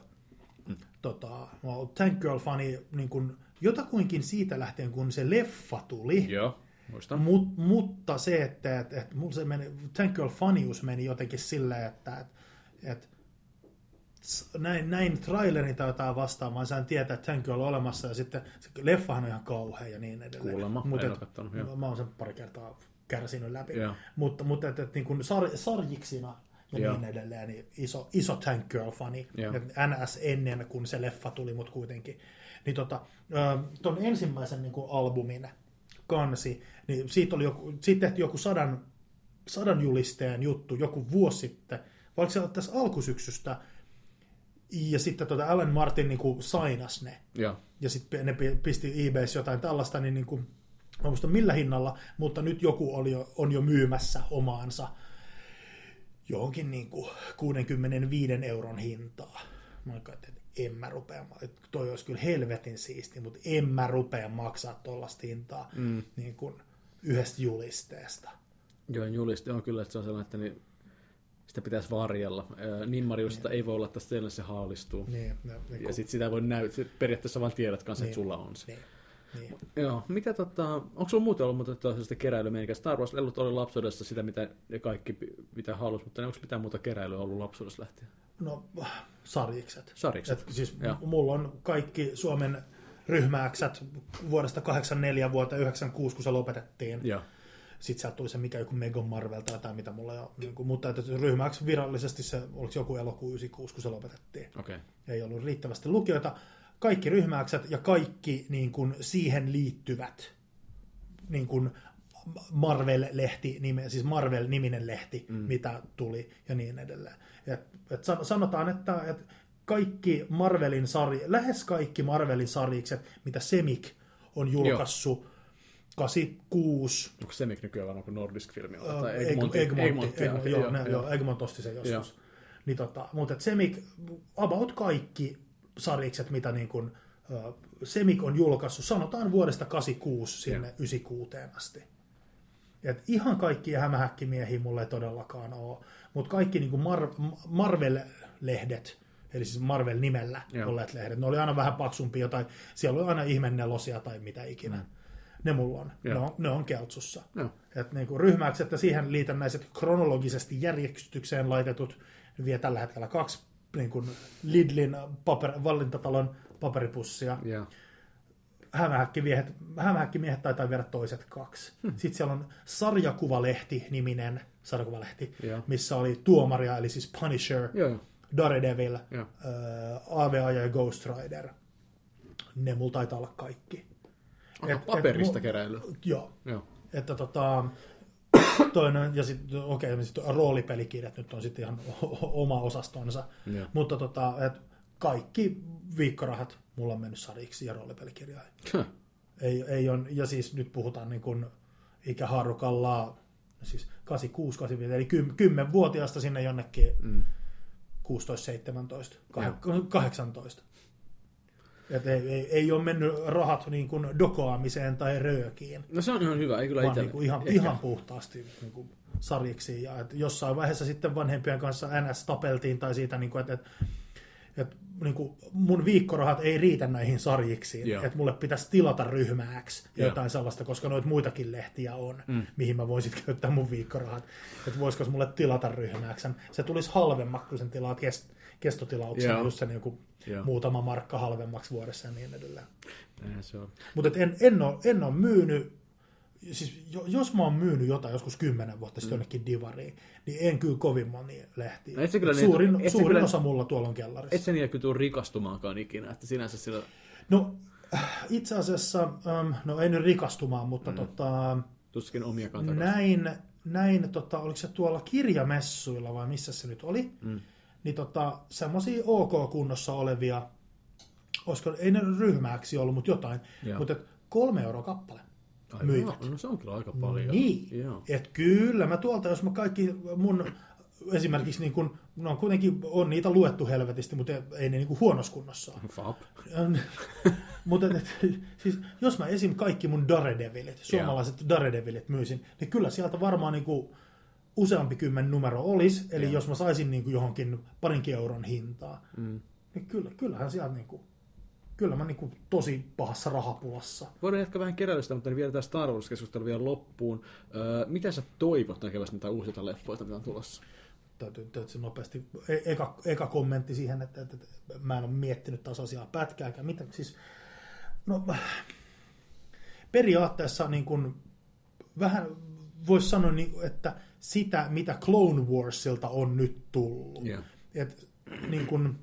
Mm. Tota, mä oon Tank Girl-fani niin kun, jotakuinkin siitä lähtien, kun se leffa tuli. Joo. Muistan. Mut, mutta se, että et, et, mulla se meni, Tank Girl Fanius meni jotenkin silleen, että et, et, näin, näin trailerin tai jotain vastaan, vaan sain tietää, että Girl on olemassa, ja sitten se leffahan on ihan kauhea ja niin edelleen. Kuulemma, Mut en et, mä, mä oon sen pari kertaa kärsinyt läpi. Joo. Mutta, mutta et, et, niin kuin sar, sarjiksina ja Joo. niin edelleen, niin iso, iso Tank Girl-fani. Et NS ennen, kun se leffa tuli, mutta kuitenkin. Niin tota, ton ensimmäisen niin kuin albumin kansi, niin siitä, oli joku, siitä tehtiin joku sadan, sadan julisteen juttu joku vuosi sitten, vai oliko se tässä alkusyksystä, ja sitten tota Alan Martin niin kuin sainas ne, Joo. ja sitten ne pi- pisti eBayssä jotain tällaista, niin, niin kuin, mä muista millä hinnalla, mutta nyt joku oli jo, on jo myymässä omaansa johonkin niin kuin 65 euron hintaa. Mä että en mä rupea, että toi olisi kyllä helvetin siisti, mutta en mä rupea maksaa tuollaista hintaa mm. niin kuin yhdestä julisteesta. Joo, juliste on kyllä, että se on sellainen, että niin, sitä pitäisi varjella. Niin Mariusta ei voi olla tästä teille, se haalistuu. Niin, ne, niin, Ja sitten sitä voi näyttää, periaatteessa vaan tiedät kanssa, että Niin. sulla on se. niin, niin. Joo, mitä tota, onko sulla muuten ollut muuta tällaista keräilymeininkiä? Star Wars lelut oli lapsuudessa sitä, mitä ne kaikki, mitä halusi, mutta onko mitään muuta keräilyä ollut lapsuudessa lähtien? No, sarjikset. Sarjikset. Et siis mulla on kaikki Suomen ryhmääksät vuodesta 84 vuoteen 96, kun se lopetettiin. Joo. Sitten sieltä tuli se mikä joku Mega Marvel tai jotain, mitä mulla jo, niin kuin, mutta että ryhmäksi virallisesti se, oliko joku elokuu 96, kun se lopetettiin. Okei. Okay. Ei ollut riittävästi lukijoita. Kaikki ryhmäkset ja kaikki niin kuin, siihen liittyvät niin kuin Marvel-lehti, nime, siis Marvel-niminen lehti, mm. mitä tuli ja niin edelleen. Et, et san- sanotaan, että et kaikki Marvelin sarj, lähes kaikki Marvelin sarjikset, mitä Semik on julkaissut, 86, Onko se mikä nykyään vaan onko Nordisk-filmi? Äh, Tai Egmont, Egmont, Egmont, Egmont, joo, joo, joo. joo, Egmont osti sen joskus. Joo. Niin tota, mutta Semik, about kaikki sarjikset, mitä niin kuin, ö, Semik on julkaissut, sanotaan vuodesta 86 sinne Joo. 96 asti. Et ihan kaikki hämähäkkimiehiä mulle ei todellakaan ole, mutta kaikki niin kuin Mar- Marvel-lehdet, eli siis Marvel-nimellä Joo. olleet lehdet, ne oli aina vähän paksumpia, tai siellä oli aina ihmennelosia tai mitä ikinä. Mm. Ne mulla on. Ne on, ne on keltsussa. Et niin kuin ryhmäykset ja siihen liitännäiset kronologisesti järjestykseen laitetut vie tällä hetkellä kaksi niin kuin Lidlin paper, valintatalon paperipussia. Hämähäkkimiehet, hämähäkkimiehet taitaa viedä toiset kaksi. Hmm. Sitten siellä on sarjakuvalehti-niminen sarjakuvalehti, Joo. missä oli tuomaria, eli siis Punisher, joo. Daredevil, Joo. äh, AVA ja Ghost Rider. Ne mulla taitaa olla kaikki. Onko Et- et paperista mu- keräily? Joo, Joo. että tota, toinen, ja sitten okei, okay, sit roolipelikirjat nyt on sitten ihan oma osastonsa, Joo. mutta tota, et kaikki viikkorahat mulla on mennyt sariksi ja roolipelikirjoihin. Huh. Ei, ei on, ja siis nyt puhutaan niin kuin ikähaarukalla, siis 86, 85, eli 10 vuotiaasta sinne jonnekin Mm. 16, 17, kah- 18. Et ei, ei, ei ole mennyt rahat niin kuin dokoamiseen tai röökiin No se on ihan hyvä, ei kyllä itse. niin kuin ihan, ihan puhtaasti niin kuin sarjiksi. Ja että jossain vaiheessa sitten vanhempien kanssa NS tapeltiin tai siitä, niin kuin, että, että, että niin kuin mun viikkorahat ei riitä näihin sarjiksiin. Joo. Että mulle pitäisi tilata ryhmääksi Joo. jotain sellaista, koska noita muitakin lehtiä on, mm. mihin mä voisin käyttää mun viikkorahat. Että voisiko mulle tilata ryhmääksi. Se tulisi halvemmaksi, kun sen tilaat kest, kestotilauksena, Joo. just se niin kuin Joo. muutama markka halvemmaksi vuodessa ja niin edelleen. Näinhän se on. Mutta en, en, ole, en ole myynyt, siis jo- jos mä oon myynyt jotain joskus kymmenen vuotta sitten jonnekin divariin, niin en kyllä kovin moni lehtiä. No et kyllä Et niin- suurin et suurin kyllä- osa mulla tuolla on kellarissa. Et sen jälkeen tuu rikastumaankaan ikinä, että sinänsä sillä... No, Itse asiassa, ähm, no ei nyt rikastumaan, mutta mm. tota, Tuskin omia kantoja. näin, näin tota, oliko se tuolla kirjamessuilla vai missä se nyt oli, Mm. niin tota, semmoisia OK-kunnossa olevia, olisiko, ei ne ryhmäksi ollut, mutta jotain, Joo. mutta kolme euroa kappale. Ai, myivät. No, no se on kyllä aika paljon. Niin. Joo. Et kyllä, mä tuolta, jos mä kaikki mun esimerkiksi niin kun, no kuitenkin on niitä luettu helvetisti, mutta ei ne niin kuin huonossa kunnossa. Fab. mutta et, siis, jos mä esim. kaikki mun Daredevilit, suomalaiset Daredevilit myisin, niin kyllä sieltä varmaan niin kuin useampi kymmen numero olisi, eli Joo. jos mä saisin niin kuin johonkin parinkin euron hintaa, Mm. niin kyllä, kyllähän sieltä niin kuin, kyllä mä niin tosi pahassa rahapulassa. Voidaan jatkaa vähän keräilystä, mutta vielä tämä Star Wars-keskustelu vielä loppuun. Öö, mitä sä toivot näkevästi niitä uusia leffoita, mitä on tulossa? täytyy, täytyy nopeasti, e- eka, eka kommentti siihen, että, että, että mä en ole miettinyt taas asiaa pätkääkään. Mitä, siis, no, periaatteessa niin kuin, vähän voisi sanoa, niin, että sitä, mitä Clone Warsilta on nyt tullut. Joo. Et, niin kuin,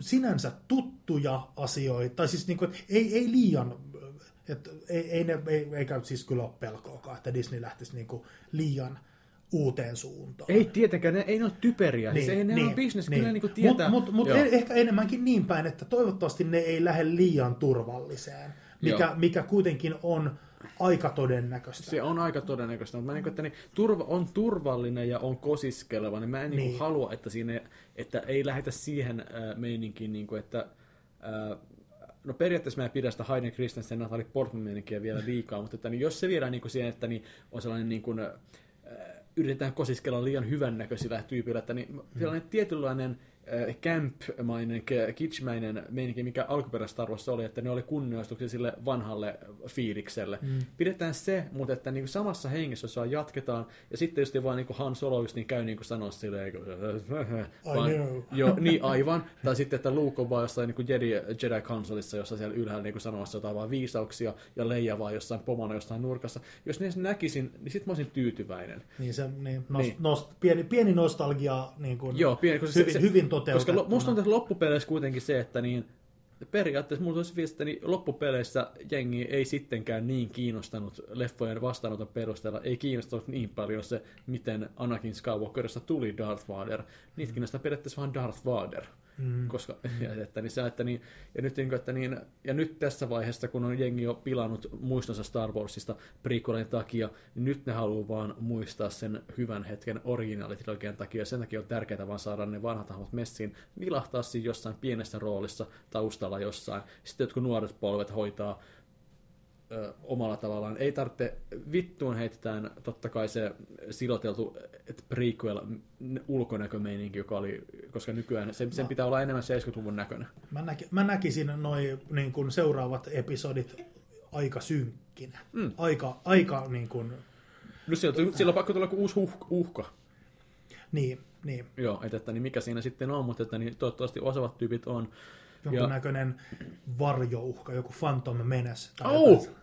sinänsä tuttuja asioita, tai siis niin kuin, että ei, ei liian, että ei, ei ne, ei, eikä siis kyllä ole pelkoakaan, että Disney lähtisi niin kuin liian uuteen suuntaan. Ei tietenkään, ne, ei ne ole typeriä. Niin, siis ei ne niin, ole bisnes, niin. kyllä niin kuin tietää. Mutta mut, mut ehkä enemmänkin niin päin, että toivottavasti ne ei lähde liian turvalliseen, mikä, Joo. mikä kuitenkin on aika todennäköistä. Se on aika todennäköistä, mutta mä niin että niin, turva, on turvallinen ja on kosiskeleva, niin mä en niin. Niin. Halua, että, siinä, että ei lähdetä siihen äh, meininkiin, niin kuin, että äh, no periaatteessa mä en pidä sitä Hayden Christensen ja Natalie Portman vielä liikaa, mutta että, niin jos se viedään niin kuin siihen, että niin on sellainen niin kuin, äh, yritetään kosiskella liian hyvännäköisillä tyypillä, että niin sellainen tietynlainen äh, camp-mainen, ke- kitschmäinen meininki, mikä alkuperäisessä Star Warsissa oli, että ne oli kunnioistuksia sille vanhalle fiilikselle. Mm. Pidetään se, mutta että niin samassa hengessä saa jatketaan, ja sitten just vaan niin Han Solo just niin käy niin kuin sanoa silleen, niin kuin, vaan, know. jo, niin aivan. Tai sitten, että Luke on vaan jossain niin Jedi, Jedi Councilissa, jossa siellä ylhäällä niin sanomassa jotain vaan viisauksia, ja Leija vaan jossain pomona jossain nurkassa. Jos ne näkisin, niin sitten mä olisin tyytyväinen. Niin se, niin, nost, Niin. Nost, pieni, pieni nostalgia niin kuin, Joo, pieni, koska hyvin, se, hyvin toteutettuna. lo- musta on tässä loppupeleissä kuitenkin se, että niin, periaatteessa mulla olisi että niin loppupeleissä jengi ei sittenkään niin kiinnostanut leffojen vastaanoton perusteella, ei kiinnostanut niin paljon se, miten Anakin Skywalkerista tuli Darth Vader. Niitä kiinnostaa periaatteessa vaan Darth Vader. Mm. Koska, ja, että, niin, että niin, ja, nyt, niin, että niin, ja nyt tässä vaiheessa, kun on jengi jo pilannut muistonsa Star Warsista prequelin takia, niin nyt ne haluaa vaan muistaa sen hyvän hetken originaalitrilogian takia, sen takia on tärkeää vaan saada ne vanhat hahmot messiin, vilahtaa siinä jossain pienessä roolissa taustalla jossain. Sitten jotkut nuoret polvet hoitaa ö, omalla tavallaan. Ei tarvitse, vittuun heitetään totta kai se siloteltu et prequel ulkonäkömeininki, joka oli, koska nykyään sen, sen pitää olla enemmän 70-luvun näköinen. Mä, näki, mä näkisin noi niin kuin seuraavat episodit aika synkkinä. Mm. Aika, aika niin kuin, No silloin, silloin on pakko tulla uusi huh, uhka. niin, niin. Joo, että, että niin mikä siinä sitten on, mutta että niin toivottavasti osaavat tyypit on. Jonkunnäköinen varjouhka, joku Phantom Menace. Tai Oh! jotain.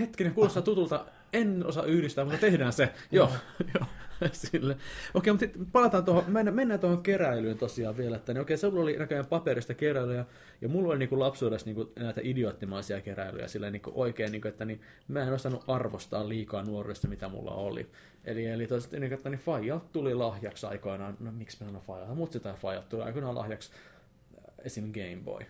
Hetkinen, kuulostaa tutulta. En osaa yhdistää, mutta tehdään se. Joo, joo. Sille. Okei, mutta palataan tuohon, mennään, mennään tuohon keräilyyn tosiaan vielä. Että, niin okei, sulla oli näköjään paperista keräilyjä, ja mulla oli niin kuin lapsuudessa niin kuin näitä idioottimaisia keräilyjä, sillä niin kuin oikein, niin kuin, että niin, mä en osannut arvostaa liikaa nuoruudesta, mitä mulla oli. Eli, eli tosiaan, niin, kuin, että niin Faija tuli lahjaksi aikoinaan, no miksi mä sanon Faija, mutta sitä Faija tuli aikoinaan lahjaksi esim. Game Boy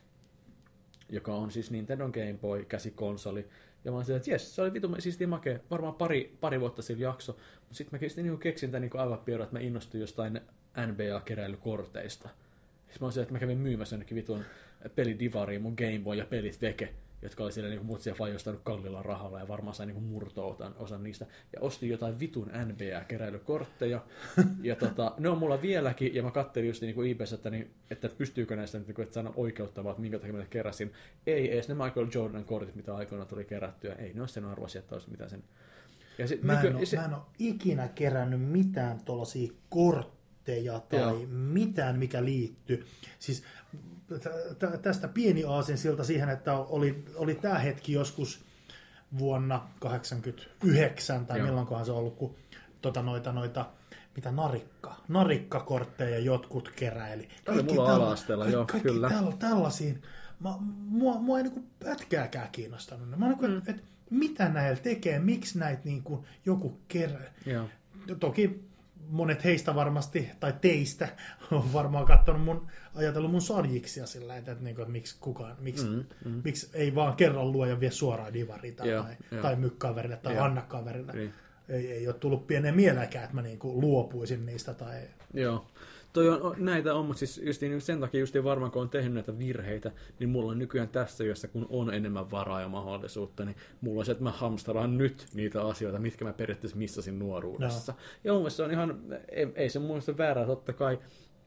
joka on siis Nintendo Game Boy käsikonsoli. Ja mä olin että jes, se oli vitu siistiä makea. Varmaan pari, pari vuotta sillä jakso. Mutta sitten mä sitten niinku keksin tämän niinku aivan piirron, että mä innostuin jostain NBA-keräilykorteista. Sitten mä olin että mä kävin myymässä jonnekin vitun pelidivariin mun Game Boy ja pelit veke jotka oli siellä niinku mutsia fajostanut kallilla rahalla ja varmaan sai niinku murto osan niistä. Ja ostin jotain vitun NBA-keräilykortteja. ja tota, ne on mulla vieläkin, ja mä katselin just niinku eBayssä, että, niin, että pystyykö näistä nyt, niinku, että saada oikeuttamaan, että minkä takia mä keräsin. Ei edes ne Michael Jordan kortit, mitä aikoinaan tuli kerättyä. Ei ne ole sen arvoisia, että olisi mitään sen. Ja sit, Mä, en nyky- ole, se, mä en ole ikinä kerännyt mitään tuollaisia kortteja tai Joo. mitään, mikä liittyy. Siis tä- tä- tästä pieni aasin siltä siihen, että oli, oli tämä hetki joskus vuonna 89 tai Joo. milloinkohan se on ollut, kun tota noita, noita mitä narikka, narikkakortteja jotkut keräili. oli mulla ala-asteella, joo, kaikki kyllä. Täll, tällaisiin mä, mua, mua ei niinku pätkääkään kiinnostanut. Mä niinku, mm. että et, mitä näillä tekee, miksi näitä niinku joku kerää. Joo. Toki monet heistä varmasti, tai teistä, on varmaan katsonut mun, ajatellut mun sarjiksia sillä, että, että, niinku, että miksi kukaan, miksi, mm, mm. miksi ei vaan kerran luoja vie suoraan divariin tai, Joo, tai, joo. tai mykkaverille tai Joo. annakaverille. Niin. Ei, ei ole tullut pienen mieläkään, että mä niinku luopuisin niistä. Tai... Joo. Toi on, näitä on, mutta siis justiin sen takia justiin varmaan kun on tehnyt näitä virheitä, niin mulla on nykyään tässä jossa kun on enemmän varaa ja mahdollisuutta, niin mulla on se, että mä hamsteraan nyt niitä asioita, mitkä mä periaatteessa missasin nuoruudessa. Ja mun mielestä se on ihan, ei, ei se mun mielestä väärää, totta kai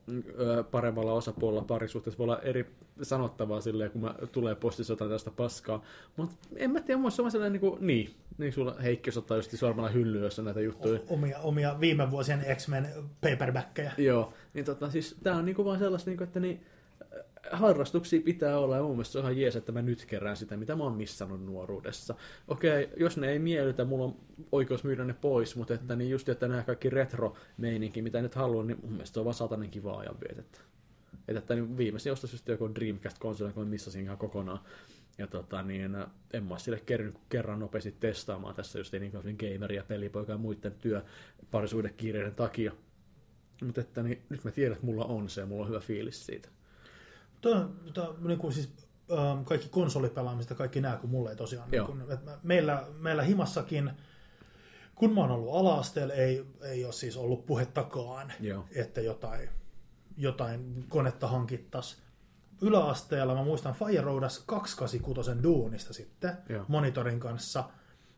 mm, paremmalla osapuolella parisuhteessa voi olla eri sanottavaa silleen, kun mä tulee postissa jotain tästä paskaa. Mutta en mä tiedä, mun mielestä se on sellainen niin kuin, niin, niin sulla Heikki jos ottaa just sormella hyllyä, jossa on näitä juttuja. Omia, omia viime vuosien X-Men paperbackkejä. Joo, niin tota, siis tää on niinku vaan sellaista, niinku, että niin, äh, harrastuksia pitää olla, ja mun mielestä se on ihan jees, että mä nyt kerään sitä, mitä mä oon missannut nuoruudessa. Okei, jos ne ei miellytä, mulla on oikeus myydä ne pois, mutta että niin just, että nämä kaikki retro-meininki, mitä nyt haluan, niin mun mielestä se on vaan satanen kiva ajanvietettä. Että, että niin viimeisin ostos just joku Dreamcast-konsoli, kun mä missasin ihan kokonaan. Ja tota, niin, äh, en mä sille kuin kerran nopeasti testaamaan tässä just niin kuin gameri ja pelipoika ja muiden työ parisuudekiireiden takia. Mutta että niin, nyt mä tiedän, että mulla on se ja mulla on hyvä fiilis siitä. Tuo, tuo, niin kuin siis, ähm, kaikki konsolipelaamista, kaikki nämä, kun mulle ei tosiaan. Niin kun, että meillä, meillä himassakin, kun mä oon ollut ala-asteella, ei, ei ole siis ollut puhettakaan, Joo. että jotain, jotain konetta hankittaisi. Yläasteella mä muistan Fire Roadas 286 duunista sitten Joo. monitorin kanssa.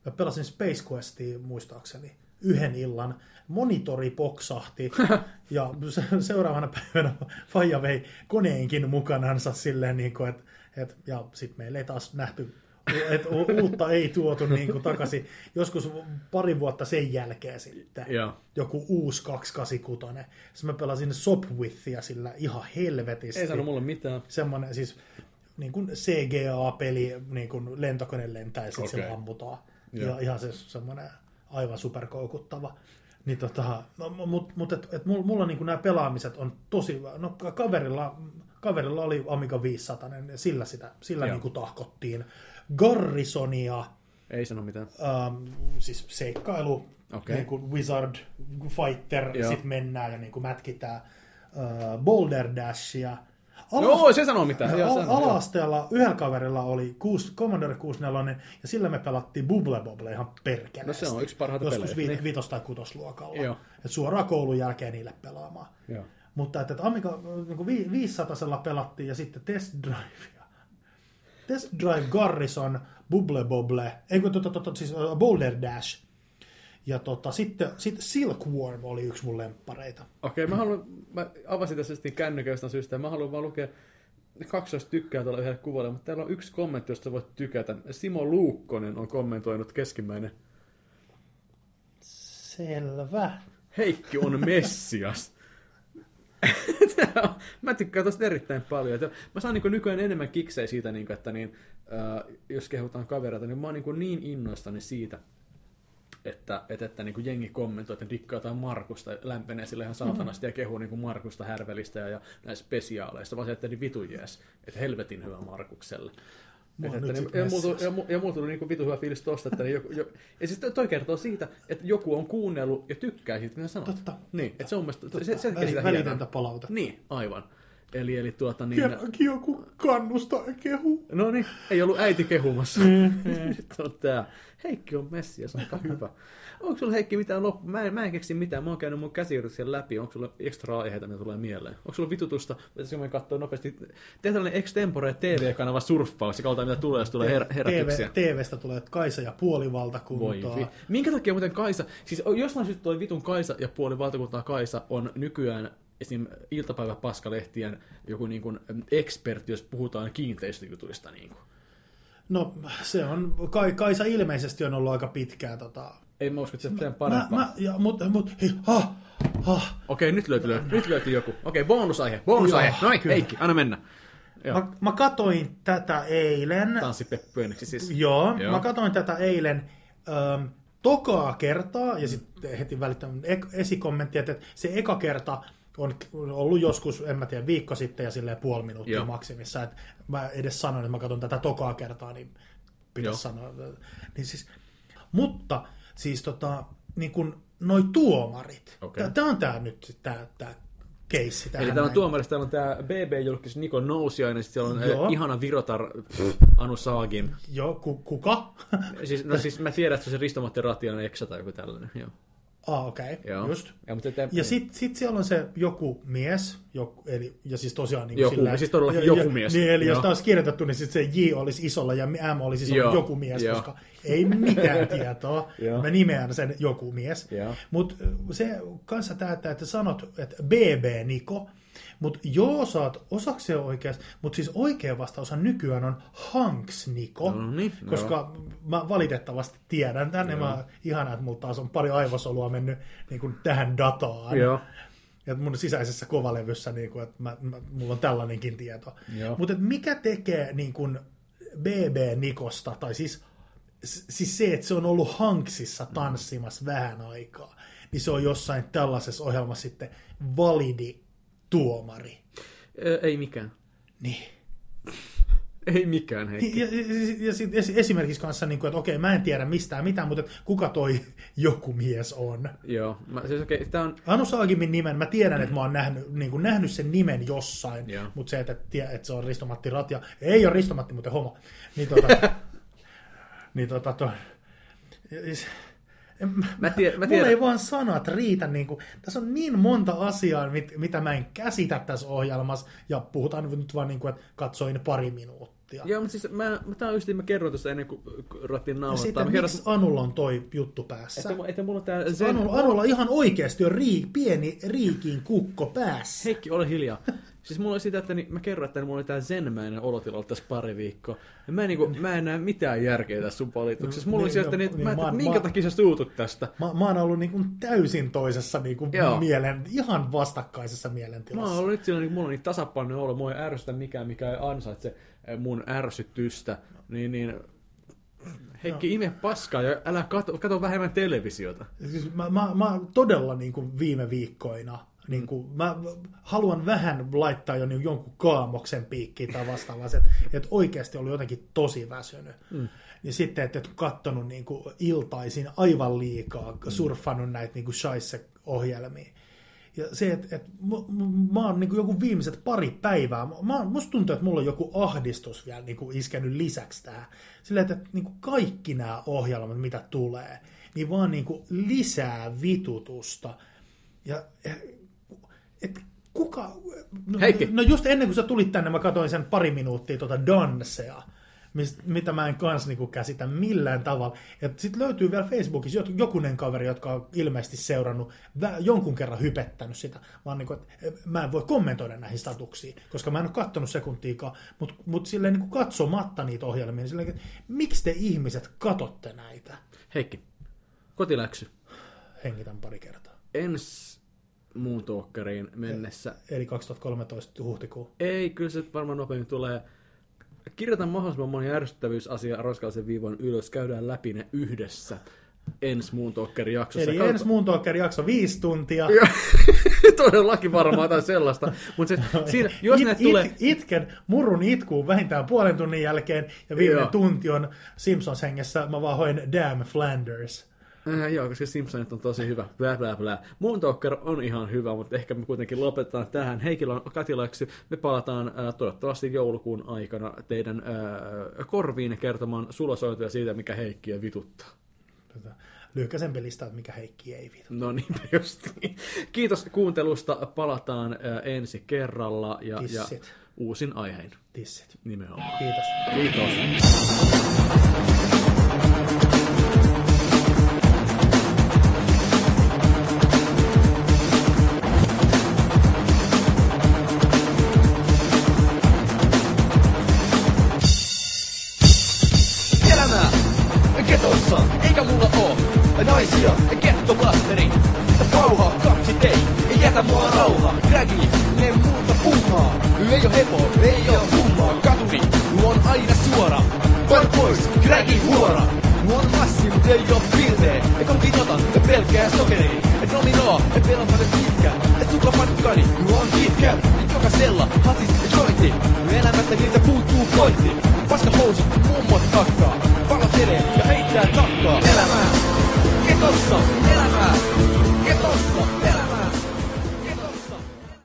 Mä pelasin Space Questia muistaakseni yhden illan. Monitori poksahti ja se- seuraavana päivänä Faija vei koneenkin mukanansa silleen, niin kuin, että, että ja sitten meillä ei taas nähty että uutta ei tuotu niin kuin takaisin. Joskus pari vuotta sen jälkeen sitten Joo. joku uusi 286. Sitten mä pelasin Sopwithia sillä ihan helvetisti. Ei sano mulle mitään. Semmoinen siis niin kuin CGA-peli, niin kuin lentokone lentää ja sitten okay. se ammutaan. Ja ihan se semmoinen aivan superkoukuttava. Niin tota, mutta mut, et, et mulla, mulla niin nämä pelaamiset on tosi, no kaverilla, kaverilla oli Amiga 500, ja sillä sitä, sillä Joo. niin kuin tahkottiin. Garrisonia, Ei sano mitään. ähm, siis seikkailu, Okei. niin kuin Wizard Fighter, sitten mennään ja niin kuin mätkitään äh, Boulder Dashia. Joo, se sanoo mitään. Joo, Al- sano, joo. ala-asteella yhdellä kaverilla oli kuusi, Commodore 64, ja sillä me pelattiin Bubble Bobble ihan perkeleesti. No se on yksi parhaita Joskus pelejä, vi- niin. vitos- tai kutosluokalla. Joo. Et suoraan koulun jälkeen niille pelaamaan. Joo. Mutta että, että Amiga niin 500 pelattiin ja sitten Test Drive. Test Drive Garrison, Bubble Bobble, ei kun tota, tota, siis äh, Boulder Dash. Ja tota, sitten, sitten Silkworm oli yksi mun lemppareita. Okei, mä haluan, mä avasin tässä sitten kännyköistä syystä, ja mä haluan vaan lukea kaksoista tykkää tuolla yhdelle kuvalle, mutta täällä on yksi kommentti, josta voit tykätä. Simo Luukkonen on kommentoinut keskimmäinen. Selvä. Heikki on Messias. On- mä tykkään tosta erittäin paljon. Mä saan niin nykyään enemmän kiksejä siitä, niin että niin, äh, jos kehutaan kavereita, niin mä oon niin, niin innoissani siitä, että, että, että niin kuin jengi kommentoi, että dikkaa jotain Markusta, lämpenee sille ihan saatanasti ja kehuu niin kuin Markusta härvelistä ja, ja näistä spesiaaleista, vaan se, että niin vitu jees, että helvetin hyvä Markukselle. Että, niin, ja, mulla tuli, ja, mulla tuli niinku vitu hyvä fiilis tosta, että niin joku, jo, ja siis toi kertoo siitä, että joku on kuunnellut ja tykkää siitä, mitä sanot. Totta. Niin, että se on mielestä, Totta. se, se sitä välitöntä palautetta. Niin, aivan. Eli, eli tuota niin, Kerrankin joku kannustaa ja kehu. no niin, ei ollut äiti kehumassa. Mm. Nyt on tää. Heikki on Messias, aika hyvä. Onko sulla Heikki mitään loppu? Mä en, mä en keksi mitään, mä oon käynyt mun käsiyrityksen läpi. Onko sulla ekstra aiheita, mitä tulee mieleen? Onko sulla vitutusta? Pitäisikö me katsoa nopeasti? Tee tällainen extempore TV-kanava surffaus ja katsotaan mitä tulee, jos tulee her- herätyksiä. TV, TVstä tulee Kaisa ja puolivaltakuntaa. Voi Minkä takia muuten Kaisa, siis jostain syystä toi vitun Kaisa ja puoli valtakuntaa Kaisa on nykyään esim. iltapäiväpaskalehtien joku niin kuin ekspertti, jos puhutaan kiinteistöjutuista. Niin kuin. No se on, Kai, Kaisa ilmeisesti on ollut aika pitkään tota... Ei mä usko, että se Mä, parempaa. mä, ja, mut, mut, hei, ha, ha. Okei, nyt löytyy, löytyy, nyt löytyy joku. Okei, bonusaihe, bonusaihe. Joo, Noin, kyllä. Heikki, anna mennä. Joo. Mä, mä katoin tätä eilen. Tanssipeppu ensiksi siis. Joo, Joo. Mä katoin tätä eilen ähm, tokaa kertaa, ja sitten heti välittömän ek- esikommentti, että se eka kerta on ollut joskus, en mä tiedä, viikko sitten ja silleen puoli minuuttia Joo. maksimissa. Et mä edes sanoin, että mä katson tätä tokaa kertaa, niin Joo. pitäisi sanoa. Niin siis, mutta siis tota, niin kun noi tuomarit, Okei. tämä on tämä nyt tämä, tämä keissi Eli täällä on tuomarista, täällä on tämä BB-julkis Niko Nousiainen, sitten siellä on Joo. äh, ihana Virotar Anu Saagim. Joo, ku, kuka? Siis, no siis mä tiedän, että se on se Risto-Matti Ratianen Eksa tai joku tällainen. Joo. Ah, okei, okay. Joo. just. Ja, mutta Ja sitten sit siellä on se joku mies, joku, eli, ja siis tosiaan niin Joku, siis todellakin joku mies. Niin, eli Joo. jos tämä olisi kirjoitettu, niin sit se J olisi isolla ja M olisi isolla Joo. joku mies, Joo. koska ei mitään tietoa. Joo. Mä nimeän sen joku mies. Mutta se kanssa täyttää, että sanot, että BB Niko, mutta joo, sä oot osakseen oikeassa, mutta siis oikea vastaus nykyään on Hanks Niko, No niin, koska mä valitettavasti tiedän tänne, Joo. mä ihanaa, että mulla taas on pari aivosolua mennyt niin kuin tähän dataan. Joo. Ja mun sisäisessä kovalevyssä, niin kuin, että mä, mä, mulla on tällainenkin tieto. Joo. Mutta mikä tekee niin kuin BB Nikosta, tai siis, siis se, että se on ollut Hanksissa tanssimassa vähän aikaa, niin se on jossain tällaisessa ohjelmassa sitten validi tuomari. Ö, Ei mikään. Niin. Ei mikään, Heikki. Ja, ja, ja sit esi- esimerkiksi kanssa, niin kuin, että okei, mä en tiedä mistään mitään, mutta että kuka toi joku mies on? Joo. Mä, siis okei, okay, tää on... Anu Saagimin nimen, mä tiedän, että mä oon nähnyt, niin kuin nähnyt sen nimen jossain, Joo. mutta se, että, tie- että se on Risto-Matti Ratia, ei ole Risto-Matti, mutta homo. Niin tota, niin tota, to, Mä, tie, mä Mulla tiedän. ei vaan sanat riitä. Niin kuin, tässä on niin monta asiaa, mit, mitä mä en käsitä tässä ohjelmassa, ja puhutaan nyt vaan niin kuin, että katsoin pari minuuttia. Joo, mutta siis mä, mä, tää on just, mä kerroin tuossa ennen kuin ruvettiin ja nauhoittaa. sitten Mä kerron, Anulla on toi juttu päässä? että, että mulla tää Zen... Anulla, Anulla ihan oikeasti on rii, pieni riikin kukko päässä. Heikki, ole hiljaa. Siis mulla oli sitä, että niin, mä kerron, että mulla oli tää zenmäinen olotila tässä pari viikkoa. Ja mä en, niinku, mä en näe mitään järkeä tässä sun valituksessa. Mulla oli Niin, sieltä, no, niin, niin, mä, että mä- minkä mä- takia sä suutut tästä? Mä, mä oon ollut niin kuin täysin toisessa niin kuin Joo. mielen, ihan vastakkaisessa Mä mielentilassa. oon ollut nyt sillä, niin mulla on niin tasapainoinen olo, mua ei ärsytä mikään, mikä ei ansaitse eh, mun ärsytystä. Niin, niin Heikki, ime paskaa ja älä kato, kato vähemmän televisiota. Siis mä, mä, mä todella niin kuin viime viikkoina, niin kuin, mä haluan vähän laittaa jo niin jonkun kaamoksen piikkiin tai vastaavaa, että, että oikeasti ollut jotenkin tosi väsynyt. Mm. Ja sitten, että et katsonut niin kuin iltaisin aivan liikaa, mm. surffannut näitä niin kuin shaisse-ohjelmia. Ja se, että, että mä, mä oon niin kuin joku viimeiset pari päivää, mä, musta tuntuu, että mulla on joku ahdistus vielä niin kuin iskenyt lisäksi tähän. Silleen, että, että niin kuin kaikki nämä ohjelmat, mitä tulee, niin vaan niin kuin lisää vitutusta. Ja et, kuka... No, Heikki. no just ennen kuin sä tulit tänne, mä katsoin sen pari minuuttia tuota Dansea, mist, mitä mä en kans niinku käsitä millään tavalla. Ja sitten löytyy vielä Facebookissa jokunen kaveri, jotka on ilmeisesti seurannut, jonkun kerran hypettänyt sitä. Vaan niinku, että mä en voi kommentoida näihin statuksiin, koska mä en ole kattonut sekuntiikaan, mutta mut silleen niinku katsomatta niitä ohjelmia, niin silleen, että miksi te ihmiset katotte näitä? Heikki, kotiläksy. Hengitän pari kertaa. Ensi muun talkkariin mennessä. Eli 2013 huhtikuu. Ei, kyllä se varmaan nopeammin tulee. Kirjoitan mahdollisimman moni ärsyttävyysasia roskallisen viivoin ylös, käydään läpi ne yhdessä ensi muun talkkarin jaksossa. Eli Kautta- ensi muun talkkari jakso viisi tuntia. Todellakin varmaan tai sellaista. Mutta se, siinä, jos it, ne tulee... it, itken murun itkuun vähintään puolen tunnin jälkeen, ja viimeinen tunti on Simpsons hengessä, mä vaan hoin Damn Flanders. Äh, joo, koska Simpsonit on tosi hyvä. Blä, blä, blä. Moon Talker on ihan hyvä, mutta ehkä me kuitenkin lopetetaan tähän. Heikillä on katiläksy. Me palataan äh, toivottavasti joulukuun aikana teidän äh, korviin kertomaan sulosoituja siitä, mikä Heikkiä vituttaa. Tätä lyhkäisempi lista, että mikä Heikki ei vitu. No niin, just niin. Kiitos kuuntelusta. Palataan äh, ensi kerralla ja, ja uusin aiheen Tissit. nimenomaan. Kiitos. Kiitos. elämää